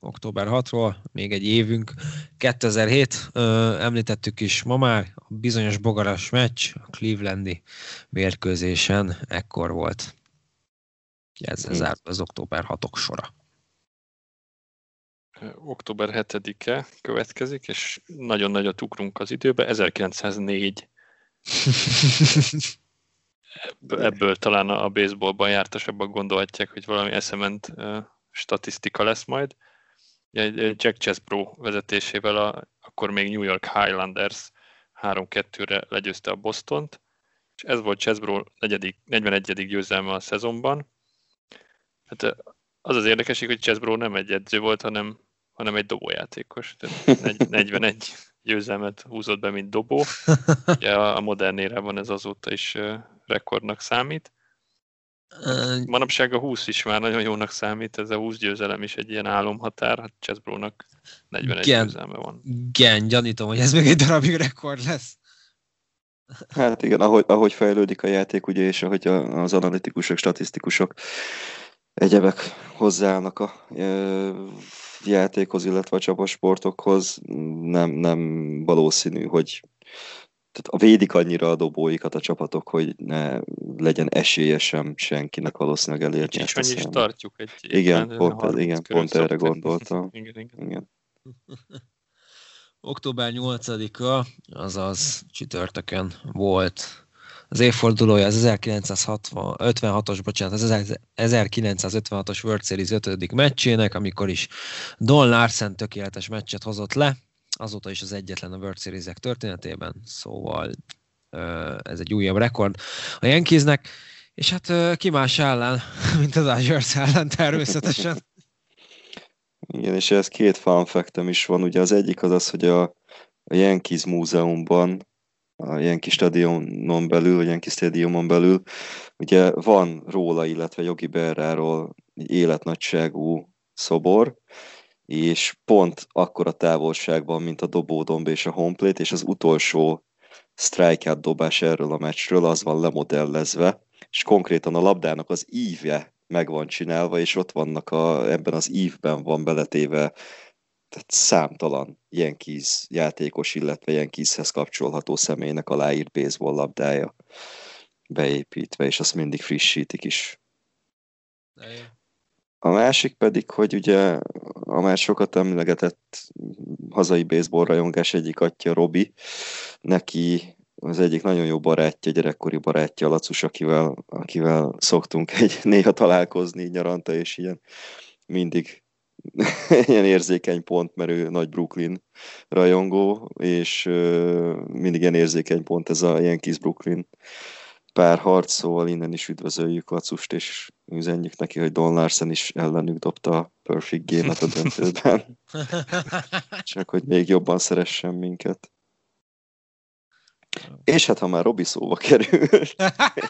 október 6-ról, még egy évünk. 2007, uh, említettük is ma már, a bizonyos bogaras meccs, a Clevelandi mérkőzésen ekkor volt. Ezzel zárt az október 6-ok sora. Október 7-e következik, és nagyon nagyot ugrunk az időbe, 1904 *laughs* ebből talán a baseballban jártasabbak gondolhatják, hogy valami eszement statisztika lesz majd. Jack Chesbro vezetésével a, akkor még New York Highlanders 3-2-re legyőzte a Bostont, és ez volt Chesbro 41. győzelme a szezonban. Hát az az érdekesség, hogy Chesbro nem egy edző volt, hanem, hanem egy dobójátékos. Tehát *laughs* 41 győzelmet húzott be, mint dobó. Ugye a modern érában ez azóta is rekordnak számít. Manapság a 20 is már nagyon jónak számít, ez a 20 győzelem is egy ilyen álomhatár, hát Chesbrónak 41 igen, győzelme van. Igen, gyanítom, hogy ez még egy darabig rekord lesz. Hát igen, ahogy, ahogy fejlődik a játék, ugye, és ahogy az analitikusok, statisztikusok, egyebek hozzáállnak a játékhoz, illetve a csapasportokhoz, nem, nem valószínű, hogy tehát a védik annyira a dobóikat a csapatok, hogy ne legyen esélye sem senkinek valószínűleg elérni ezt a is tartjuk egy Igen, pont, ez, igen, pont erre gondoltam. *laughs* igen, igen. igen. *laughs* Október 8-a, azaz csütörtökön volt az évfordulója az 1956-os, bocsánat, az 1956-os World Series 5. meccsének, amikor is Don Larsen tökéletes meccset hozott le, azóta is az egyetlen a World series történetében, szóval ez egy újabb rekord a Yankeesnek, és hát ki más ellen, *laughs* mint az Dodgers ellen természetesen. *laughs* Igen, és ez két fun is van. Ugye az egyik az az, hogy a, a Yankees múzeumban, a Yankee stadionon belül, a Yankee stadiumon belül, ugye van róla, illetve Jogi Berráról életnagyságú szobor, és pont akkor a távolságban, mint a dobódomb és a homeplate, és az utolsó strikeout dobás erről a meccsről, az van lemodellezve, és konkrétan a labdának az íve meg van csinálva, és ott vannak a, ebben az ívben van beletéve tehát számtalan Yankees játékos, illetve Yankeeshez kapcsolható személynek aláírt baseball labdája beépítve, és azt mindig frissítik is. A másik pedig, hogy ugye a már sokat emlegetett hazai baseball rajongás egyik atya Robi, neki az egyik nagyon jó barátja, gyerekkori barátja Lacus, akivel, akivel szoktunk egy *laughs* néha találkozni nyaranta, és ilyen mindig *laughs* ilyen érzékeny pont, mert ő nagy Brooklyn rajongó, és mindig ilyen érzékeny pont ez a Yankees Brooklyn párharc, szóval innen is üdvözöljük Lacust, és üzenjük neki, hogy Don Larsen is ellenük dobta a perfect game-et a döntőben. *laughs* Csak hogy még jobban szeressen minket. És hát ha már Robi szóba került,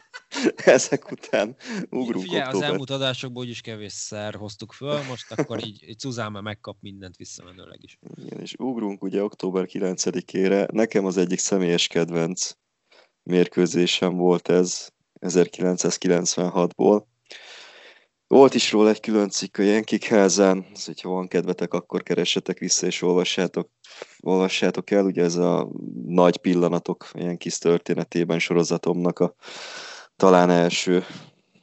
*laughs* ezek után ugrunk Figyelj, október. az elmúlt adásokból úgyis kevésszer hoztuk föl, most akkor így, így Suzanne megkap mindent visszamenőleg is. Igen, és ugrunk ugye október 9-ére. Nekem az egyik személyes kedvenc mérkőzésem volt ez 1996-ból. Volt is róla egy külön cikk a Yankee Házen, az, hogyha van kedvetek, akkor keressetek vissza és olvassátok, olvassátok el. Ugye ez a nagy pillanatok Yankees történetében sorozatomnak a talán első,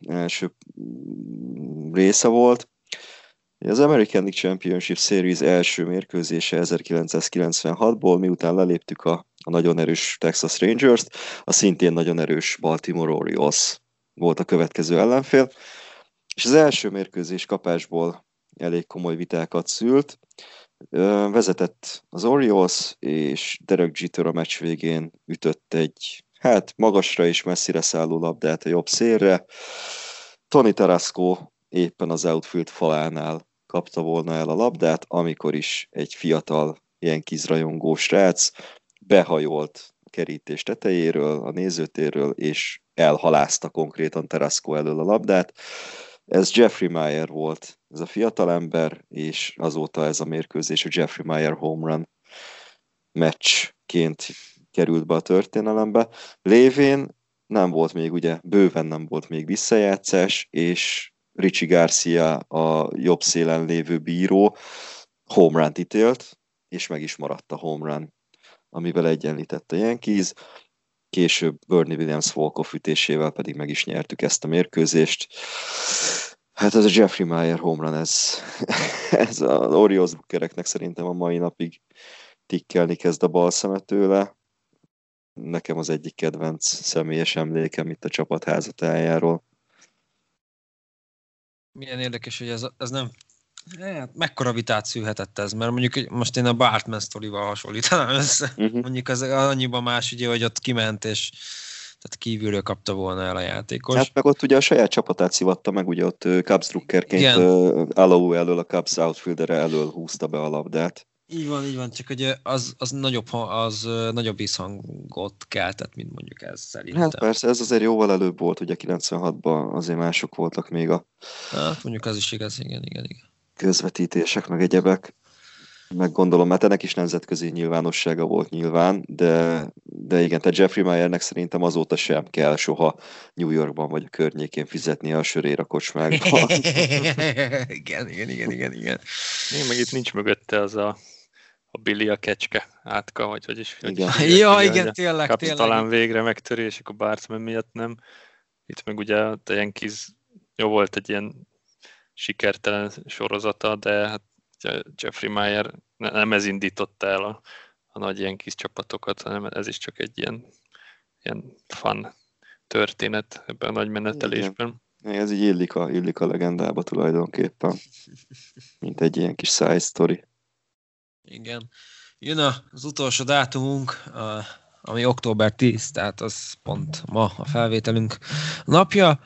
első része volt. Az American League Championship Series első mérkőzése 1996-ból, miután leléptük a, a nagyon erős Texas Rangers-t, a szintén nagyon erős Baltimore Orioles volt a következő ellenfél, és az első mérkőzés kapásból elég komoly vitákat szült. Vezetett az Orioles, és Derek Jeter a meccs végén ütött egy hát magasra és messzire szálló labdát a jobb szélre. Tony Tarasco éppen az outfield falánál kapta volna el a labdát, amikor is egy fiatal ilyen kizrajongó srác behajolt a kerítés tetejéről, a nézőtérről, és elhalázta konkrétan Teraszko elől a labdát. Ez Jeffrey Meyer volt, ez a fiatalember, és azóta ez a mérkőzés a Jeffrey Meyer home run meccsként került be a történelembe. Lévén nem volt még, ugye, bőven nem volt még visszajátszás, és Ricsi Garcia a jobb szélen lévő bíró home run ítélt, és meg is maradt a home run, amivel egyenlített a Yankees. Később Bernie Williams walk ütésével pedig meg is nyertük ezt a mérkőzést. Hát ez a Jeffrey Meyer home run, ez, *laughs* ez az Orioles bookereknek szerintem a mai napig tikkelni kezd a bal szemet tőle. Nekem az egyik kedvenc személyes emlékem itt a csapat házatájáról milyen érdekes, hogy ez, ez nem Hát, mekkora vitát szülhetett ez, mert mondjuk most én a Bartman sztorival hasonlítanám össze. Uh-huh. Mondjuk az annyiban más, ugye, hogy ott kiment, és tehát kívülről kapta volna el a játékos. Hát meg ott ugye a saját csapatát szivatta meg, ugye ott Cubs drukkerként Alou elől, a Cubs outfielder elől húzta be a labdát. Így van, így van, csak hogy az, az, nagyobb, az nagyobb visszhangot keltett, mint mondjuk ez szerintem. Hát persze, ez azért jóval előbb volt, ugye 96-ban azért mások voltak még a... Hát mondjuk az is igaz, igen, igen, igen. Közvetítések, meg egyebek. Meg gondolom, mert ennek is nemzetközi nyilvánossága volt nyilván, de, de igen, tehát Jeffrey Meyernek szerintem azóta sem kell soha New Yorkban vagy a környékén fizetnie a sörére a kocsmákban. *laughs* igen, igen, igen, igen, igen. Én meg itt nincs mögötte az a a Billy a kecske átka, vagy hogy is. Igen. Hogy ja, igen, igen tényleg, tényleg. talán végre megtörés, akkor Bartman miatt nem. Itt meg ugye a Yankees jó volt egy ilyen sikertelen sorozata, de hát Jeffrey Meyer nem ez indította el a, a nagy Yankees csapatokat, hanem ez is csak egy ilyen, ilyen fun történet ebben a nagy menetelésben. Igen. Ez így illik a, illik a legendába tulajdonképpen, mint egy ilyen kis side story. Igen. Jön az utolsó dátumunk, ami október 10, tehát az pont ma a felvételünk napja.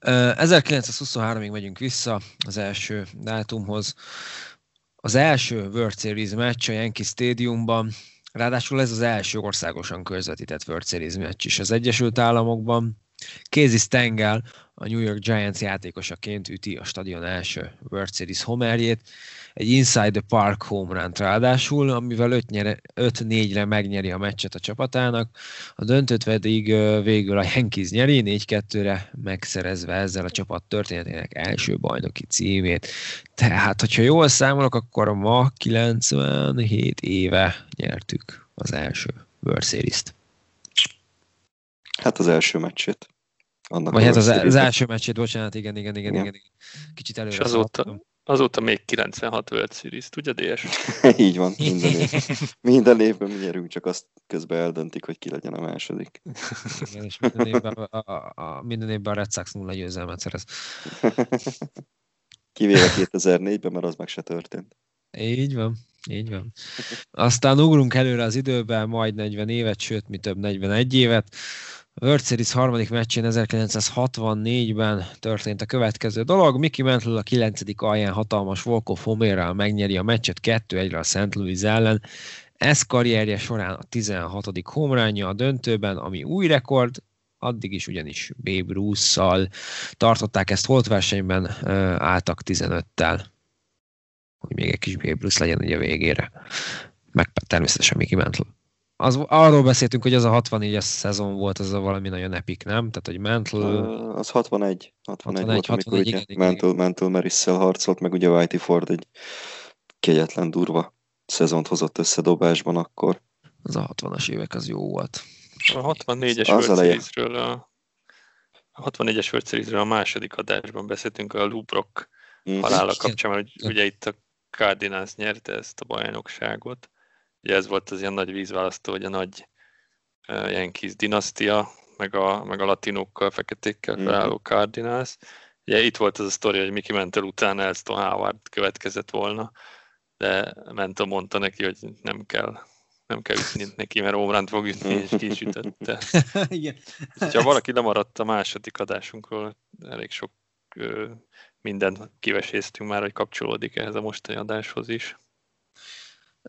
1923-ig megyünk vissza az első dátumhoz. Az első World Series meccs a Yankee Stadiumban, ráadásul ez az első országosan közvetített World Series meccs is az Egyesült Államokban. Casey Stengel, a New York Giants játékosaként üti a stadion első World Series homerjét, egy Inside the Park home run ráadásul, amivel 5-4-re megnyeri a meccset a csapatának, a döntőt pedig végül a Yankees nyeri, 4-2-re megszerezve ezzel a csapat történetének első bajnoki címét. Tehát, hogyha jól számolok, akkor ma 97 éve nyertük az első World Series-t. Hát az első meccsét. Annak Vagy hát az, az első meccsét, bocsánat, igen, igen, igen, igen. igen. Kicsit előre. És azóta, azóta még 96 World Series, ugye DS? Így van, minden évben. Minden évben mi nyerünk, csak azt közben eldöntik, hogy ki legyen a második. Igen, és minden évben a, a, a, minden évben a Red Sox nulla győzelmet szerez. *laughs* Kivéve 2004-ben, mert az meg se történt. Így van, így van. Aztán ugrunk előre az időben, majd 40 évet, sőt, mi több 41 évet. World Series harmadik meccsén 1964-ben történt a következő dolog. Mickey Mantle a 9. alján hatalmas Volkov homérrel megnyeri a meccset 2-1-re a St. Louis ellen. Ez karrierje során a 16. homránja a döntőben, ami új rekord, addig is ugyanis Babe Ruth-szal tartották ezt holt versenyben, álltak 15-tel, hogy még egy kis Babe Ruth legyen ugye a végére. Meg természetesen Mickey Mantle. Az, arról beszéltünk, hogy az a 64-es szezon volt, az a valami nagyon epik, nem? Tehát, hogy Mantle... Uh, az 61. 61, 61 volt, 61, amikor 61, ugye igen, Mantle, Mantle Marisszel harcolt, meg ugye Whitey Ford egy kegyetlen durva szezont hozott össze dobásban akkor. Az a 60-as évek az jó volt. A 64-es World Series-ről a, a 64-es World Series-ről a második adásban beszéltünk a Lubrock mm. halála kapcsán, mert ugye itt a Cardinals nyerte ezt a bajnokságot. Ugye ez volt az ilyen nagy vízválasztó, hogy a nagy uh, Yankees dinasztia, meg a, meg a latinókkal, feketékkel mhm. felálló Cardinals. Ugye itt volt az a sztori, hogy Mickey Mantle után Elston Howard következett volna, de Mantle mondta neki, hogy nem kell nem kell ütni *laughs* neki, mert ómránt fog ütni, és ki is ütötte. *laughs* Igen. Ha valaki lemaradt a második adásunkról, elég sok ö, mindent kiveséztünk már, hogy kapcsolódik ehhez a mostani adáshoz is.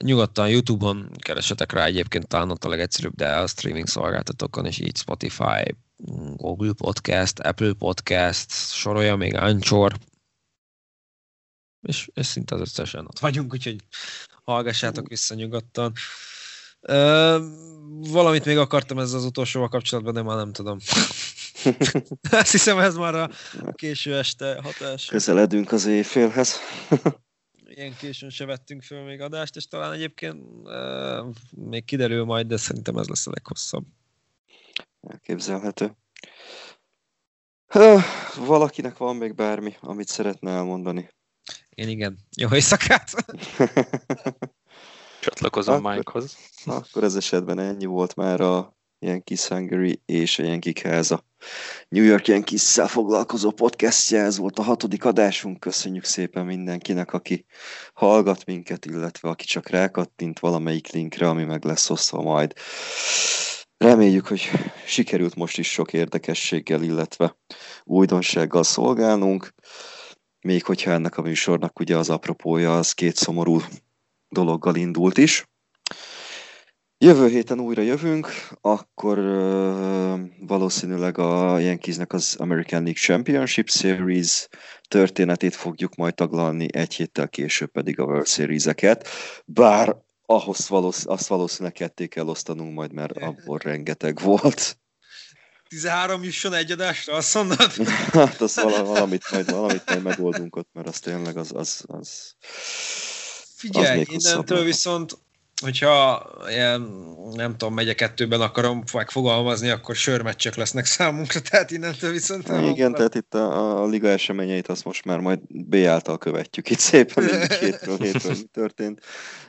Nyugodtan YouTube-on keresetek rá egyébként talán ott a legegyszerűbb, de a streaming szolgáltatókon is így Spotify, Google Podcast, Apple Podcast, sorolja még Anchor, és, és szinte az összesen ott vagyunk, úgyhogy hallgassátok vissza nyugodtan. Uh, valamit még akartam ezzel az utolsóval kapcsolatban, de már nem tudom. *laughs* Azt hiszem ez már a késő este hatás. Közeledünk az éjfélhez. Ilyen későn se vettünk föl még adást, és talán egyébként uh, még kiderül majd, de szerintem ez lesz a leghosszabb. Elképzelhető. Uh, valakinek van még bármi, amit szeretne elmondani? Én igen. Jó éjszakát! *laughs* Csatlakozom Mikehoz. Akkor ez esetben ennyi volt már a Yankees Hungary és a Yankee a New York yankees foglalkozó podcastja. Ez volt a hatodik adásunk. Köszönjük szépen mindenkinek, aki hallgat minket, illetve aki csak rákattint valamelyik linkre, ami meg lesz osztva majd. Reméljük, hogy sikerült most is sok érdekességgel, illetve újdonsággal szolgálnunk. Még hogyha ennek a műsornak ugye az apropója az két szomorú dologgal indult is. Jövő héten újra jövünk, akkor uh, valószínűleg a Yankeesnek az American League Championship Series történetét fogjuk majd taglalni, egy héttel később pedig a World Series-eket, bár ahhoz valósz, azt valószínűleg ketté kell osztanunk majd, mert abból rengeteg volt. 13 jusson egy adásra, azt mondod? *laughs* hát az valamit majd, valamit majd megoldunk ott, mert az tényleg az, az, az Figyelj, innentől viszont hogyha ilyen, nem tudom, megye kettőben akarom megfogalmazni, akkor sörmeccsek lesznek számunkra, tehát innentől viszont... Igen, mondom. tehát itt a, a liga eseményeit azt most már majd B által követjük itt szépen, *laughs* mindig hétről hétről mi történt,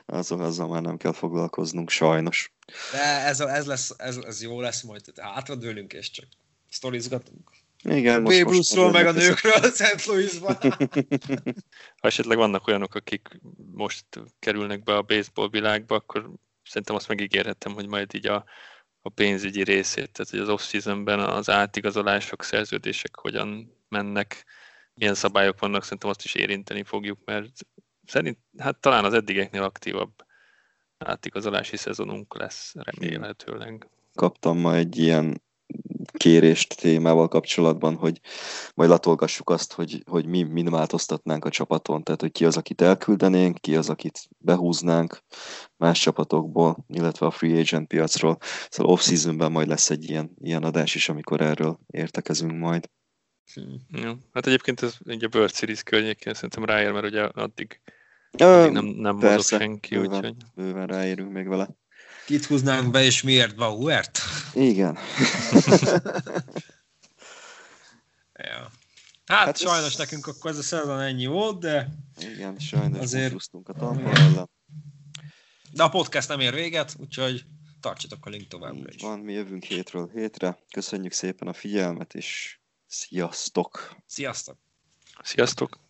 azon azzal már nem kell foglalkoznunk, sajnos. De ez, ez, lesz, ez, ez jó lesz majd, hátradőlünk és csak sztorizgatunk. Igen, most, Bruce-ról, meg a nőkről Szent Louisban. *laughs* ha esetleg vannak olyanok, akik most kerülnek be a baseball világba, akkor szerintem azt megígérhetem, hogy majd így a, a pénzügyi részét, tehát hogy az off-seasonben az átigazolások, szerződések hogyan mennek, milyen szabályok vannak, szerintem azt is érinteni fogjuk, mert szerint, hát talán az eddigeknél aktívabb átigazolási szezonunk lesz remélhetőleg. Kaptam ma egy ilyen kérést témával kapcsolatban, hogy majd latolgassuk azt, hogy, hogy mi min változtatnánk a csapaton, tehát hogy ki az, akit elküldenénk, ki az, akit behúznánk más csapatokból, illetve a free agent piacról. Szóval off-seasonben majd lesz egy ilyen, ilyen adás is, amikor erről értekezünk majd. Hmm. Ja. Hát egyébként ez egy a Bird Series környékén szerintem ráér, mert ugye addig, addig nem, nem mozog senki, bőven, úgyhogy... Bőven ráérünk még vele. Kit húznánk be, és miért Bauert? Igen. *laughs* ja. Hát, hát sajnos ez... nekünk akkor ez a szezon ennyi volt, de... Igen, sajnos azért a Tampa ellen. De a podcast nem ér véget, úgyhogy tartsatok a link továbbra is. Van, mi jövünk hétről hétre. Köszönjük szépen a figyelmet, és sziasztok! Sziasztok! Sziasztok!